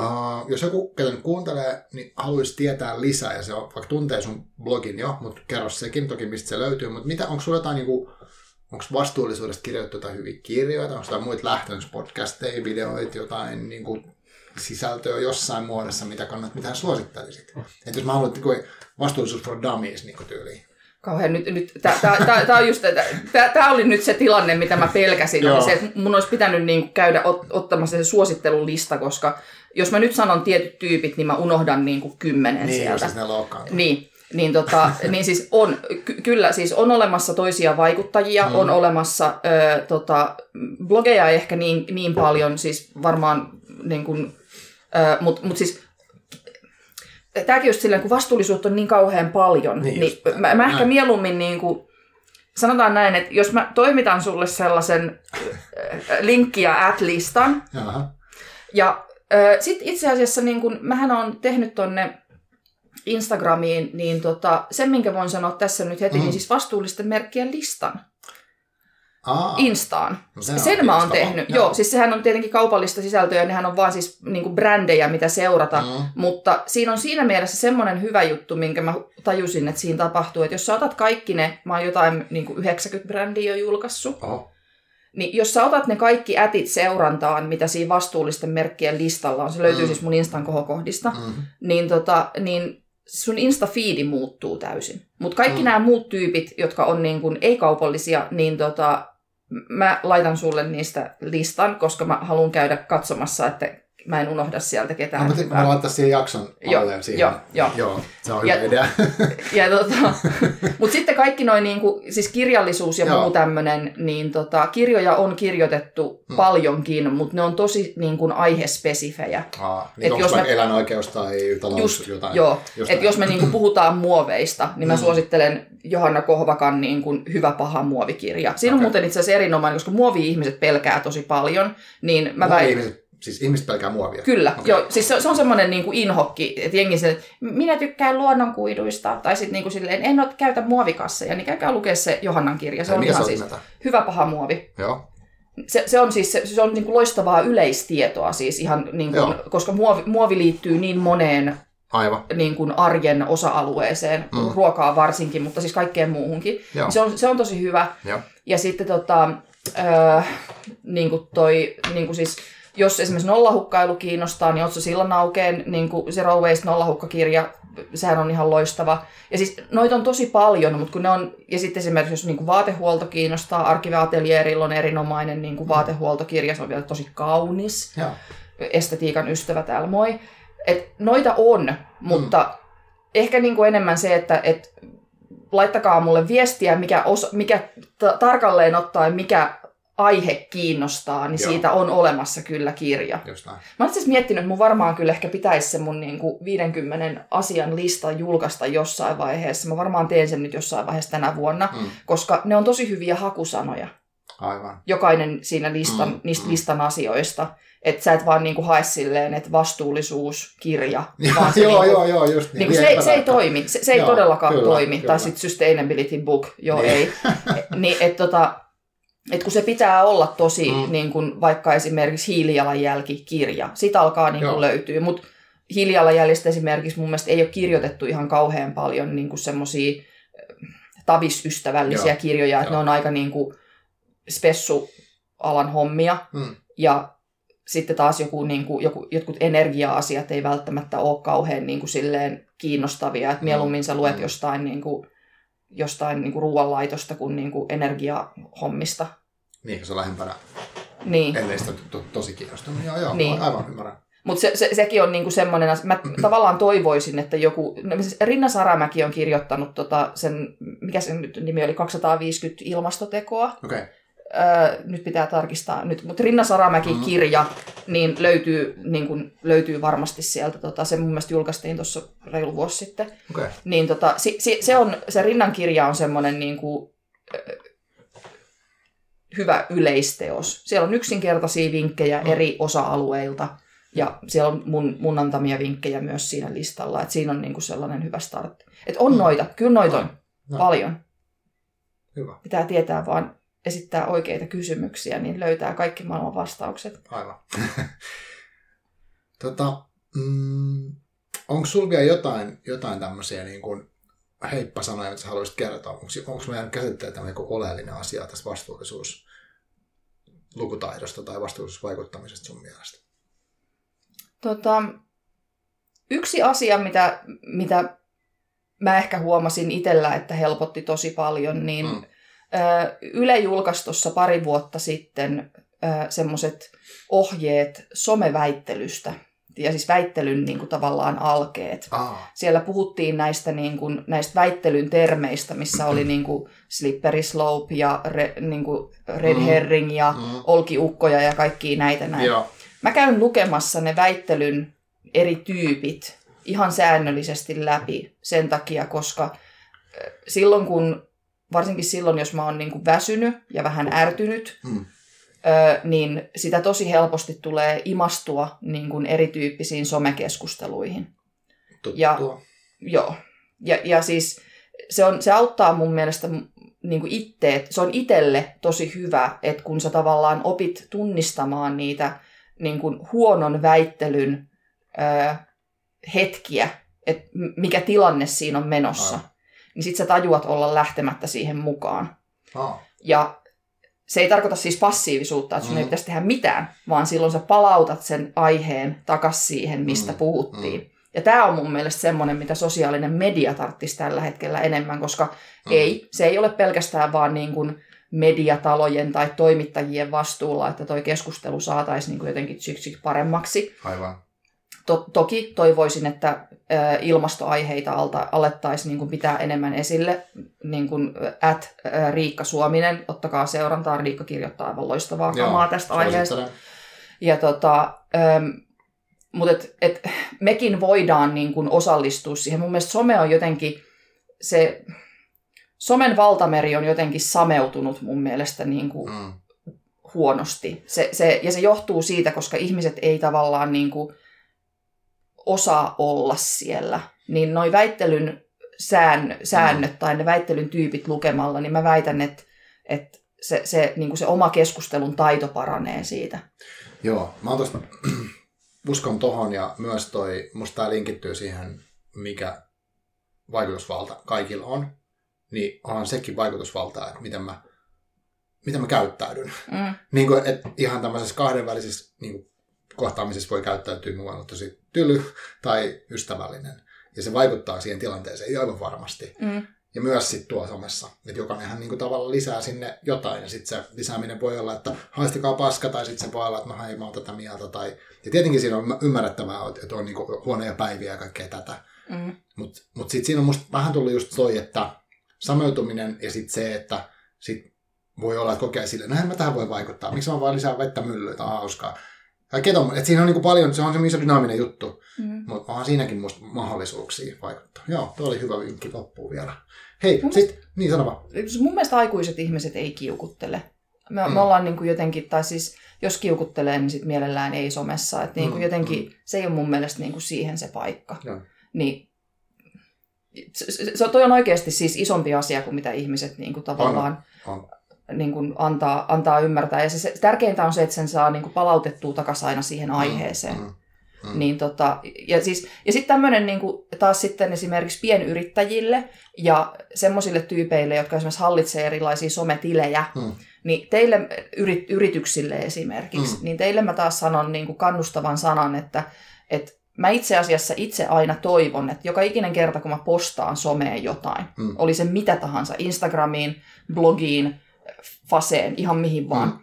Uh, jos joku, ketä nyt kuuntelee, niin haluaisi tietää lisää, ja se on, vaikka tuntee sun blogin jo, mutta kerro sekin toki, mistä se löytyy, mutta mitä, onko sulla jotain, niinku, onko vastuullisuudesta kirjoittu jotain hyviä kirjoja, onko jotain muita lähtenyt podcasteja, videoita, jotain niinku, sisältöä jossain muodossa, mitä kannat, mitä hän suosittelisit? Että jos mä haluan, että vastuullisuus for dummies niin tyyliin. kauhean nyt, nyt tämä on just, tämä oli nyt se tilanne, mitä mä pelkäsin, oli se, että mun olisi pitänyt niin käydä ot, ottamassa se suosittelun lista, koska jos mä nyt sanon tietyt tyypit, niin mä unohdan niin kuin kymmenen niin, sieltä. Siis ne niin, niin, tota, niin siis on, ky- kyllä siis on olemassa toisia vaikuttajia, mm. on olemassa ö, tota, blogeja ehkä niin, niin paljon, siis varmaan niin kuin, mutta mut siis tämäkin just silleen, kun vastuullisuutta on niin kauhean paljon, niin, niin mä, mä ehkä mieluummin niin kuin, sanotaan näin, että jos mä toimitan sulle sellaisen linkkiä at-listan, ja sitten itse asiassa niin kun, mähän on tehnyt tonne Instagramiin, niin tota, sen minkä voin sanoa tässä nyt heti, mm. niin siis vastuullisten merkkien listan. Aa, Instaan. No Sen mä oon tehnyt. Joo. Joo, siis sehän on tietenkin kaupallista sisältöä, ja nehän on vaan siis niinku brändejä, mitä seurata. Mm. Mutta siinä on siinä mielessä semmoinen hyvä juttu, minkä mä tajusin, että siinä tapahtuu, että jos sä otat kaikki ne, mä oon jotain niinku 90 brändiä jo julkaissut, Oho. Niin jos sä otat ne kaikki ätit seurantaan, mitä siinä vastuullisten merkkien listalla on, se löytyy mm. siis mun Instan kohokohdista, mm. niin, tota, niin sun Insta-fiidi muuttuu täysin. Mutta kaikki mm. nämä muut tyypit, jotka on niin kuin ei-kaupallisia, niin tota, mä laitan sulle niistä listan, koska mä haluan käydä katsomassa, että mä en unohda sieltä ketään. No, mä, mä laittaa siihen jakson alle siihen. Joo, joo. joo, se on hyvä ja, idea. ja tota, mutta sitten kaikki noin, niinku, siis kirjallisuus ja joo. muu tämmöinen, niin tota, kirjoja on kirjoitettu hmm. paljonkin, mutta ne on tosi niin kuin, aihespesifejä. Aa, niin Et jos me, eläinoikeus tai talous just, jotain? Joo, että jos me niin kuin, puhutaan muoveista, niin mä hmm. suosittelen Johanna Kohvakan niin kuin, Hyvä paha muovikirja. Siinä okay. on muuten itse asiassa erinomainen, koska muovi-ihmiset pelkää tosi paljon. Niin mä väitän, Siis ihmiset pelkää muovia? Kyllä, okay. joo. Siis se, se on semmoinen niin kuin inhokki, että jengi se, minä tykkään luonnonkuiduista, tai sitten niin kuin silleen, en ole käytä muovikasseja, niin käykää lukea se Johannan kirja. Se on ihan siis nimeta? hyvä paha muovi. Joo. Se, se on siis se, se on niin kuin loistavaa yleistietoa siis ihan, niin kuin, koska muovi, muovi liittyy niin moneen Aivan. Niin kuin arjen osa-alueeseen, mm. ruokaa varsinkin, mutta siis kaikkeen muuhunkin. Se on, se on tosi hyvä. Joo. Ja sitten tota, äh, niin kuin toi, niin kuin siis, jos esimerkiksi nollahukkailu kiinnostaa, niin Otso Sillan aukeen niin kuin Zero Waste nollahukkakirja, sehän on ihan loistava. Ja siis noita on tosi paljon, mutta kun ne on, ja sitten esimerkiksi jos niin kuin vaatehuolto kiinnostaa, Arkive on erinomainen niin kuin vaatehuoltokirja, se on vielä tosi kaunis. Ja. Estetiikan ystävä täällä moi. Et noita on, mutta mm. ehkä niin kuin enemmän se, että et laittakaa mulle viestiä, mikä, osa, mikä t- tarkalleen ottaen, mikä aihe kiinnostaa, niin Joo. siitä on olemassa kyllä kirja. Just näin. Mä olen siis miettinyt, että mun varmaan kyllä ehkä pitäisi se mun niin kuin 50 asian lista julkaista jossain vaiheessa. Mä varmaan teen sen nyt jossain vaiheessa tänä vuonna, mm. koska ne on tosi hyviä hakusanoja. Aivan. Jokainen siinä listan, mm. niistä mm. listan asioista. Että sä et vaan niinku hae silleen, että vastuullisuus, kirja. Vaan se joo, niinku, joo, joo, just niin. Niinku se, se ei toimi. Se, se ei joo, todellakaan kyllä, toimi. Kyllä. Tai sitten sustainability book, joo niin. ei. niin, et tota, et kun se pitää olla tosi, mm. niin kun vaikka esimerkiksi hiilijalanjälki-kirja, sitä alkaa niin kun löytyä, mutta hiilijalanjäljestä esimerkiksi mun mielestä ei ole kirjoitettu ihan kauhean paljon niin semmoisia tavisystävällisiä Joo. kirjoja, että ne on aika niin kuin spessu-alan hommia. Mm. Ja sitten taas joku, niin kuin, joku, jotkut energia-asiat ei välttämättä ole kauhean niin kuin silleen kiinnostavia, että mm. mieluummin sä luet mm. jostain niin kuin, jostain niin kuin ruoanlaitosta kuin, niin kuin energiahommista. Niin, se on lähempänä. Niin. Ellei sitä to, tosi kiinnostunut. Joo, joo, niin. aivan ymmärrän. Mutta se, se, sekin on niinku semmoinen, mä tavallaan toivoisin, että joku, no siis Rinna Saramäki on kirjoittanut tota sen, mikä sen nyt nimi oli, 250 ilmastotekoa. Okay öö, nyt pitää tarkistaa nyt, mutta Rinna Saramäki-kirja mm-hmm. niin löytyy, niin kun, löytyy varmasti sieltä. Tota, se mun mielestä julkaistiin tuossa reilu vuosi sitten. Okay. Niin tota, si, si, se, on, se Rinnan kirja on semmoinen niin kuin, öö, hyvä yleisteos. Siellä on yksinkertaisia vinkkejä mm. eri osa-alueilta. Ja siellä on mun, mun antamia vinkkejä myös siinä listalla. Et siinä on niinku sellainen hyvä startti. Et on mm. noita, kyllä noita on no. paljon. Hyvä. Pitää tietää vaan esittää oikeita kysymyksiä, niin löytää kaikki maailman vastaukset. Aivan. tota, mm, onko sinulla vielä jotain, jotain tämmöisiä niin kuin heippasanoja, mitä haluaisit kertoa? Onko, meidän käsitteellä niin oleellinen asia tässä vastuullisuus lukutaidosta tai vastuullisuusvaikuttamisesta sun mielestä? Tota, yksi asia, mitä, mitä mä ehkä huomasin itsellä, että helpotti tosi paljon, niin Mm. Yle julkaisi tuossa pari vuotta sitten semmoiset ohjeet someväittelystä, ja siis väittelyn niin kuin, tavallaan alkeet. Ah, Siellä puhuttiin näistä, niin kuin, näistä väittelyn termeistä, missä oli niin kuin slippery slope ja re, niin kuin red Mm. herring ja mm. olkiukkoja ja kaikki näitä näin. Joo. Mä käyn lukemassa ne väittelyn eri tyypit ihan säännöllisesti läpi sen takia, koska silloin kun, varsinkin silloin jos mä oon niin kuin väsynyt ja vähän ärtynyt, Mm. ö, niin sitä tosi helposti tulee imastua niin kuin erityyppisiin somekeskusteluihin. Tuttua. Ja- Joo. Ja, ja siis se, on, se auttaa mun mielestä niin kuin itteet, se on itselle tosi hyvä, että kun sä tavallaan opit tunnistamaan niitä niin kuin huonon väittelyn ö, hetkiä, että mikä tilanne siinä on menossa, Aivan. Niin sit sä tajuat olla lähtemättä siihen mukaan. Ah, Ja se ei tarkoita siis passiivisuutta, että sun Mm. ei pitäisi tehdä mitään, vaan silloin sä palautat sen aiheen takas siihen, mistä Mm. puhuttiin. Ja tämä on mun mielestä semmoinen, mitä sosiaalinen media tarttisi tällä hetkellä enemmän, koska mm. ei, se ei ole pelkästään vaan niin kuin mediatalojen tai toimittajien vastuulla, että toi keskustelu saataisiin niin jotenkin paremmaksi. Aivan. To- toki toivoisin, että ilmastoaiheita alta, alettaisiin niin kuin pitää enemmän esille, niin kuin at Riikka Suominen, ottakaa seurantaa, Riikka kirjoittaa aivan loistavaa Joo, kamaa tästä aiheesta. Ja tota, mutta et, et mekin voidaan niin kuin osallistua siihen. Mun mielestä some on jotenkin, se somen valtameri on jotenkin sameutunut mun mielestä niin kuin Mm. huonosti. Se, se, ja se johtuu siitä, koska ihmiset ei tavallaan niin kuin osaa olla siellä. Niin noi väittelyn sään, säännöt tai ne väittelyn tyypit lukemalla, niin mä väitän, että, että se, se, niin kuin se oma keskustelun taito paranee siitä. Joo, mä oon tosta, uskon tohon ja myös toi, musta tää linkittyy siihen, mikä vaikutusvalta kaikilla on. Niin onhan sekin vaikutusvaltaa, että miten mä, miten mä käyttäydyn. Mm. niin kuin, että ihan tämmöisessä kahdenvälisessä niin kuin, kohtaamisessa voi käyttäytyä, olla tosi tyly tai ystävällinen. Ja se vaikuttaa siihen tilanteeseen aivan varmasti. Mm. Ja myös sitten tuo somessa, että jokainenhan niin kuin, tavallaan lisää sinne jotain, ja sitten se lisääminen voi olla, että haistakaa paska, tai sitten se voi olla, että no hei, mä oon tätä mieltä, tai... Ja tietenkin siinä on ymmärrettävää, että on niin kuin, huonoja päiviä ja kaikkea tätä. Mm. Mutta mut sitten siinä on musta vähän tullut just toi, että sameutuminen ja sitten se, että sit voi olla, että kokee silleen, näin mä tähän voi vaikuttaa. Miksi mä vaan lisää vettä myllyyn, tämä on hauskaa. Kaikkea tommoinen. Et siinä on niinku paljon, se on se iso dynaaminen juttu, Mm. mutta onhan siinäkin musta mahdollisuuksia vaikuttaa. Joo, tuo oli hyvä vinkki loppuun vielä. Hei, Mun sit, niin sano vaan. Mun mielestä aikuiset ihmiset ei kiukuttele. Me, Mm. me ollaan niin kuin jotenkin, tai siis jos kiukuttelee, niin sit mielellään ei somessa. Et niin kuin Mm, jotenkin, se ei ole mun mielestä niin kuin siihen se paikka. Joo. Niin, se, se, se- toi on oikeasti siis isompi asia kuin mitä ihmiset niin kuin tavallaan On. Niin kuin antaa, antaa ymmärtää. Ja se, se, tärkeintä on se, että sen saa niin kuin palautettua takaisin aina siihen aiheeseen. Mm, mm, Niin tota, ja siis, ja sitten tämmöinen niin taas sitten esimerkiksi pienyrittäjille ja semmoisille tyypeille, jotka esimerkiksi hallitsee erilaisia sometilejä, Mm. niin teille yrit, yrityksille esimerkiksi, Mm. niin teille mä taas sanon niin kuin kannustavan sanan, että, että mä itse asiassa itse aina toivon, että joka ikinen kerta, kun mä postaan someen jotain, Mm. oli se mitä tahansa, Instagramiin, blogiin, Faseen, ihan mihin vaan, Mm.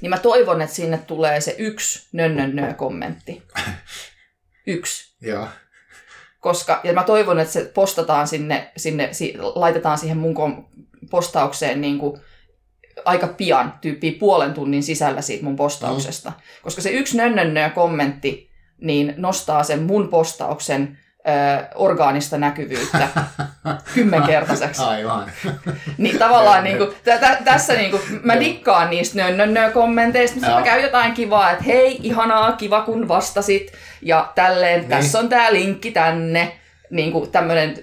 niin mä toivon, että sinne tulee se yksi nönnönnö-kommentti. Yksi. Joo. Koska, ja mä toivon, että se postataan sinne, sinne si, laitetaan siihen mun postaukseen niin kuin aika pian, tyyppiä puolen tunnin sisällä siitä mun postauksesta. Koska se yksi nönnönnö-kommentti niin nostaa sen mun postauksen orgaanista näkyvyyttä kymmenkertaiseksi. Aivan. Niin tavallaan niin kuin, tä, tä, tässä niin kuin, mä dikkaan niistä nönnönnö kommenteista, mutta mä käyn jotain kivaa, että hei, ihanaa, kiva kun vastasit, ja tälleen, Niin. tässä on tää linkki tänne, niin kuin tämmöinen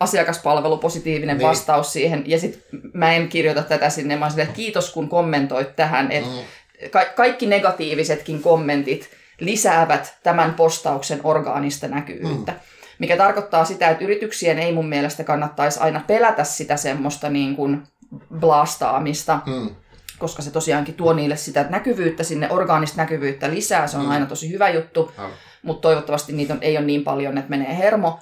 asiakaspalvelu, positiivinen Niin. vastaus siihen, ja sitten mä en kirjoita tätä sinne, mä silleen, että kiitos kun kommentoit tähän, että Mm. ka- kaikki negatiivisetkin kommentit lisäävät tämän postauksen orgaanista näkyvyyttä. Mm. Mikä tarkoittaa sitä, että yrityksien ei mun mielestä kannattaisi aina pelätä sitä semmoista niin kuin blastaamista, Mm. koska se tosiaankin tuo niille sitä näkyvyyttä, sinne orgaanista näkyvyyttä lisää, se on Mm. aina tosi hyvä juttu, Aivan. mutta toivottavasti niitä on, ei ole niin paljon, että menee hermo.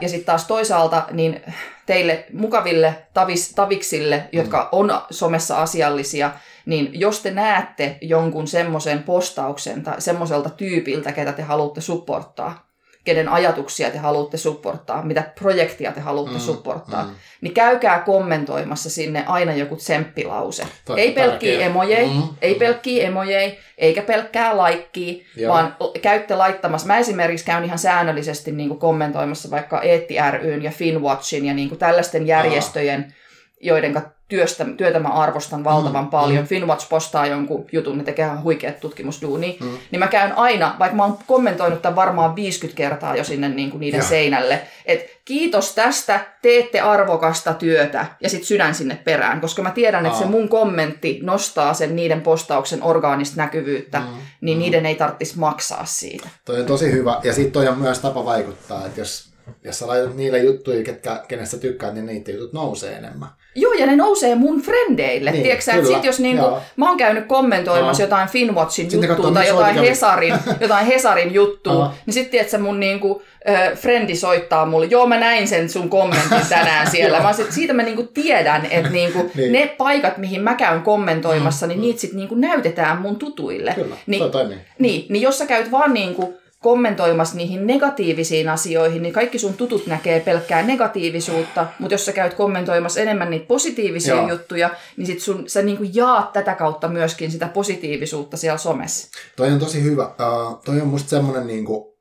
Ja sitten taas toisaalta niin teille mukaville tavis, taviksille, jotka on somessa asiallisia, niin jos te näette jonkun semmoisen postauksen tai semmoiselta tyypiltä, ketä te haluatte supporttaa, kenen ajatuksia te haluatte supporttaa, mitä projektia te haluatte Mm, supporttaa, mm. niin käykää kommentoimassa sinne aina joku tsemppilause. Toi ei pelkkiä emojei, Mm, ei mm. pelkkiä emojei, eikä pelkkää laikkia, Joo. vaan käytte laittamassa. Mä esimerkiksi käyn ihan säännöllisesti niin kuin kommentoimassa vaikka Eetti ryn ja Finwatchin ja niin kuin tällaisten järjestöjen, joiden työstä, työtä mä arvostan valtavan Mm, paljon. mm. Finwatch postaa jonkun jutun, ne tekee ihan huikeat tutkimusduunia. Mm. Niin mä käyn aina, vaikka mä oon kommentoinut tämän varmaan 50 kertaa jo sinne niin kuin niiden Joo. seinälle, että kiitos tästä, teette arvokasta työtä ja sit sydän sinne perään, koska mä tiedän, että se mun kommentti nostaa sen niiden postauksen orgaanista näkyvyyttä, Mm, niin mm. niiden ei tarvitsisi maksaa siitä. Toi on tosi hyvä. Ja sitten toi on myös tapa vaikuttaa, että jos, jos sä laitat niille juttuja, ketkä, kenestä tykkäät, niin niitä jutut nousee enemmän. Joo, ja ne nousee mun frendeille. Niin, Niin, Tiedätkö, että kyllä, sit jos niinku, joo. mä oon käynyt kommentoimassa Joo. jotain Finwatchin Sitten juttua tai jotain Hesarin, jotain Hesarin juttua, Joo. niin sit tiedätkö, mun niinku, ö, frendi soittaa mulle, joo mä näin sen sun kommentin tänään siellä. Mä sit, siitä mä niinku tiedän, että niinku, Niin. ne paikat, mihin mä käyn kommentoimassa, Mm, niin mm. niitä sit niinku näytetään mun tutuille. Kyllä, Niin- toi toimii. Niin, niin jos sä käyt vaan niin kuin kommentoimassa niihin negatiivisiin asioihin, niin kaikki sun tutut näkee pelkkää negatiivisuutta, mutta jos sä käyt kommentoimassa enemmän niitä positiivisia Joo. Juttuja, niin sit sun, sä niin kuin jaat tätä kautta myöskin sitä positiivisuutta siellä somessa. Toi on tosi hyvä. Uh, toi on musta semmonen niinku,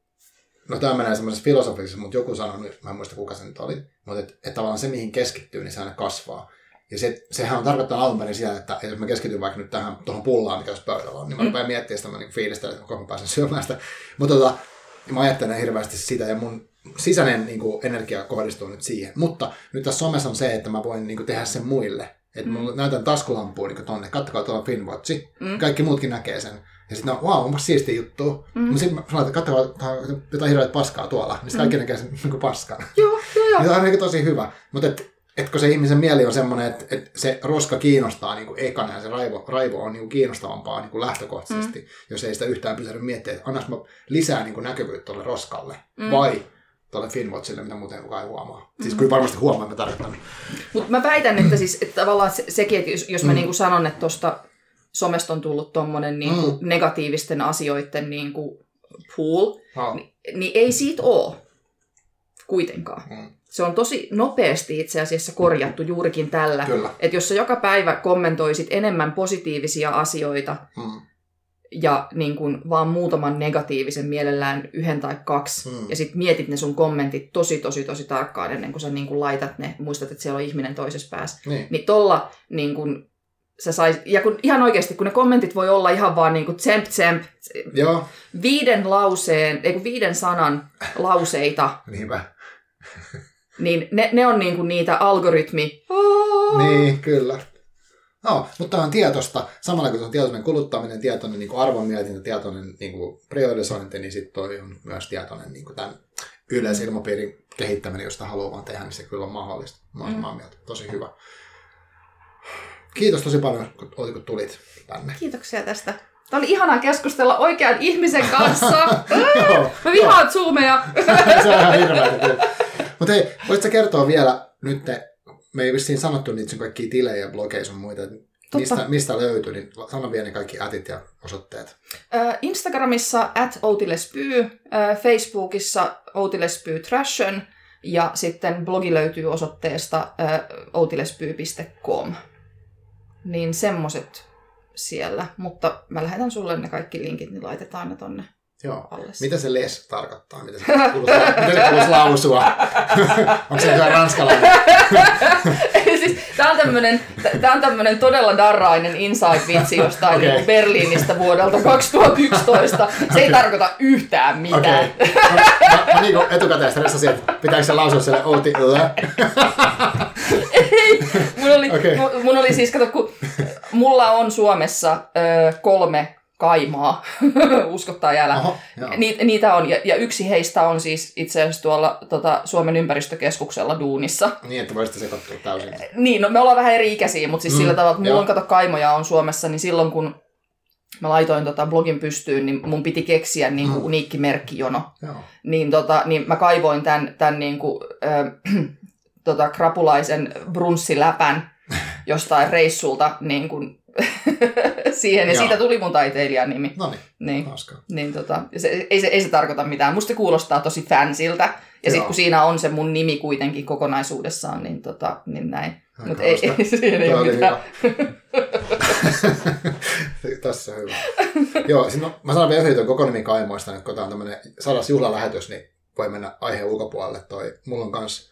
no tämä menee semmoisessa filosofisessa, mutta joku sanoi, mä en muista kuka se nyt oli, mutta että et tavallaan se mihin keskittyy, niin se aina kasvaa. Ja se, sehän on tarkoittanut alun perin sitä, että jos mä keskityn vaikka nyt tähän tuohon pullaan, mikä olisi pöydällä on, niin mä rupean miettimään sitä, mä niin fiilistelen, että koko mä pääsen syömään sitä. Mutta tota, mä ajattelen hirveästi sitä ja mun sisäinen niin kuin, energia kohdistuu nyt siihen. Mutta nyt tässä somessa on se, että mä voin niin kuin, tehdä sen muille. Että mm. näytän taskulampua niin tonne, kattokaa tuolla Finwatchi. Mm. Kaikki muutkin näkee sen. Ja sitten no, wow, onpas siistiä juttu. Mm. Mutta sitten mä sanon, että katsokaa on jotain hirveät paskaa tuolla. Niin sitten kaikki näkee sen niin kuin paskan. Joo, joo, joo. Ja tämä on niin tosi hyvä. Mutta et, et kun se ihmisen mieli on semmoinen, että et se roska kiinnostaa niin kuin ekana ja se raivo, raivo on niin kuin kiinnostavampaa niin kuin lähtökohtaisesti, mm. jos ei sitä yhtään pysähdy miettimään, että annaks mä lisää niin kuin näkyvyyttä tuolle roskalle mm. vai tuolle Finwatchille, mitä muuten kukaan ei huomaa. Mm. Siis kyllä varmasti huomaa, että mä tarkoitan. Mutta mä väitän, että, siis, että tavallaan se, sekin, että jos, jos mä mm. niin sanon, että tuosta somesta on tullut tommonen niin kuin Mm. negatiivisten asioiden niin kuin pool, Oh. niin ei siitä ole kuitenkaan. Mm. Se on tosi nopeasti itse asiassa korjattu juurikin tällä. Kyllä. Että jos sä joka päivä kommentoisit enemmän positiivisia asioita Mm. ja niin kun vaan muutaman negatiivisen mielellään yhden tai kaksi, Mm. ja sitten mietit ne sun kommentit tosi tosi tosi tarkkaan ennen kuin sä niin kun laitat ne, muistat, että siellä on ihminen toisessa päässä, Niin. niin tolla niin kun sä sais, ja kun ihan oikeasti, kun ne kommentit voi olla ihan vaan niin kuin tsemp tsemp, Joo, viiden lauseen, ei kun viiden sanan lauseita, niinpä. Niin ne, ne on niinku niitä algoritmi. Niin, kyllä. No, mutta tämä on tietosta. Samalla kun se on tietoinen kuluttaminen, tietoinen niin arvonmietintä, tietoinen niin priorisointi, niin sitten toi on myös tietoinen niin tämän yleisilmapiirin kehittäminen, josta haluaa vaan tehdä, niin se kyllä on mahdollista. Mä oon samaa mieltä. Tosi hyvä. Kiitos tosi paljon, kun, kun tulit tänne. Kiitoksia tästä. Tämä oli ihanaa keskustella oikean ihmisen kanssa. Mä vihaan zoomeja. se on ihan hirveä. Mutta hei, voisitko kertoa vielä nyt, me ei vissiin sanottu niitä sun kaikkia tilejä ja blogeja sun muita, mistä, mistä löytyy, niin sano vielä ne kaikki ätit ja osoitteet. Instagramissa at outilespyy, Facebookissa outilespyy trashen ja sitten blogi löytyy osoitteesta outilespyy.com. Niin semmoset siellä, mutta mä lähetän sulle ne kaikki linkit, niin laitetaan ne tonne Joo. alle. Mitä se les tarkoittaa? Mitä se kuuluisi, lausua? Onko se jotain ranskalainen? siis, tää on tämmönen, t- tää on tämmönen todella darrainen inside-vitsi jostain okay. Berliinistä vuodelta 2011. Se ei tarkoita yhtään mitään. Okay. Mä, mä, mä niin etukäteen stressasin, että pitääkö se lausua sille outi lä? Mun oli, okay. mun oli siis, kato, kun mulla on Suomessa ö, kolme kaimaa, uskottaa jälä. Oho. Ni, niitä on, ja, ja yksi heistä on siis itse asiassa tuolla tota, Suomen ympäristökeskuksella duunissa. Niin, että voisitte sekoittua täysin. Niin, no me ollaan vähän eri ikäisiä, mutta siis Mm, sillä tavalla, että mulla on kato kaimoja on Suomessa, niin silloin kun mä laitoin tota blogin pystyyn, niin mun piti keksiä niin kuin Mm. uniikki merkkijono. Joo. Niin, tota, niin mä kaivoin tämän, tämän niin kuin, äh, tota, krapulaisen brunssiläpän jostain reissulta niin kuin, siihen, ja Joo. siitä tuli mun taiteilijan nimi. No niin, Niin, hauskaa. niin tota, se, ei, se, ei se tarkoita mitään. Musta se kuulostaa tosi fansiltä. Ja sitten kun siinä on se mun nimi kuitenkin kokonaisuudessaan, niin, tota, niin näin. Mutta ei, ei, siihen ei ole mitään. Tässä hyvä. Joo, siis no, mä sanon vielä yhden koko nimi Kaimoista, että kun tämä on tämmöinen sadas juhlalähetys, niin voi mennä aiheen ulkopuolelle. Toi, mulla on kans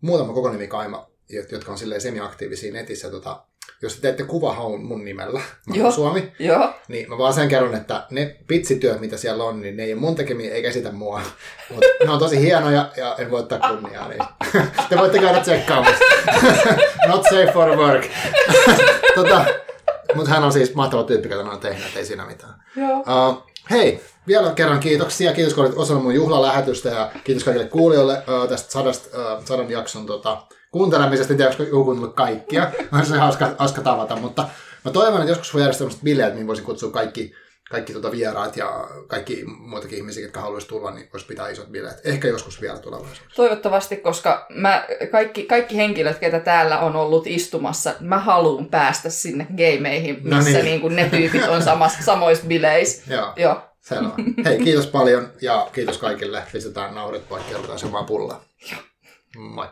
muutama koko nimi Kaima, jot- jotka on silleen semi-aktiivisia netissä. Tota, jos te teette kuvahaun mun nimellä, mä Joo. Suomi, Joo, niin mä vaan sen kerron, että ne pitsityöt, mitä siellä on, niin ne ei ole mun tekemiä eikä esitä mua. Mutta ne on tosi hienoja ja en voi ottaa kunniaa. Niin. Te voitte käydä tsekkaamassa. Not safe for work. tota, mutta hän on siis mahtava tyyppi, mä oon tehnyt, ei siinä mitään. joo. Uh, hei, vielä kerran kiitoksia. Kiitos, kun olit osana mun juhlalähetystä ja kiitos kaikille kuulijoille uh, tästä sadasta, uh, sadan jakson tota, kuuntelemisesta. En tiedä, onko joku kuunnellut kaikkia. On se hauska, hauska tavata, mutta mä toivon, että joskus voi järjestää tämmöiset bileet, mihin voisin kutsua kaikki, kaikki tota vieraat ja kaikki muitakin ihmisiä, jotka haluaisi tulla, niin voisi pitää isot bileet. Ehkä joskus vielä tulevaisuudessa. Toivottavasti, koska mä, kaikki, kaikki henkilöt, ketä täällä on ollut istumassa, mä haluan päästä sinne gameihin, No missä niin. niin. kuin ne tyypit on samassa, samoissa bileissä. Joo, Joo. selvä. Hei, kiitos paljon ja kiitos kaikille. Pistetään naurit poikki ja otetaan se vaan pullaa. Moi.